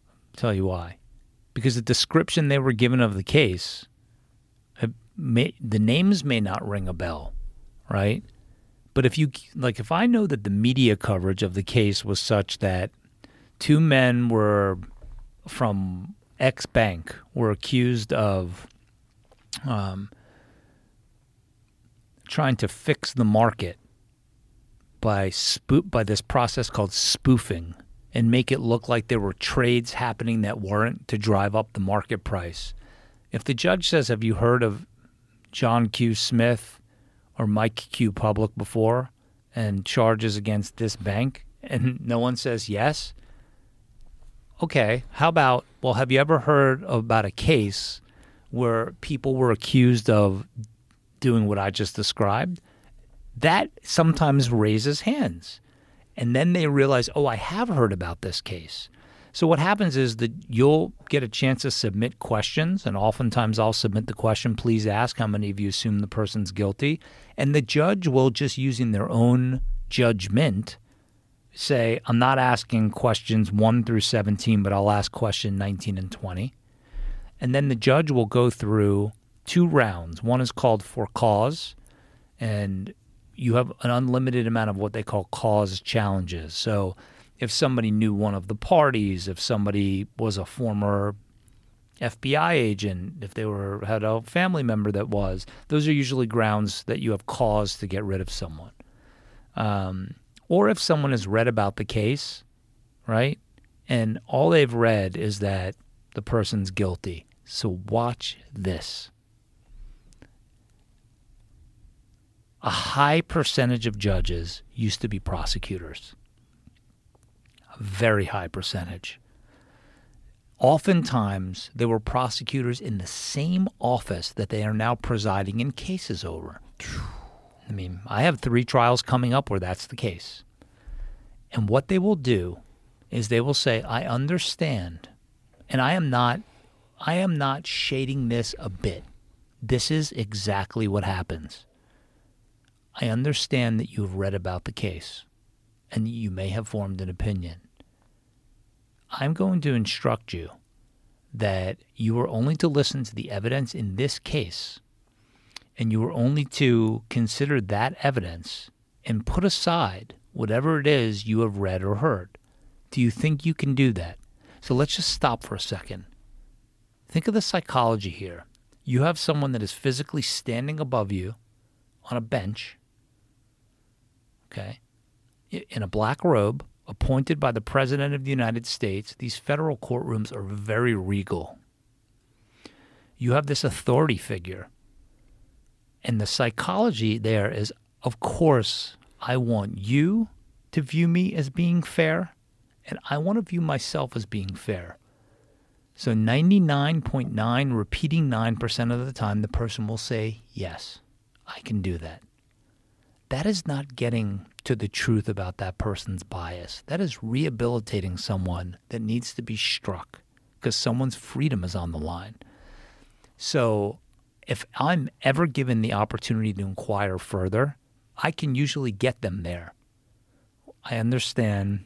I'll tell you why, because the description they were given of the case, uh, may, the names may not ring a bell, right? But if you like, if I know that the media coverage of the case was such that two men were from X bank were accused of um, trying to fix the market by spoo- by this process called spoofing and make it look like there were trades happening that weren't to drive up the market price. If the judge says, "Have you heard of John Q. Smith or Mike Q. Public before?" and charges against this bank, and no one says yes, okay, how about, well, have you ever heard about a case where people were accused of doing what I just described? That sometimes raises hands. And then they realize, oh, I have heard about this case. So what happens is that you'll get a chance to submit questions, and oftentimes I'll submit the question, please ask how many of you assume the person's guilty. And the judge will just using their own judgment say, I'm not asking questions 1 through 17, but I'll ask question 19 and 20. And then the judge will go through two rounds. One is called for cause, and you have an unlimited amount of what they call cause challenges. So if somebody knew one of the parties, if somebody was a former FBI agent, if they were had a family member that was, those are usually grounds that you have cause to get rid of someone. Um, or if someone has read about the case, right, and all they've read is that the person's guilty. So watch this. A high percentage of judges used to be prosecutors. A very high percentage. Oftentimes, they were prosecutors in the same office that they are now presiding in cases over. I mean, I have three trials coming up where that's the case. And what they will do is they will say, I understand, and I am not I am not shading this a bit. This is exactly what happens. I understand that you have read about the case and you may have formed an opinion. I'm going to instruct you that you are only to listen to the evidence in this case and you are only to consider that evidence and put aside whatever it is you have read or heard. Do you think you can do that? So let's just stop for a second. Think of the psychology here. You have someone that is physically standing above you on a bench, okay, in a black robe, appointed by the President of the United States. These federal courtrooms are very regal. You have this authority figure. And the psychology there is, of course, I want you to view me as being fair, and I want to view myself as being fair. So 99.9, repeating 9% of the time, the person will say, Yes, I can do that. That is not getting to the truth about that person's bias. That is rehabilitating someone that needs to be struck because someone's freedom is on the line. So if I'm ever given the opportunity to inquire further, I can usually get them there. I understand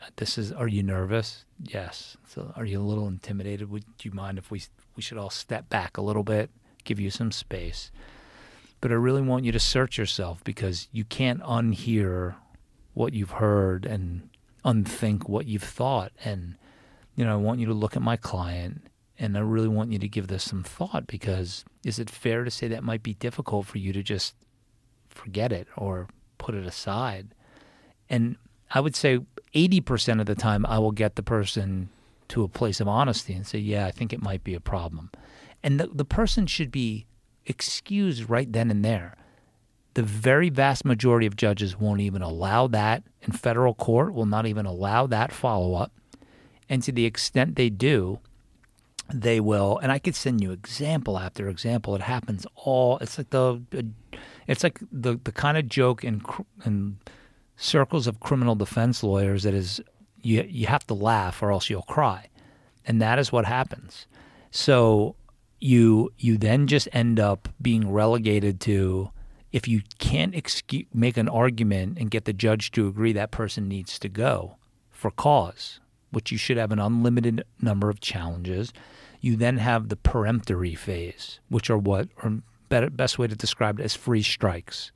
uh, this is are you nervous? Yes. So are you a little intimidated? Would you mind if we we should all step back a little bit, give you some space. But I really want you to search yourself because you can't unhear what you've heard and unthink what you've thought. And, you know, I want you to look at my client and I really want you to give this some thought because is it fair to say that might be difficult for you to just forget it or put it aside? And I would say 80% of the time, I will get the person to a place of honesty and say, yeah, I think it might be a problem. And the, the person should be excused right then and there. The very vast majority of judges won't even allow that in federal court, will not even allow that follow up. And to the extent they do, they will and i could send you example after example. It happens all it's like the uh, it's like the the kind of joke in in circles of criminal defense lawyers that is you you have to laugh or else you'll cry and that is what happens. So you you then just end up being relegated to if you can't make an argument and get the judge to agree that person needs to go for cause which you should have an unlimited number of challenges you then have the peremptory phase, which are what, or better, best way to describe it as free strikes.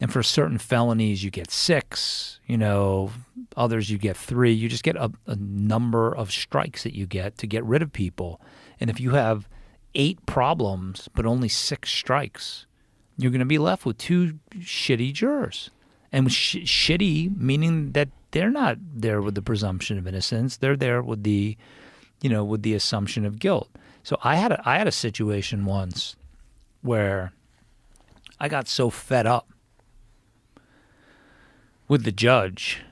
And for certain felonies, you get six, you know, others you get three. You just get a, a number of strikes that you get to get rid of people. And if you have eight problems, but only six strikes, you're going to be left with two shitty jurors. And sh- shitty meaning that they're not there with the presumption of innocence. They're there with the you know, with the assumption of guilt. So I had a, I had a situation once where I got so fed up with the judge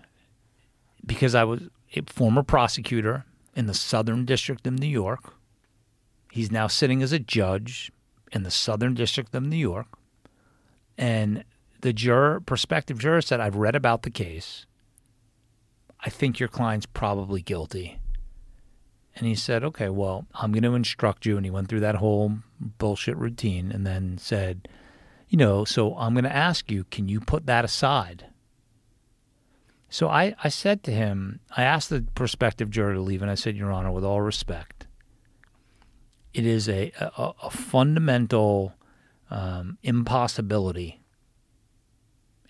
because I was a former prosecutor in the Southern District of New York. He's now sitting as a judge in the Southern District of New York. And the juror, prospective juror said, I've read about the case. I think your client's probably guilty. And he said, okay, well, I'm going to instruct you. And he went through that whole bullshit routine and then said, you know, so I'm going to ask you, can you put that aside? So I, I said to him, I asked the prospective juror to leave, and I said, Your Honor, with all respect, it is a, a, a fundamental um, impossibility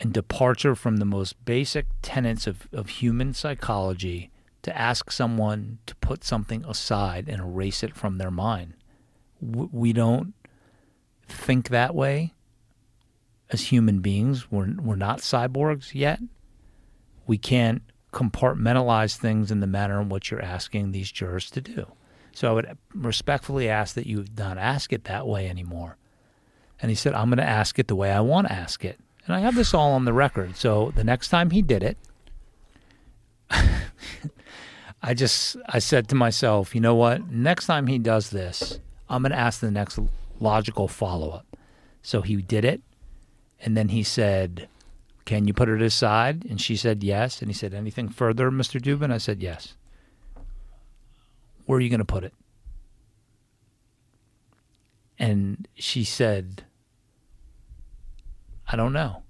and departure from the most basic tenets of, of human psychology to ask someone to put something aside and erase it from their mind. We don't think that way as human beings. We're, we're not cyborgs yet. We can't compartmentalize things in the manner in which you're asking these jurors to do. So I would respectfully ask that you not ask it that way anymore. And he said, I'm going to ask it the way I want to ask it. And I have this all on the record. So the next time he did it, I just I said to myself, you know what? Next time he does this, I'm going to ask the next logical follow up. So he did it, and then he said, "Can you put it aside?" And she said yes. And he said, "Anything further, Mr. Dubin?" I said yes. Where are you going to put it? And she said, I don't know.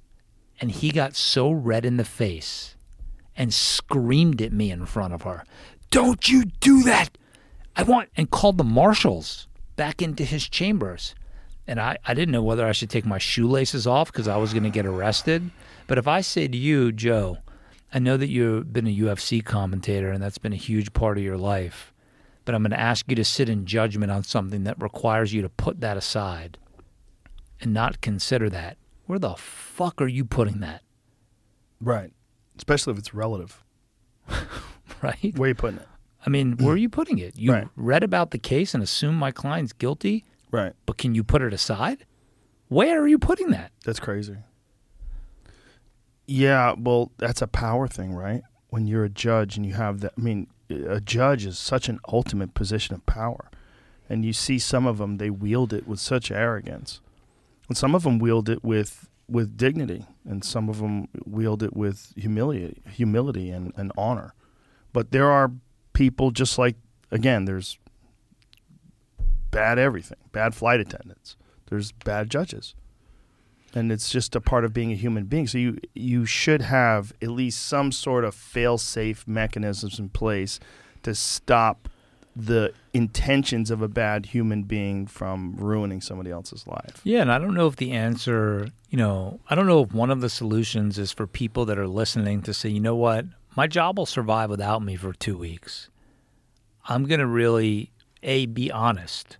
And he got so red in the face and screamed at me in front of her. Don't you do that! I want, and called the marshals back into his chambers. And I, I didn't know whether I should take my shoelaces off because I was going to get arrested. But if I say to you, Joe, I know that you've been a UFC commentator and that's been a huge part of your life, but I'm going to ask you to sit in judgment on something that requires you to put that aside and not consider that. Where the fuck are you putting that? Right especially if it's relative. right? Where are you putting it? I mean, where are you putting it? You Right. read about the case and assume my client's guilty, Right. but can you put it aside? Where are you putting that? That's crazy. Yeah, well, that's a power thing, right? When you're a judge and you have that, I mean, a judge is such an ultimate position of power. And you see some of them, they wield it with such arrogance. And some of them wield it with with dignity, and some of them wield it with humility, humility and, and honor. But there are people just like again, there's bad everything, bad flight attendants. There's bad judges, and it's just a part of being a human being. So you you should have at least some sort of fail-safe mechanisms in place to stop the intentions of a bad human being from ruining somebody else's life. Yeah, and I don't know if the answer, you know, I don't know if one of the solutions is for people that are listening to say, you know what, my job will survive without me for two weeks. I'm going to really, A, be honest.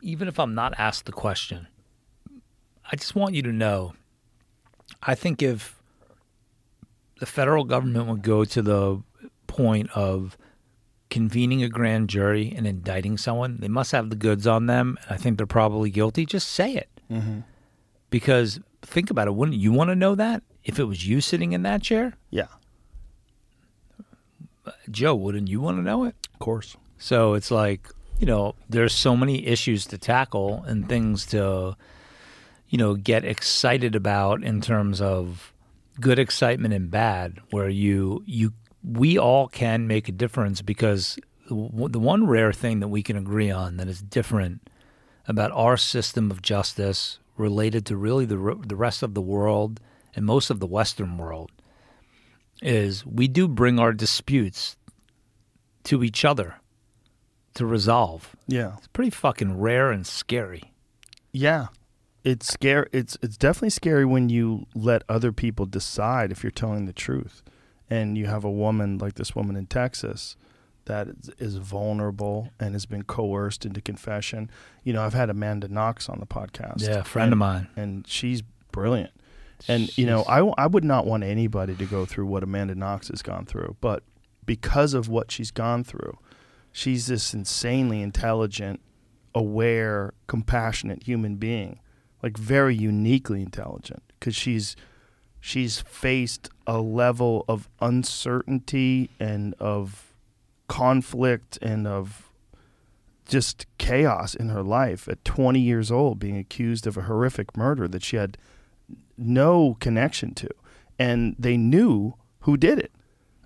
Even if I'm not asked the question, I just want you to know I think if the federal government would go to the point of convening a grand jury and indicting someone, they must have the goods on them. And I think they're probably guilty. Just say it. Mm-hmm. Because think about it. Wouldn't you want to know that if it was you sitting in that chair? Yeah, Joe, wouldn't you want to know it? of course. So it's like, you know, there's so many issues to tackle and things to, you know, get excited about in terms of good excitement and bad, where you, you, we all can make a difference because the one rare thing that we can agree on that is different about our system of justice related to really the, the rest of the world and most of the Western world is we do bring our disputes to each other to resolve. Yeah, It's pretty fucking rare and scary. yeah. It's scary. It's it's definitely scary when you let other people decide if you're telling the truth, and you have a woman like this woman in Texas that is, is vulnerable and has been coerced into confession. You know, I've had Amanda Knox on the podcast. Yeah, a friend of mine. and she's brilliant. And you know, I, I would not want anybody to go through what Amanda Knox has gone through, but because of what she's gone through, she's this insanely intelligent, aware, compassionate human being, like very uniquely intelligent because she's she's faced a level of uncertainty and of conflict and of just chaos in her life at 20 years old being accused of a horrific murder that she had no connection to. And they knew who did it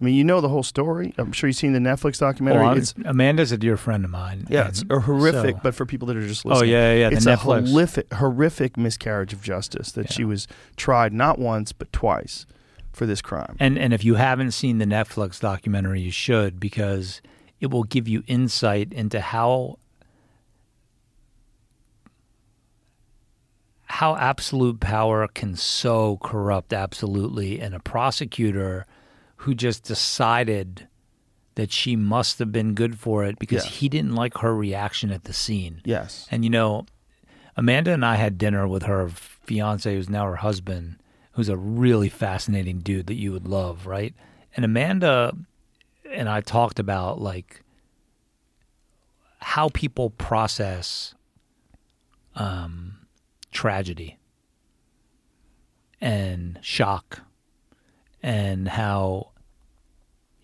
i mean you know the whole story. I'm sure you've seen the netflix documentary. Oh, well, it's Amanda's a dear friend of mine. yeah it's horrific so- but for people that are just listening, Oh, yeah, yeah, it's a horrific horrific miscarriage of justice that she was tried not once but twice for this crime. And and if you haven't seen the Netflix documentary, you should because it will give you insight into how how absolute power can so corrupt absolutely and a prosecutor who just decided that she must have been good for it because Yeah. he didn't like her reaction at the scene. yes And you know, Amanda and I had dinner with her fiance, who's now her husband, who's a really fascinating dude that you would love, right? And Amanda and I talked about like how people process um, tragedy and shock, and how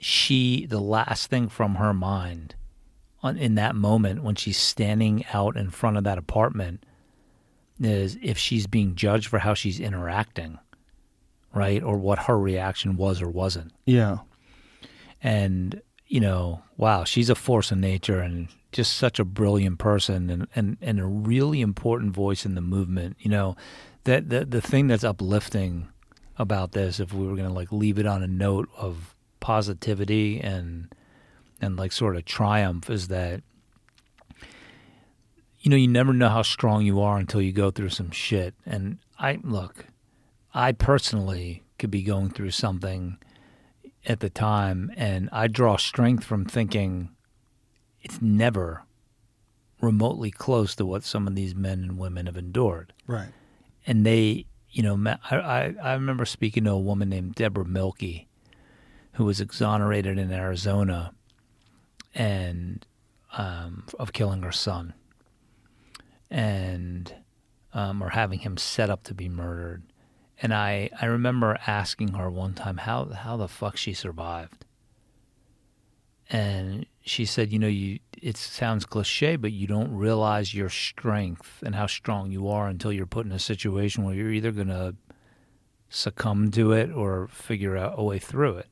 she, the last thing from her mind on, in that moment when she's standing out in front of that apartment is if she's being judged for how she's interacting, right? Or what her reaction was or wasn't. yeah And, you know, wow, she's a force of nature and just such a brilliant person and, and, and a really important voice in the movement. You know, that the, the thing that's uplifting about this, if we were going to like leave it on a note of positivity and, and like sort of triumph is that you know you never know how strong you are until you go through some shit. And i look i personally could be going through something at the time and i draw strength from thinking it's never remotely close to what some of these men and women have endured. Right. And they, you know, I, I, I remember speaking to a woman named Deborah Milke, who was exonerated in Arizona, and um, of killing her son, and um, or having him set up to be murdered. And I, I remember asking her one time how how the fuck she survived. And she said, you know, you it sounds cliche, but you don't realize your strength and how strong you are until you're put in a situation where you're either gonna succumb to it or figure out a way through it.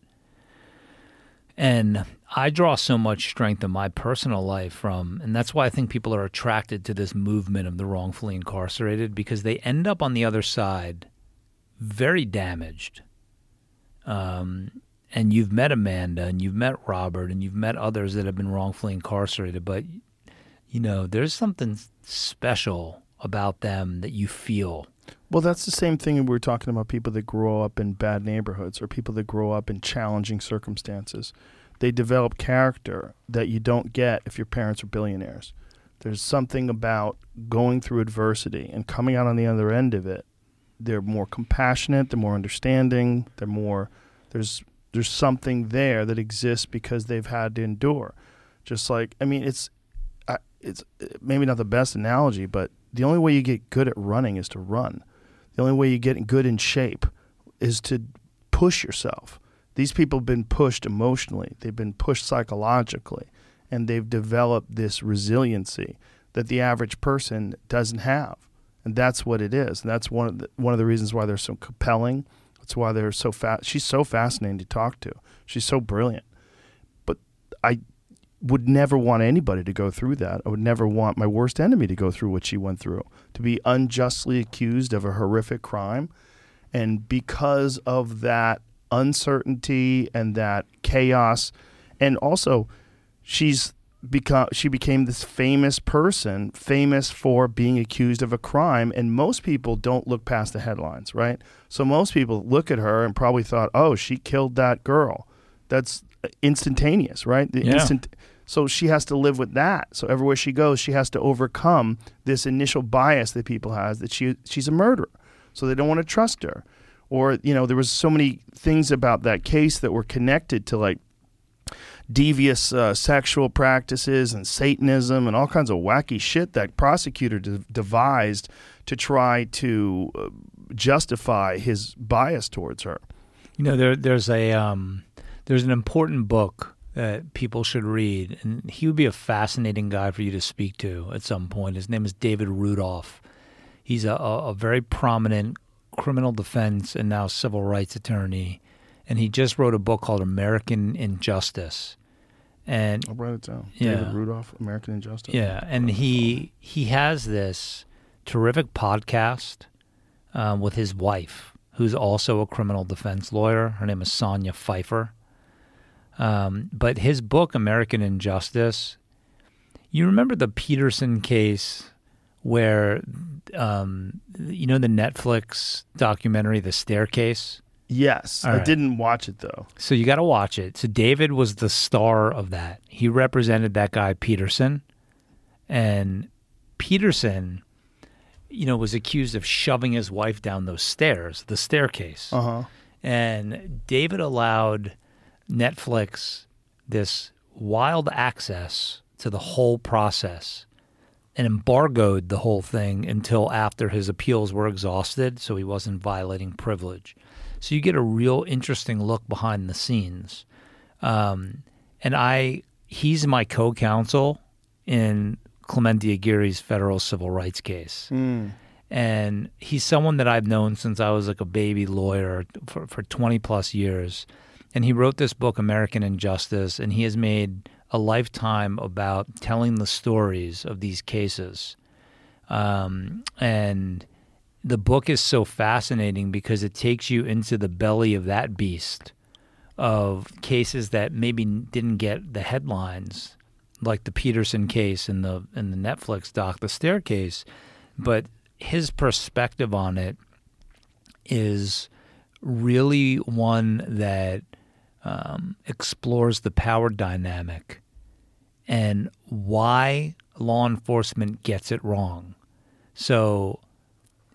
And I draw so much strength in my personal life from, and that's why I think people are attracted to this movement of the wrongfully incarcerated because they end up on the other side very damaged. Um, and you've met Amanda and you've met Robert and you've met others that have been wrongfully incarcerated, but you know, there's something special about them that you feel. Well, that's the same thing we were talking about people that grow up in bad neighborhoods or people that grow up in challenging circumstances. They develop character that you don't get if your parents are billionaires. There's something about going through adversity and coming out on the other end of it. They're more compassionate, they're more understanding, they're more there's there's something there that exists because they've had to endure. Just like I mean, it's it's maybe not the best analogy, but the only way you get good at running is to run. The only way you get good in shape is to push yourself. These people have been pushed emotionally, they've been pushed psychologically, and they've developed this resiliency that the average person doesn't have. And that's what it is. And that's one of the, one of the reasons why they're so compelling. That's why they're so fast. She's so fascinating to talk to. She's so brilliant. But I would never want anybody to go through that. I would never want my worst enemy to go through what she went through, to be unjustly accused of a horrific crime. And because of that uncertainty and that chaos, and also she's become she became this famous person, famous for being accused of a crime, and most people don't look past the headlines, right? So most people look at her and probably thought, "Oh, she killed that girl." That's instantaneous, right? The Yeah. instant so she has to live with that. So everywhere she goes, she has to overcome this initial bias that people has that she she's a murderer. So they don't want to trust her. Or, you know, there was so many things about that case that were connected to like devious uh, sexual practices and Satanism and all kinds of wacky shit that prosecutor de- devised to try to uh, justify his bias towards her. You know, there there's a um, there's an important book that people should read, and he would be a fascinating guy for you to speak to at some point. His name is David Rudolph. He's a, a, very prominent criminal defense and now civil rights attorney, and he just wrote a book called American Injustice. And I'll write it down. Yeah. David Rudolph, American Injustice. Yeah, and he he has this terrific podcast um, with his wife, who's also a criminal defense lawyer. Her name is Sonya Pfeiffer. Um, but his book, American Injustice, you remember the Peterson case where, um, you know, the Netflix documentary, The Staircase? Yes, All I right. didn't watch it though. So you got to watch it. So David was the star of that. He represented that guy Peterson, and Peterson, you know, was accused of shoving his wife down those stairs, the staircase. Uh huh. And David allowed Netflix this wild access to the whole process and embargoed the whole thing until after his appeals were exhausted, so he wasn't violating privilege. So you get a real interesting look behind the scenes. Um, and I, he's my co-counsel in Clemente Aguirre's federal civil rights case and he's someone that I've known since I was like a baby lawyer for, for 20 plus years. And he wrote this book, American Injustice, and he has made a lifetime about telling the stories of these cases. Um, and the book is so fascinating because it takes you into the belly of that beast of cases that maybe didn't get the headlines, like the Peterson case in the in the Netflix doc, The Staircase, but his perspective on it is really one that um, explores the power dynamic and why law enforcement gets it wrong. So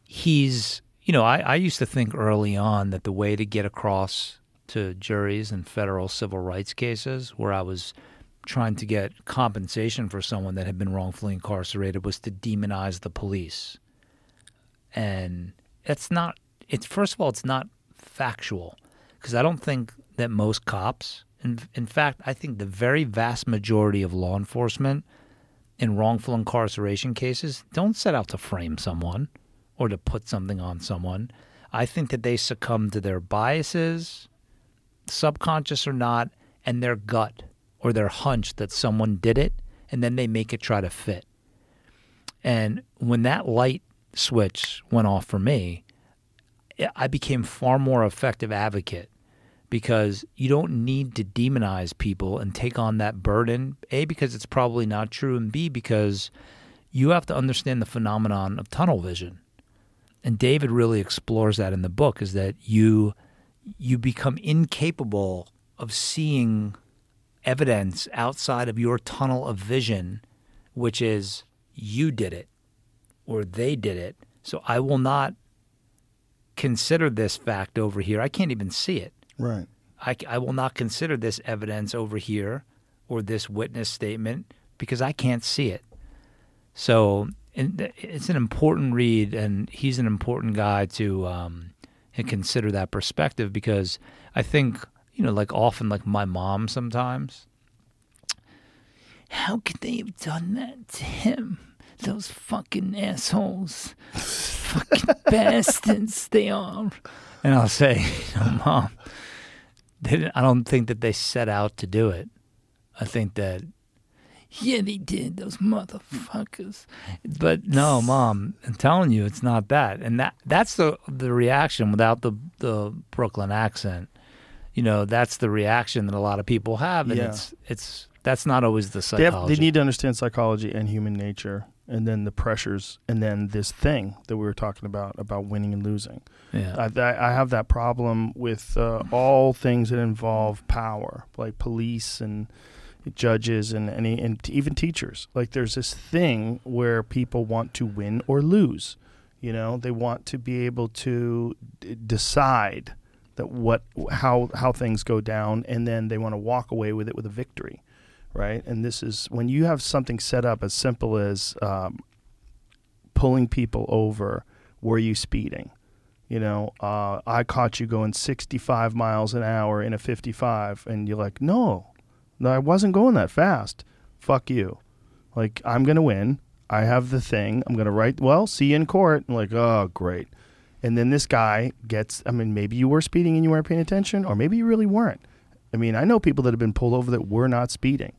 he's, you know, I, I used to think early on that the way to get across to juries in federal civil rights cases where I was trying to get compensation for someone that had been wrongfully incarcerated was to demonize the police. And it's not, it's first of all, it's not factual because I don't think that most cops, in, in fact, I think the very vast majority of law enforcement in wrongful incarceration cases don't set out to frame someone or to put something on someone. I think that they succumb to their biases, subconscious or not, and their gut or their hunch that someone did it, and then they make it try to fit. And when that light switch went off for me, I became far more effective advocate because you don't need to demonize people and take on that burden. A, because it's probably not true, and B, because you have to understand the phenomenon of tunnel vision. And David really explores that in the book is that you you become incapable of seeing evidence outside of your tunnel of vision, which is you did it or they did it. So I will not consider this fact over here. I can't even see it. Right. I, I will not consider this evidence over here or this witness statement because I can't see it. So it's an important read, and he's an important guy to um, consider that perspective because I think you know, like often, like my mom sometimes. How could they have done that to him? Those fucking assholes, fucking bastards they are. And I'll say, you know, mom, I don't think that they set out to do it. I think that yeah, they did, those motherfuckers. But no, mom, I'm telling you, it's not that. And that that's the the reaction without the the Brooklyn accent. You know, that's the reaction that a lot of people have, and Yeah. it's it's that's not always the They, psychology. have, they need to understand psychology and human nature, and then the pressures, and then this thing that we were talking about about winning and losing. yeah. I, I have that problem with uh, all things that involve power, like police and judges and any and even teachers. Like there's this thing where people want to win or lose. You know, they want to be able to d- decide that what how how things go down, and then they want to walk away with it with a victory, right? And this is when you have something set up as simple as um, pulling people over. Were you speeding? You know, uh, I caught you going 65 miles an hour in a 55, and you're like, no, no, I wasn't going that fast. Fuck you. Like, I'm going to win. I have the thing. I'm going to write, well, see you in court. I'm like, oh, great. And then this guy gets, I mean, maybe you were speeding and you weren't paying attention, or maybe you really weren't. I mean, I know people that have been pulled over that were not speeding.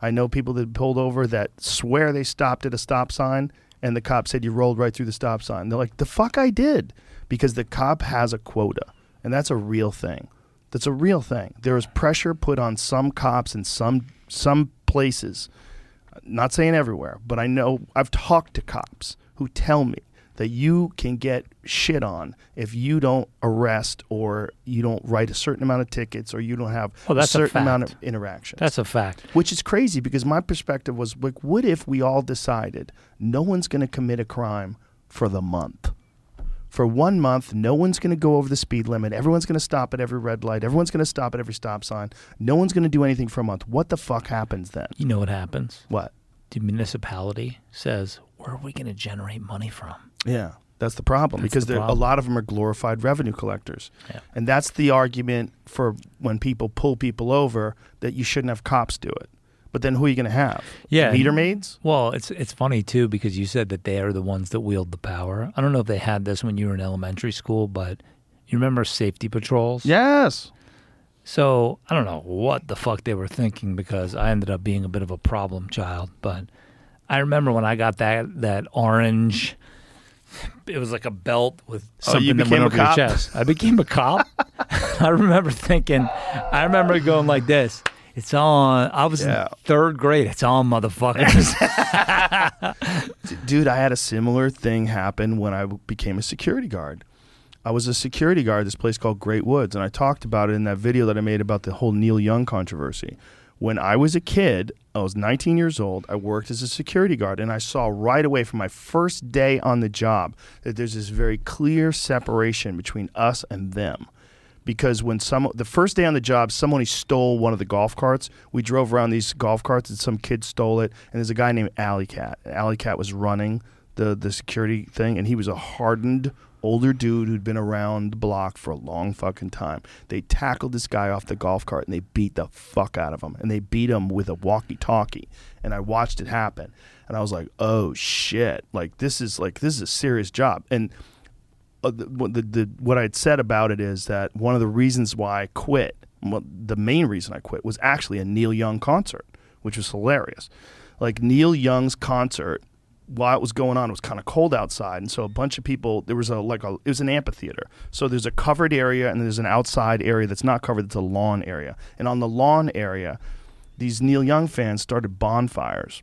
I know people that pulled over that swear they stopped at a stop sign and the cop said you rolled right through the stop sign. They're like, the fuck I did. Because the cop has a quota. And that's a real thing. That's a real thing. There is pressure put on some cops in some some places. Not saying everywhere, but I know I've talked to cops who tell me that you can get shit on if you don't arrest or you don't write a certain amount of tickets or you don't have Oh, that's a a certain amount of interactions. That's a fact. Which is crazy because my perspective was like, what if we all decided no one's going to commit a crime for the month? For one month, no one's going to go over the speed limit. Everyone's going to stop at every red light. Everyone's going to stop at every stop sign. No one's going to do anything for a month. What the fuck happens then? You know what happens? What? The municipality says, "Where are we going to generate money from?" Yeah, that's the problem That's because the there, a lot of them are glorified revenue collectors. Yeah. And that's the argument for when people pull people over that you shouldn't have cops do it. But then who are you going to have? Yeah, Meter maids? Well, it's it's funny too because you said that they are the ones that wield the power. I don't know if they had this when you were in elementary school, but you remember safety patrols? Yes. So I don't know what the fuck they were thinking because I ended up being a bit of a problem child. But I remember when I got that that orange. It was like a belt with Oh, something you that became went a over cop? your chest. I became a cop. I remember thinking, I remember going like this. It's on. I was Yeah. in third grade. It's on, motherfuckers. Dude, I had a similar thing happen when I became a security guard. I was a security guard at this place called Great Woods, and I talked about it in that video that I made about the whole Neil Young controversy. When I was a kid, I was 19 years old, I worked as a security guard, and I saw right away from my first day on the job that there's this very clear separation between us and them because when some the first day on the job, somebody stole one of the golf carts. We drove around these golf carts, and some kid stole it. And there's a guy named Alley Cat. Alley Cat was running the the security thing, and he was a hardened older dude who'd been around the block for a long fucking time. They tackled this guy off the golf cart and they beat the fuck out of him, and they beat him with a walkie-talkie. And I watched it happen, and I was like, oh shit, like this is like this is a serious job, and uh, the, what the, the what I'd said about it is that one of the reasons why I quit, the main reason I quit, was actually a Neil Young concert, which was hilarious. Like Neil Young's concert while it was going on, it was kind of cold outside, and so a bunch of people. There was a like a it was an amphitheater. So there's a covered area and there's an outside area that's not covered. It's a lawn area, and on the lawn area, these Neil Young fans started bonfires,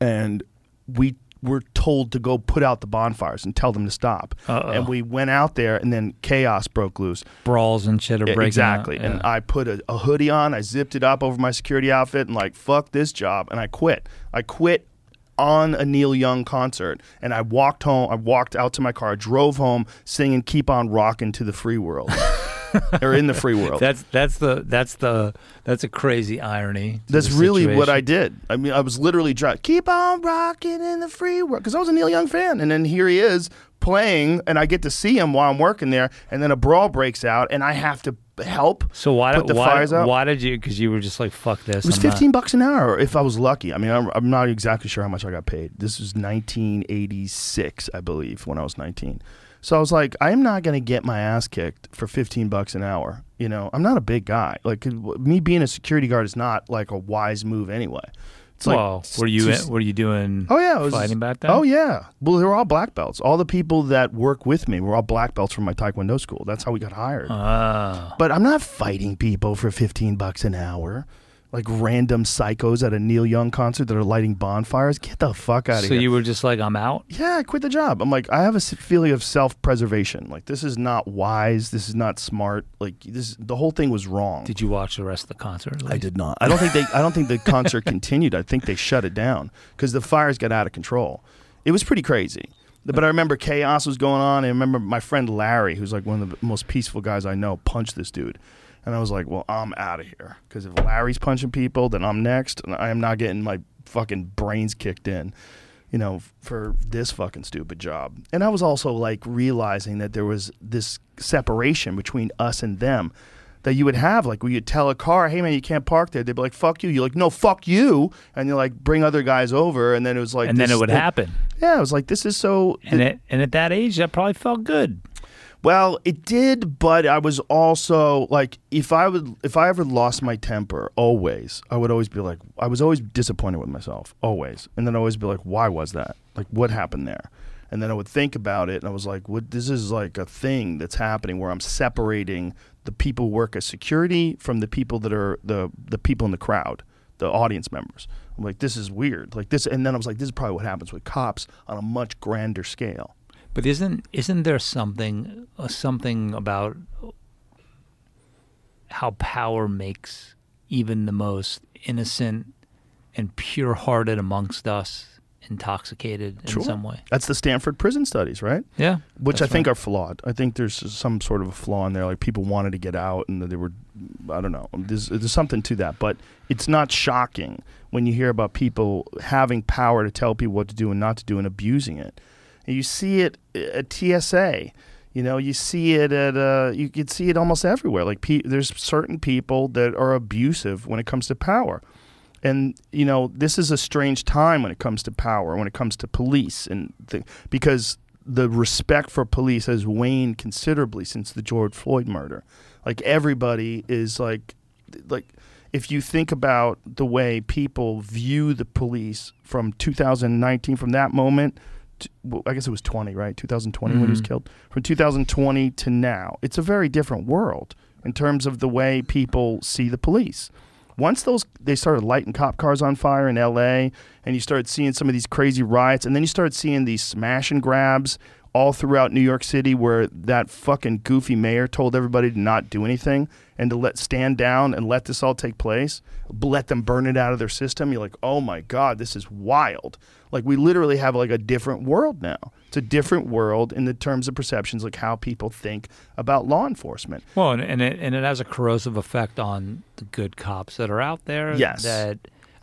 and we were told to go put out the bonfires and tell them to stop. Uh-oh. And we went out there, and then chaos broke loose. Brawls and shit are Yeah, breaking exactly. out. And I put a, a hoodie on, I zipped it up over my security outfit, and like, fuck this job. And I quit. I quit on a Neil Young concert. And I walked home, I walked out to my car, I drove home singing Keep On Rockin' to the Free World. or in the free world. That's that's the that's the that's a crazy irony. That's really what I did. I mean, I was literally driving, keep on rocking in the free world, because I was a Neil Young fan, and then here he is playing, and I get to see him while I'm working there, and then a brawl breaks out, and I have to help. So why put the why, fires out. why did you? Because you were just like fuck this. It was I'm not- 15 bucks an hour if I was lucky. I mean, I'm, I'm not exactly sure how much I got paid. This was 1986, I believe, when I was 19. So I was like, I'm not going to get my ass kicked for 15 bucks an hour. You know, I'm not a big guy. Like me being a security guard is not like a wise move anyway. It's like, Well, were you just- were you doing? Oh yeah, was fighting back then? Oh yeah. Well, they were all black belts. All the people that work with me were all black belts from my taekwondo school. That's how we got hired. Ah. But I'm not fighting people for 15 bucks an hour. Like random psychos at a Neil Young concert that are lighting bonfires. Get the fuck out of so here. So you were just like, I'm out. yeah, I quit the job. I'm like, I have a feeling of self-preservation. Like this is not wise. This is not smart. Like this, the whole thing was wrong. Did you watch the rest of the concert? I did not. I don't think they. I don't think the concert continued. I think they shut it down because the fires got out of control. It was pretty crazy. But I remember chaos was going on. I remember my friend Larry, who's like one of the most peaceful guys I know, punched this dude, and I was like, "Well, I'm out of here because if Larry's punching people, then I'm next, and I am not getting my fucking brains kicked in." You know, for this fucking stupid job. And I was also like realizing that there was this separation between us and them that you would have. Like, where you'd tell a car, hey, man, you can't park there. They'd be like, fuck you. You're like, no, fuck you. And you're like bring other guys over. And then it was like, and then this- it would happen. Yeah, it was like, this is so. And it and at that age, that probably felt good. Well, it did, but I was also like, if I would, if I ever lost my temper, always, I would always be like, I was always disappointed with myself, always, and then I always be like, why was that? Like, what happened there? And then I would think about it, and I was like, what? This is like a thing that's happening where I'm separating the people who work as security from the people that are the the people in the crowd, the audience members. I'm like, this is weird. Like this, and then I was like, this is probably what happens with cops on a much grander scale. But isn't isn't there something uh, something about how power makes even the most innocent and pure-hearted amongst us intoxicated in some way? That's the Stanford prison studies, right? Yeah, which I think right. are flawed. I think there's some sort of a flaw in there. Like people wanted to get out, and they were, I don't know. There's there's something to that, but it's not shocking when you hear about people having power to tell people what to do and not to do and abusing it. And you see it at TSA. You know, you see it at uh, you could see it almost everywhere. Like pe- there's certain people that are abusive when it comes to power. And you know, this is a strange time when it comes to power, when it comes to police, and th- because the respect for police has waned considerably since the George Floyd murder. Like everybody is like, like if you think about the way people view the police from 2019, from that moment, well, I guess it was 20, right? 2020 when he was Mhm. killed. From 2020 to now, it's a very different world in terms of the way people see the police once those they started lighting cop cars on fire in LA and you started seeing some of these crazy riots and then you started seeing these smash and grabs all throughout New York City where that fucking goofy mayor told everybody to not do anything and to let stand down and let this all take place, let them burn it out of their system. You're like, "Oh my god, this is wild." Like we literally have like a different world now. It's a different world in the terms of perceptions like how people think about law enforcement. Well, and, and it and it has a corrosive effect on the good cops that are out there. Yes. that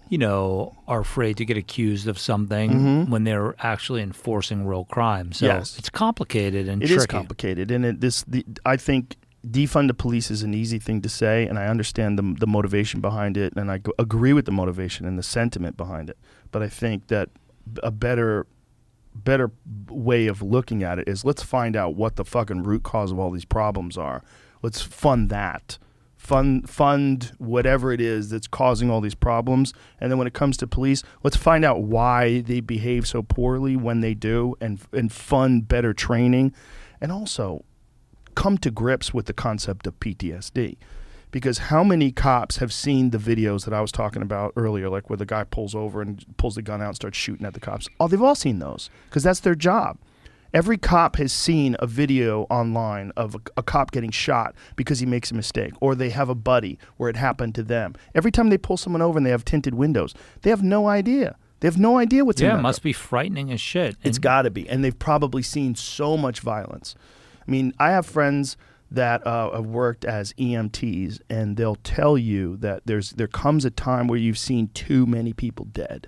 you know are afraid to get accused of something when they're actually enforcing real crime. So Mm-hmm. Yes. it's complicated and It is tricky. complicated, and it, this the, I think defund the police is an easy thing to say, and I understand the the motivation behind it, and I g- agree with the motivation and the sentiment behind it. But I think that a better better way of looking at it is let's find out what the fucking root cause of all these problems are. Let's fund that. Fund fund whatever it is that's causing all these problems. And then when it comes to police let's find out why they behave so poorly when they do and and fund better training. And also come to grips with the concept of PTSD because how many cops have seen the videos that I was talking about earlier like where the guy pulls over and pulls the gun out and starts shooting at the cops oh they've all seen those because that's their job Every cop has seen a video online of a, a, cop getting shot because he makes a mistake, or they have a buddy where it happened to them. Every time they pull someone over and they have tinted windows, they have no idea. They have no idea what's happening. yeah, in it must be frightening as shit. It's got to be, and they've probably seen so much violence. I mean, I have friends that uh, have worked as EMTs, and they'll tell you that there's there comes a time where you've seen too many people dead.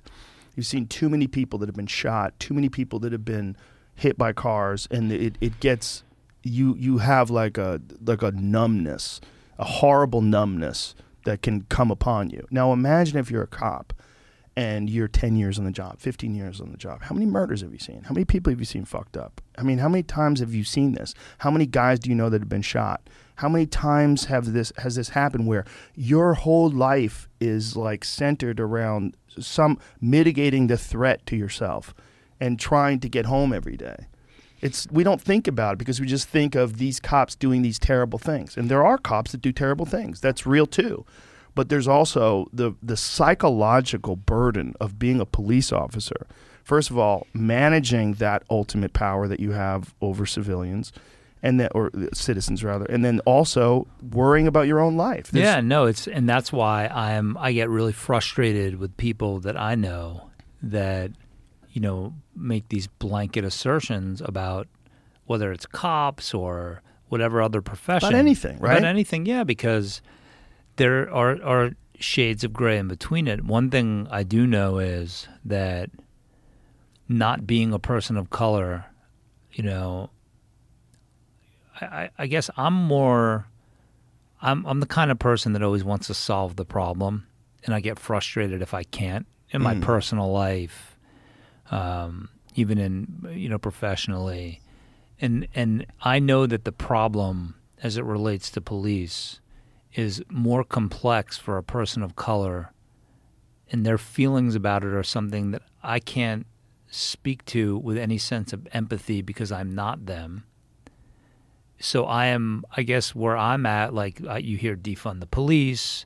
You've seen too many people that have been shot, too many people that have been hit by cars and it, it gets you you have like a like a numbness a horrible numbness that can come upon you now imagine if you're a cop and you're 10 years on the job 15 years on the job how many murders have you seen how many people have you seen fucked up i mean how many times have you seen this how many guys do you know that have been shot how many times have this has this happened where your whole life is like centered around some mitigating the threat to yourself and trying to get home every day. It's we don't think about it because we just think of these cops doing these terrible things. And there are cops that do terrible things. That's real too. But there's also the the psychological burden of being a police officer. First of all, managing that ultimate power that you have over civilians and that or uh, citizens rather and then also worrying about your own life There's, yeah no it's and that's why i'm i get really frustrated with people that i know that you know, make these blanket assertions about whether it's cops or whatever other profession. About anything, right? About anything, yeah, because there are, are shades of gray in between it. One thing I do know is that not being a person of color, you know, I, I guess I'm more, I'm, I'm the kind of person that always wants to solve the problem, and I get frustrated if I can't in my mm. personal life um, even in you know professionally, and and I know that the problem as it relates to police is more complex for a person of color, and their feelings about it are something that I can't speak to with any sense of empathy because I'm not them. So I am, I guess, where I'm at. Like uh, you hear defund the police,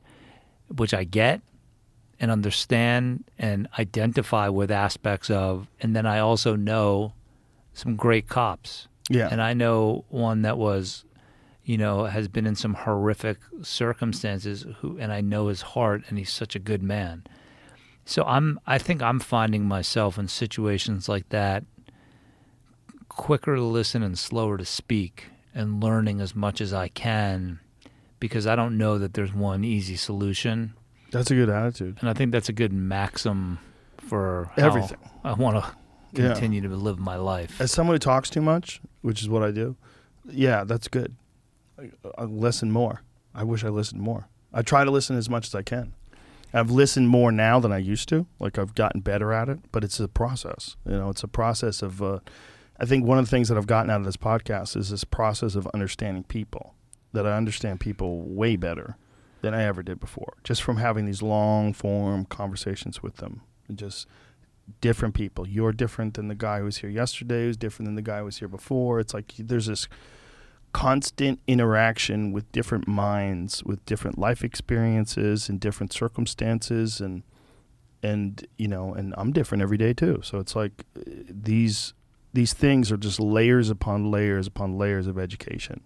which I get and understand and identify with aspects of. And then I also know some great cops. Yeah. And I know one that was, you know, has been in some horrific circumstances who and I know his heart and he's such a good man. So I'm I think I'm finding myself in situations like that quicker to listen and slower to speak and learning as much as I can because I don't know that there's one easy solution. That's a good attitude. And I think that's a good maxim for everything. I want to continue yeah. to live my life. As someone who talks too much, which is what I do, yeah, that's good. I, listen more. I wish I listened more. I try to listen as much as I can. I've listened more now than I used to. Like I've gotten better at it, but it's a process. You know, it's a process of. Uh, I think one of the things that I've gotten out of this podcast is this process of understanding people. That I understand people way better than I ever did before, just from having these long form conversations with them. Just different people. You're different than the guy who was here yesterday, who's different than the guy who was here before. It's like there's this constant interaction with different minds, with different life experiences and different circumstances and and you know, and I'm different every day too. So it's like uh, these these things are just layers upon layers upon layers of education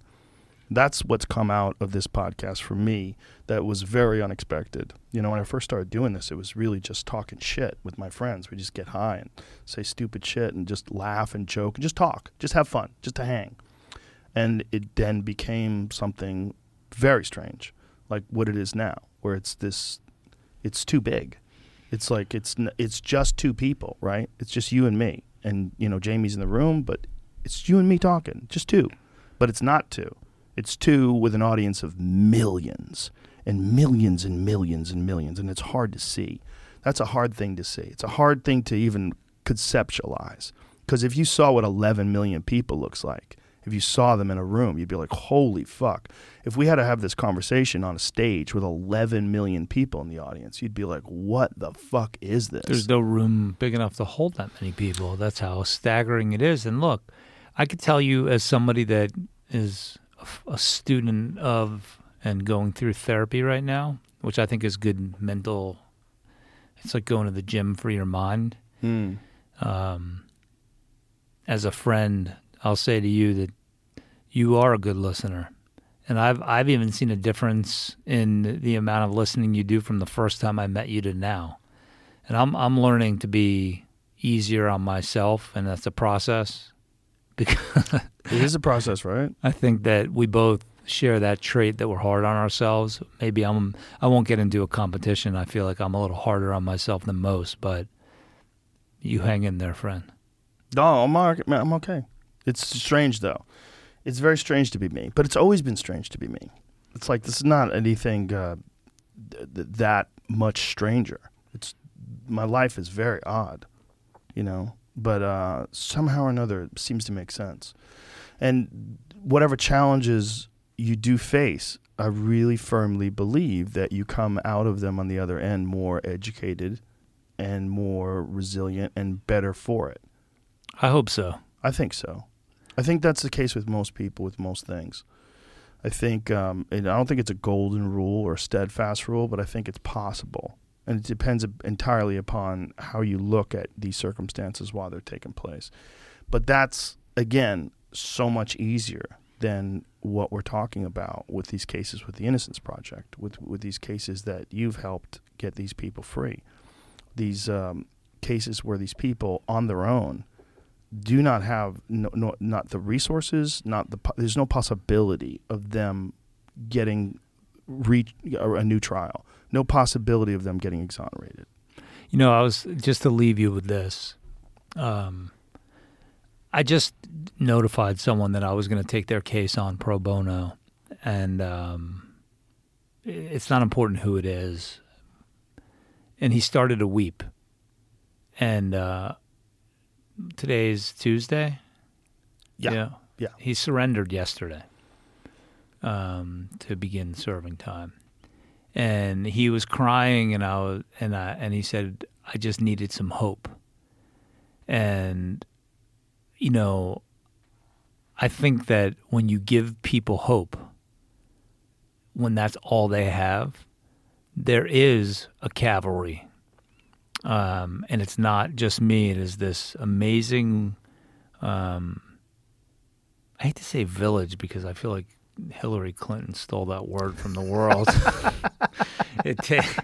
that's what's come out of this podcast for me that was very unexpected. You know, when I first started doing this, it was really just talking shit with my friends. We just get high and say stupid shit and just laugh and joke and just talk, just have fun, just to hang. And it then became something very strange, like what it is now, where it's this, it's too big. It's like it's it's just two people, right? It's just you and me, and you know Jamie's in the room, but it's you and me talking, just two, but it's not two it's two with an audience of millions and millions and millions and millions, and it's hard to see. That's a hard thing to see. It's a hard thing to even conceptualize. Because if you saw what 11 million people looks like, If you saw them in a room, you'd be like, "Holy fuck!" If we had to have this conversation on a stage with 11 million people in the audience, you'd be like, "What the fuck is this?" There's no room big enough to hold that many people. That's how staggering it is. And look, I could tell you as somebody that is a student of and going through therapy right now, which I think is good mental. It's like going to the gym for your mind. Hmm. Um, as a friend, I'll say to you that you are a good listener. And I've I've even seen a difference in the amount of listening you do from the first time I met you to now. And I'm I'm learning to be easier on myself and that's a process because It is a process, right? I think that we both share that trait that we're hard on ourselves. Maybe I'm I won't get into a competition. I feel like I'm a little harder on myself than most, but you hang in there, friend. No, I'm I'm okay. It's strange though. It's very strange to be me, but it's always been strange to be me. It's like this is not anything uh, th- th- that much stranger. It's my life is very odd, you know, but uh, somehow or another it seems to make sense. And whatever challenges you do face, I really firmly believe that you come out of them on the other end more educated and more resilient and better for it. I hope so. I think so. I think that's the case with most people, with most things. I think, um, and I don't think it's a golden rule or a steadfast rule, but I think it's possible. And it depends entirely upon how you look at these circumstances while they're taking place. But that's, again, so much easier than what we're talking about with these cases with the Innocence Project, with, with these cases that you've helped get these people free. These um, cases where these people on their own do not have no, no not the resources, not the there's no possibility of them getting re- a new trial. No possibility of them getting exonerated. You know, I was just to leave you with this. Um, I just notified someone that I was going to take their case on pro bono, and um, it's not important who it is. And he started to weep. And uh, today's Tuesday. Yeah. Yeah. He surrendered yesterday um, to begin serving time, and he was crying, and I was, and I, and he said, "I just needed some hope." And you know, I think that when you give people hope, when that's all they have, there is a cavalry. Um, and it's not just me, it is this amazing, um, I hate to say village because I feel like Hillary Clinton stole that word from the world. it, ta-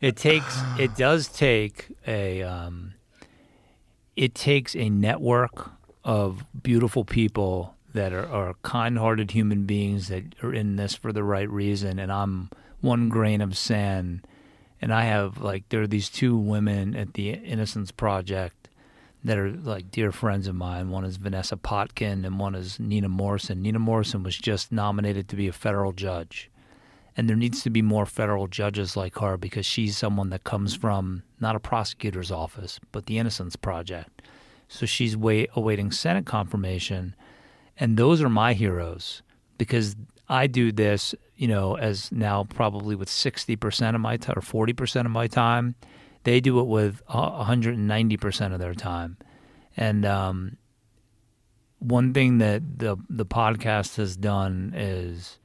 it takes, it does take a, um, it takes a network of beautiful people that are, are kind-hearted human beings that are in this for the right reason and i'm one grain of sand and i have like there are these two women at the innocence project that are like dear friends of mine. One is vanessa potkin and one is nina morrison. Nina morrison was just nominated to be a federal judge. And there needs to be more federal judges like her because she's someone that comes from not a prosecutor's office but the innocence project. So she's wait, awaiting senate confirmation. And those are my heroes because i do this you know as now probably with 60% of my time or 40% of my time they do it with uh, 190% of their time and um, one thing that the the podcast has done is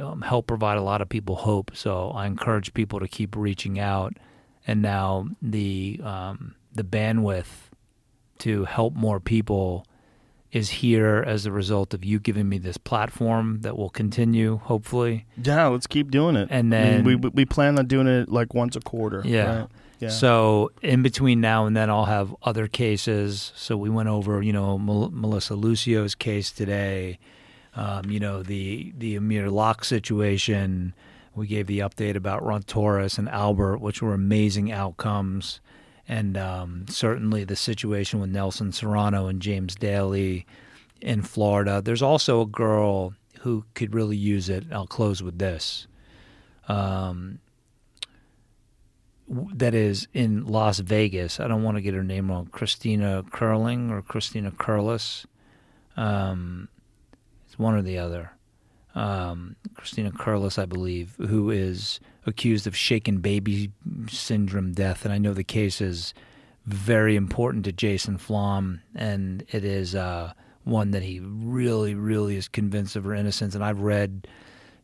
um, help provide a lot of people hope. So I encourage people to keep reaching out, and now the um, the bandwidth to help more people is here as a result of you giving me this platform that will continue, hopefully. Yeah, let's keep doing it. And I mean, then- we we we plan on doing it like once a quarter. Yeah. right? Yeah. So in between now and then, I'll have other cases. So we went over, you know, Mel- Melissa Lucio's case today. Um, you know, the the Amir Locke situation. We gave the update about Ron Torres and Albert, which were amazing outcomes, and um, certainly the situation with Nelson Serrano and James Dailey in Florida. There's also a girl who could really use it. I'll close with this. Um, that is in Las Vegas. I don't want to get her name wrong. Christina Curling or Christina Curlis. Um, It's one or the other. Um, Christina Curlis, I believe, who is accused of shaken baby syndrome death, and I know the case is very important to Jason Flom, and it is uh, one that he really, really is convinced of her innocence. And I've read,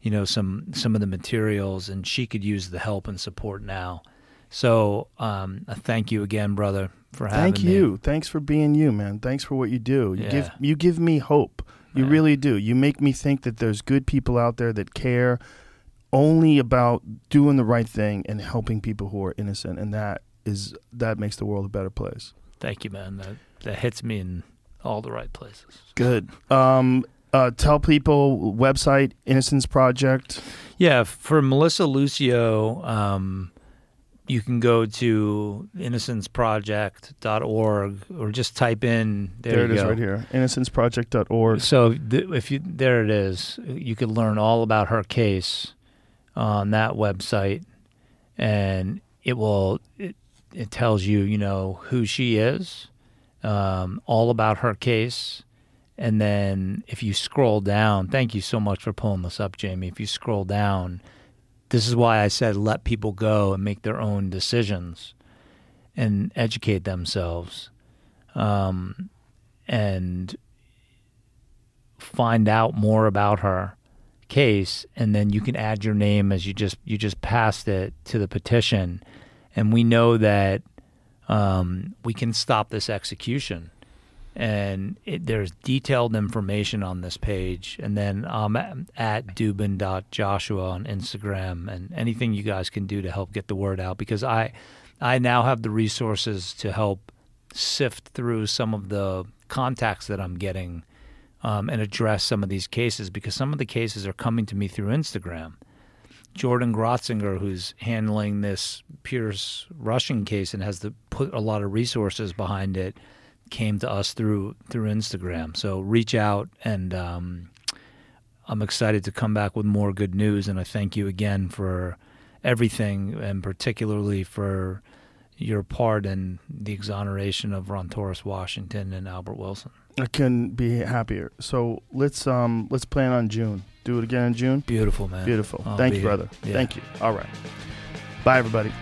you know, some some of the materials, and she could use the help and support now. So, um, thank you again, brother, for having me. Thank me. you. Thanks for being you, man. Thanks for what you do. You give you give me hope. You Yeah. really do. You make me think that there's good people out there that care only about doing the right thing and helping people who are innocent and that is that makes the world a better place. Thank you, man. That that hits me in all the right places. Good. Um uh, tell people website Innocence Project. Yeah, for Melissa Lucio, um, you can go to innocenceproject.org or just type in there, There, it is right here. Innocenceproject.org. So th- if you there it is, you could learn all about her case on that website, and it will it, it tells you you know who she is, um, all about her case, and then if you scroll down, thank you so much for pulling this up, Jamie. If you scroll down, this is why I said let people go and make their own decisions and educate themselves. Um, and find out more about her case and then you can add your name as you just you just passed it to the petition and we know that um, we can stop this execution and it, there's detailed information on this page and then i'm at, at dubin.joshua on instagram and anything you guys can do to help get the word out because i i now have the resources to help sift through some of the contacts that i'm getting um, and address some of these cases because some of the cases are coming to me through Instagram. Jordan Grotzinger, who's handling this Pierce Rushing case and has to put a lot of resources behind it, came to us through through Instagram. So reach out, and um, I'm excited to come back with more good news. And I thank you again for everything, and particularly for your part in the exoneration of Ron Torres Washington and Albert Wilson. I couldn't be happier. So let's um let's plan on June. Do it again in June. Beautiful, man. Beautiful. I'll Thank you, here. brother. Yeah. Thank you. All right. Bye everybody.